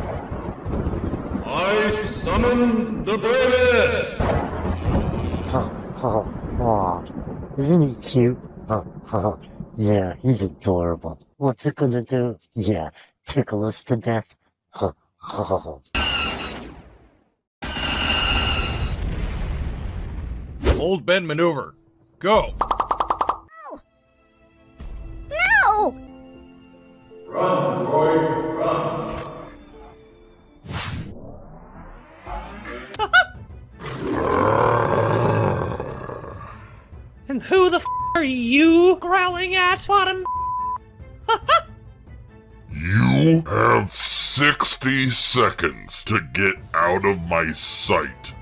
I summon the bravest! Oh, oh, oh. Isn't he cute? Oh, oh. Yeah, he's adorable. What's it gonna do? Yeah, tickle us to death. Oh, oh. Old Ben maneuver. Go! No! Run, droid, run. And who the f are you growling at, bottom? You have 60 seconds to get out of my sight.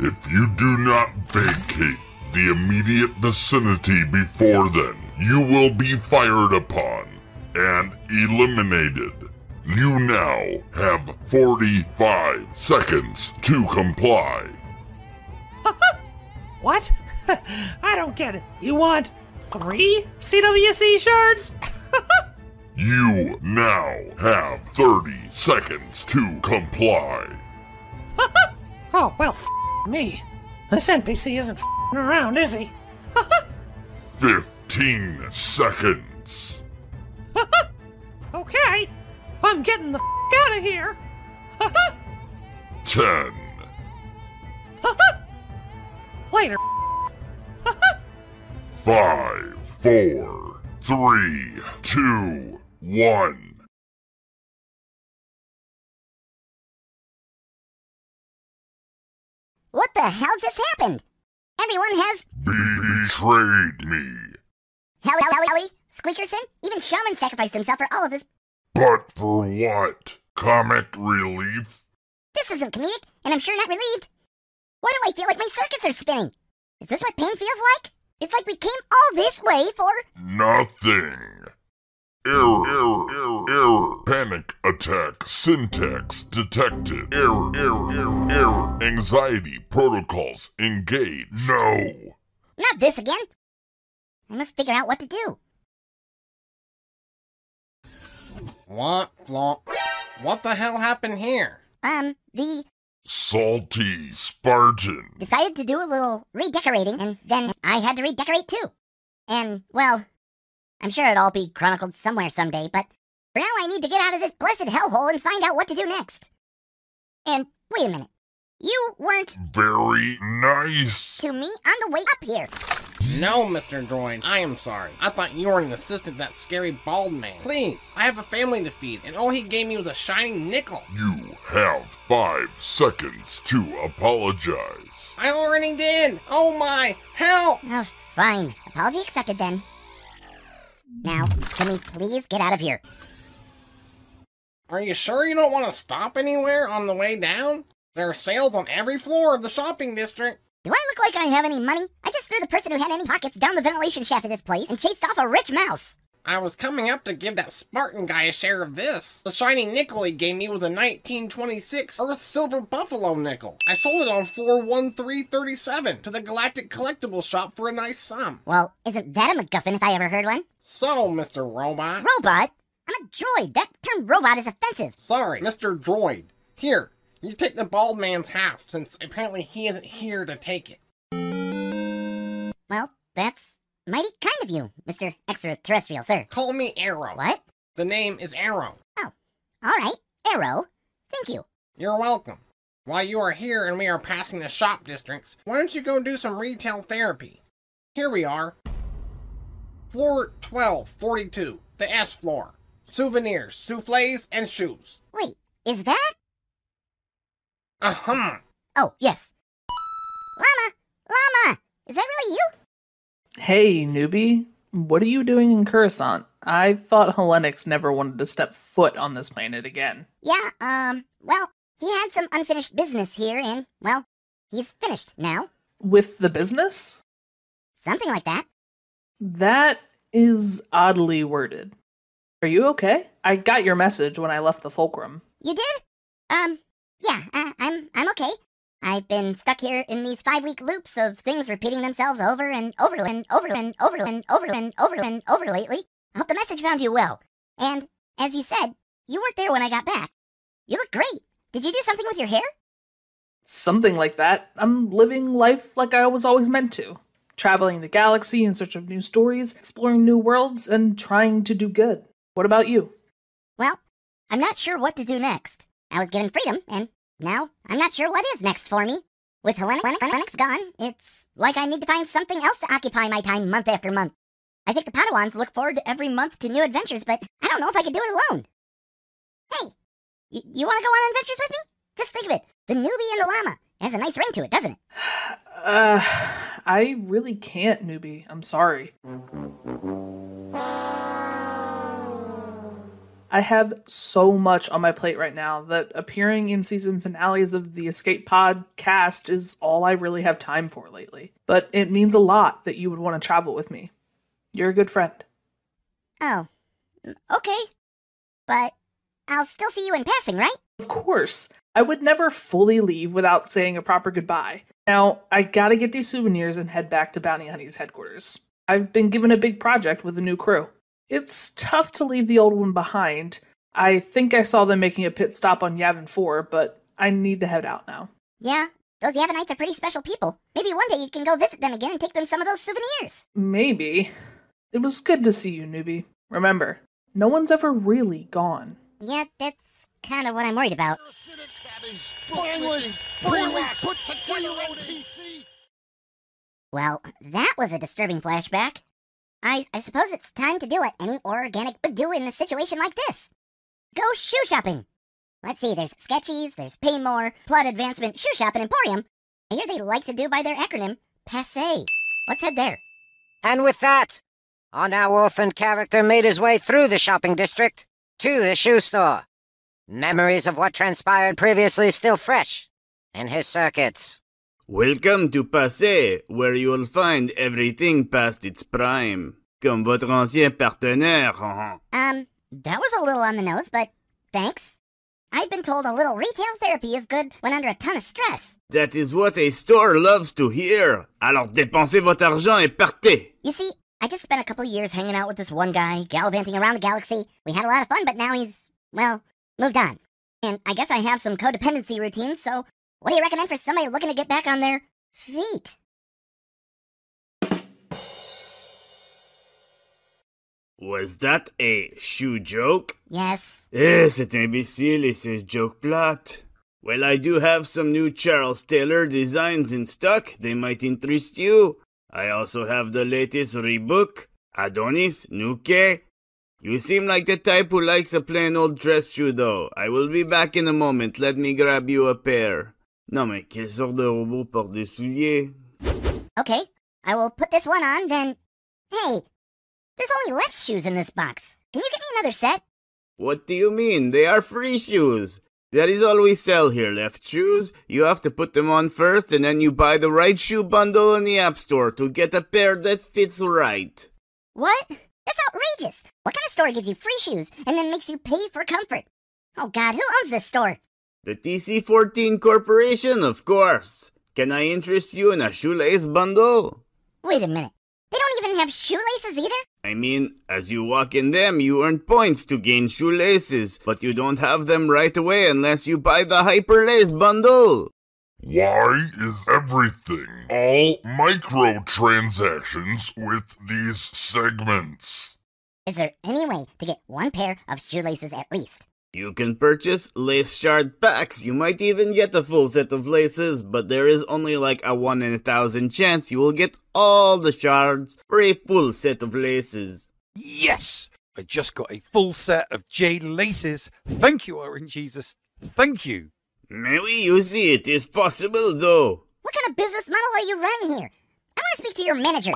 If you do not vacate the immediate vicinity before then, you will be fired upon and eliminated. You now have 45 seconds to comply. What? I don't get it. You want three CWC shards? You now have 30 seconds to comply. Oh, well, f- me. This NPC isn't f- around, is he? 15 seconds. Okay. I'm getting the f- out of here. 10, Later. 5, 4, 3, 2, 1. What the hell just happened? Everyone has Betrayed me. Hallie, Hallie, Hallie, Squeakerson, even Shaman sacrificed himself for all of this. But for what? Comic relief? This isn't comedic, and I'm sure not relieved. Why do I feel like my circuits are spinning? Is this what pain feels like? It's like we came all this way for. Nothing. Error, error, error, error. Panic attack syntax detected. Error, error, error, error. Anxiety protocols engaged. No. Not this again. I must figure out what to do. What, Flo? What the hell happened here? Um, the Salty Spartan. decided to do a little redecorating, and then I had to redecorate too. And, well, I'm sure it'll all be chronicled somewhere someday, but for now I need to get out of this blessed hellhole and find out what to do next. And, wait a minute. You weren't Very nice. to me on the way up here. No, Mr. Droid, I am sorry. I thought you were an assistant to that scary bald man. Please, I have a family to feed, and all he gave me was a shining nickel. You have five seconds to apologize. I already did! Oh my, help! Oh, fine. Apology accepted then. Now, can we please get out of here? Are you sure you don't want to stop anywhere on the way down? There are sales on every floor of the shopping district. Do I look like I have any money? I just threw the person who had any pockets down the ventilation shaft of this place and chased off a rich mouse. I was coming up to give that Spartan guy a share of this. The shiny nickel he gave me was a 1926 Earth Silver Buffalo nickel. I sold it on 41337 to the Galactic Collectible Shop for a nice sum. Well, isn't that a MacGuffin if I ever heard one? So, Mr. Robot. Robot? I'm a droid. That term robot is offensive. Sorry, Mr. Droid. Here, you take the bald man's half, since apparently he isn't here to take it. Well, that's mighty kind of you, Mr. Extraterrestrial, sir. Call me Arrow. What? The name is Arrow. Oh, all right, Arrow. Thank you. You're welcome. While you are here and we are passing the shop districts, why don't you go do some retail therapy? Here we are. Floor 1242, the S floor. Souvenirs, souffles, and shoes. Wait, is that? Uh-huh. Oh, yes. Llama! Llama! Is that really you? Hey, newbie. What are you doing in Coruscant? I thought Hellenix never wanted to step foot on this planet again. Yeah, um, well, he had some unfinished business here, and, well, he's finished now. With the business? Something like that. That is oddly worded. Are you okay? I got your message when I left the fulcrum. You did? Um, yeah, uh, I'm I'm okay. I've been stuck here in these five week loops of things repeating themselves over and over and over and over and over and over and over lately. I hope the message found you well. And as you said, you weren't there when I got back. You look great. Did you do something with your hair? Something like that. I'm living life like I was always meant to. Traveling the galaxy in search of new stories, exploring new worlds, and trying to do good. What about you? Well, I'm not sure what to do next. I was given freedom, and now I'm not sure what is next for me. With Hellenix gone, it's like I need to find something else to occupy my time month after month. I think the Padawans look forward to every month to new adventures, but I don't know if I can do it alone. Hey, y- you want to go on adventures with me? Just think of it. The newbie and the llama. It has a nice ring to it, doesn't it? Uh, I really can't, newbie. I'm sorry. I have so much on my plate right now that appearing in season finales of the Escape Pod cast is all I really have time for lately. But it means a lot that you would want to travel with me. You're a good friend. Oh, okay. But I'll still see you in passing, right? Of course. I would never fully leave without saying a proper goodbye. Now, I gotta get these souvenirs and head back to Bounty Hunnies headquarters. I've been given a big project with a new crew. It's tough to leave the old one behind. I think I saw them making a pit stop on Yavin 4, but I need to head out now. Yeah, those Yavanites are pretty special people. Maybe one day you can go visit them again and take them some of those souvenirs. Maybe. It was good to see you, newbie. Remember, no one's ever really gone. Yeah, that's kind of what I'm worried about. Brainless, brainless, put together NPC. Well, that was a disturbing flashback. I, I suppose it's time to do what any organic would do in a situation like this. Go shoe shopping. Let's see, there's Sketchies, there's Paymore, Plot Advancement, Shoe Shop, and Emporium. I hear they like to do by their acronym, PASSE. Let's head there. And with that, our now orphaned character made his way through the shopping district to the shoe store. Memories of what transpired previously still fresh in his circuits. Welcome to Passé, where you will find everything past its prime. Comme votre ancien partenaire. Um, that was a little on the nose, but thanks. I've been told a little retail therapy is good when under a ton of stress. That is what a store loves to hear. Alors dépensez votre argent et partez. You see, I just spent a couple of years hanging out with this one guy, gallivanting around the galaxy. We had a lot of fun, but now he's, well, moved on. And I guess I have some codependency routines, so what do you recommend for somebody looking to get back on their feet? Was that a shoe joke? Yes. Eh, c'est imbécile et c'est joke plate. Well, I do have some new Charles Taylor designs in stock. They might interest you. I also have the latest Reebok, Adonis, Nuke. You seem like the type who likes a plain old dress shoe, though. I will be back in a moment. Let me grab you a pair. Non, mais quelle sorte de robot porte des souliers? Okay, I will put this one on, then. Hey, there's only left shoes in this box. Can you get me another set? What do you mean? They are free shoes. That is all we sell here, left shoes. You have to put them on first, and then you buy the right shoe bundle in the App Store to get a pair that fits right. What? That's outrageous. What kind of store gives you free shoes and then makes you pay for comfort? Oh god, who owns this store? The TC14 Corporation, of course. Can I interest you in a shoelace bundle? Wait a minute. They don't even have shoelaces either? I mean, as you walk in them, you earn points to gain shoelaces, but you don't have them right away unless you buy the Hyperlace bundle. Why is everything all microtransactions with these segments? Is there any way to get one pair of shoelaces at least? You can purchase lace shard packs. You might even get a full set of laces, but there is only like a one in a thousand chance you will get all the shards for a full set of laces. Yes! I just got a full set of jade laces. Thank you, RNGesus. Thank you. Maybe you see it is possible, though. What kind of business model are you running here? I want to speak to your manager.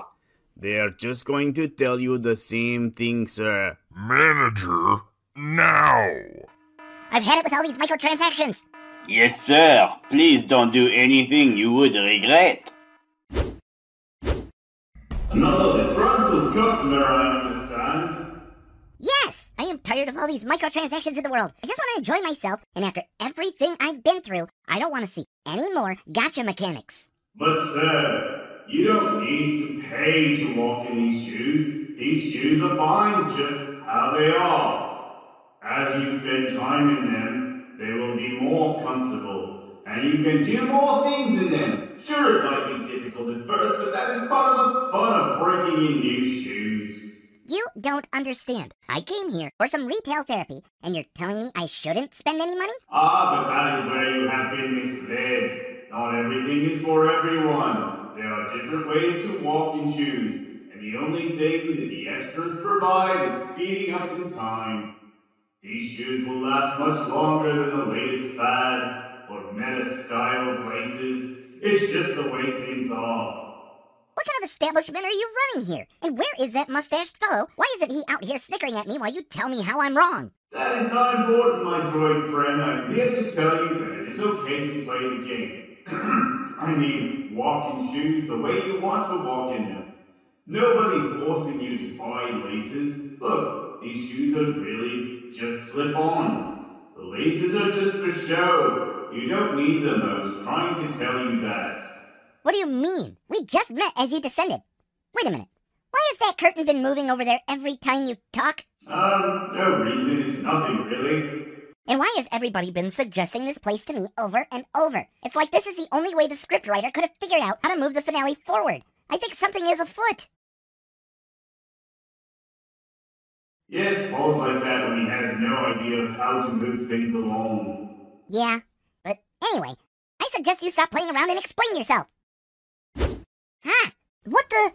They are just going to tell you the same thing, sir. Manager, now. I've had it with all these microtransactions. Yes, sir. Please don't do anything you would regret. Another disgruntled customer, I understand. Yes, I am tired of all these microtransactions in the world. I just want to enjoy myself, and after everything I've been through, I don't want to see any more gacha mechanics. But, sir, you don't need to pay to walk in these shoes. These shoes are fine just how they are. As you spend time in them, they will be more comfortable, and you can do more things in them. Sure, it might be difficult at first, but that is part of the fun of breaking in new shoes. You don't understand. I came here for some retail therapy, and you're telling me I shouldn't spend any money? Ah, but that is where you have been misled. Not everything is for everyone. There are different ways to walk in shoes, and the only thing that the extras provide is speeding up in time. These shoes will last much longer than the latest fad or meta style laces. It's just the way things are. What kind of establishment are you running here? And where is that mustached fellow? Why isn't he out here snickering at me while you tell me how I'm wrong? That is not important, my droid friend. I'm here to tell you that it is okay to play the game. I mean, walk in shoes the way you want to walk in them. Nobody forcing you to buy laces. Look, these shoes are really just slip on. The laces are just for show. You don't need them. I was trying to tell you that. What do you mean? We just met as you descended. Wait a minute. Why has that curtain been moving over there every time you talk? Um, no reason. It's nothing really. And why has everybody been suggesting this place to me over and over? It's like this is the only way the scriptwriter could have figured out how to move the finale forward. I think something is afoot. Yes, Paul's like that when he has no idea of how to move things along. Yeah, but anyway, I suggest you stop playing around and explain yourself. Huh? What the?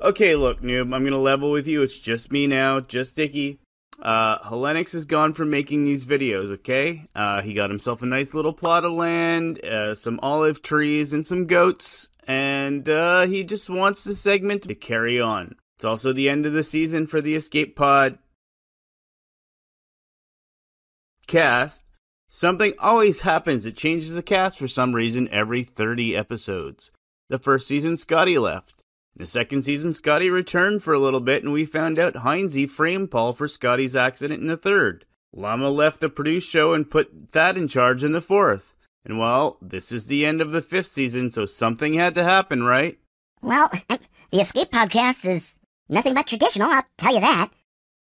Okay, look, noob, I'm gonna level with you. It's just me now, just Dicky. Uh, Helenix is gone from making these videos, okay? Uh, he got himself a nice little plot of land, uh, some olive trees, and some goats, and, uh, he just wants the segment to carry on. It's also the end of the season for the Escape Pod cast, Something always happens that changes the cast for some reason every 30 episodes. The first season, Scotty left. The second season, Scotty returned for a little bit, and we found out Heinze framed Paul for Scotty's accident in the third. Llama left the produce show and put Thad in charge in the fourth. And well, this is the end of the fifth season, so something had to happen, right? Well, the Escape podcast is nothing but traditional, I'll tell you that.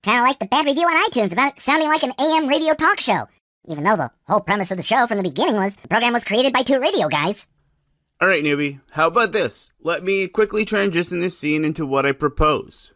Kind of like the bad review on iTunes about it sounding like an AM radio talk show. Even though the whole premise of the show from the beginning was the program was created by two radio guys. All right, newbie, how about this? Let me quickly transition this scene into what I propose.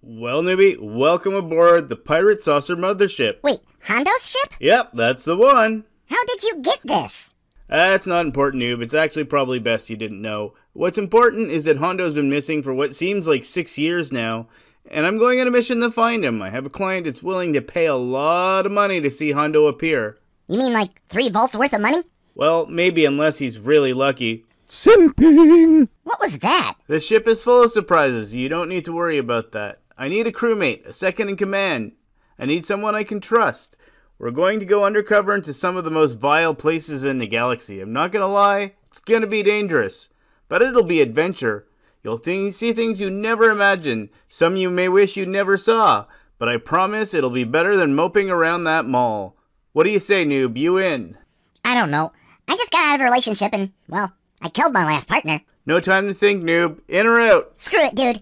Well, newbie, welcome aboard the Pirate Saucer Mothership. Wait, Hondo's ship? Yep, that's the one. How did you get this? That's not important, noob. It's actually probably best you didn't know. What's important is that Hondo's been missing for what seems like six years now, and I'm going on a mission to find him. I have a client that's willing to pay a lot of money to see Hondo appear. You mean like three volts worth of money? Well, maybe unless he's really lucky. Simping! What was that? The ship is full of surprises. You don't need to worry about that. I need a crewmate, a second in command. I need someone I can trust. We're going to go undercover into some of the most vile places in the galaxy. I'm not gonna lie, it's gonna be dangerous. But it'll be adventure. You'll th- see things you never imagined, some you may wish you never saw. But I promise it'll be better than moping around that mall. What do you say, noob? You in? I don't know. I just got out of a relationship and, well, I killed my last partner. No time to think, noob. In or out? Screw it, dude.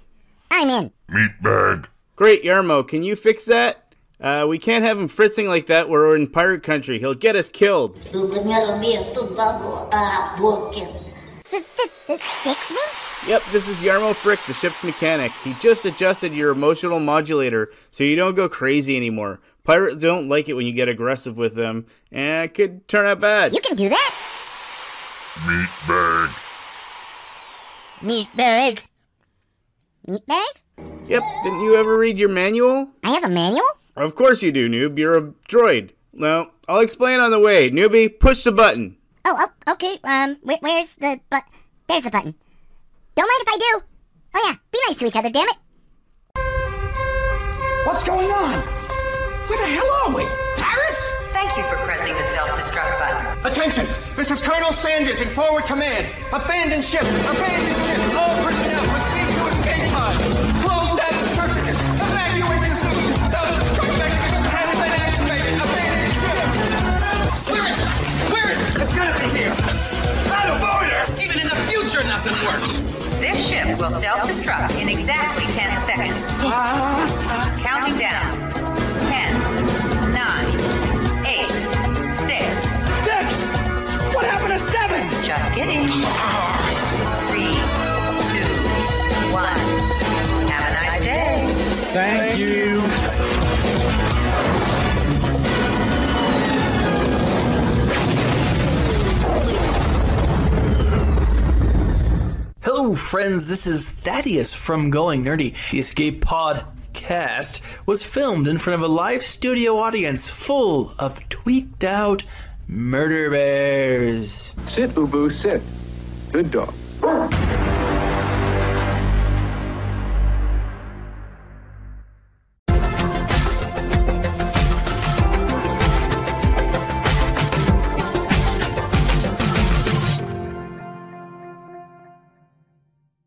I'm in. Meatbag. Great, Yarmo. Can you fix that? Uh, we can't have him fritzing like that. We're in pirate country. He'll get us killed. Fix me? Yep, this is Yarmo Frick, the ship's mechanic. He just adjusted your emotional modulator so you don't go crazy anymore. Pirates don't like it when you get aggressive with them, and it could turn out bad. You can do that. Meatbag. Meatbag. Meatbag? Yep, didn't you ever read your manual? I have a manual? Of course you do, noob. You're a droid. Well, I'll explain on the way. Newbie, push the button. Oh, oh okay. Um, where, where's the but? There's the button. Don't mind if I do. Oh yeah, be nice to each other, damn it. What's going on? Where the hell are we? Paris? Thank you for pressing the self-destruct button. Attention! This is Colonel Sanders in forward command. Abandon ship! Abandon ship! All personnel proceed to escape pods. Close down the circuits. Evacuate the city. Self-destruct mechanism has been activated. Abandon ship. Where is it? Where is it? It's gonna be here. Out of order. Even in the future, nothing works. This ship will self-destruct in exactly 10 seconds. Counting down. 10, 9, 8, 6. Six. What happened to seven? Just kidding. Three, two, one. Have a nice day. Thank you. Hello, friends. This is Thaddeus from Going Nerdy. The Escape Pod cast was filmed in front of a live studio audience full of tweaked out murder bears. Sit, Boo Boo, sit. Good dog.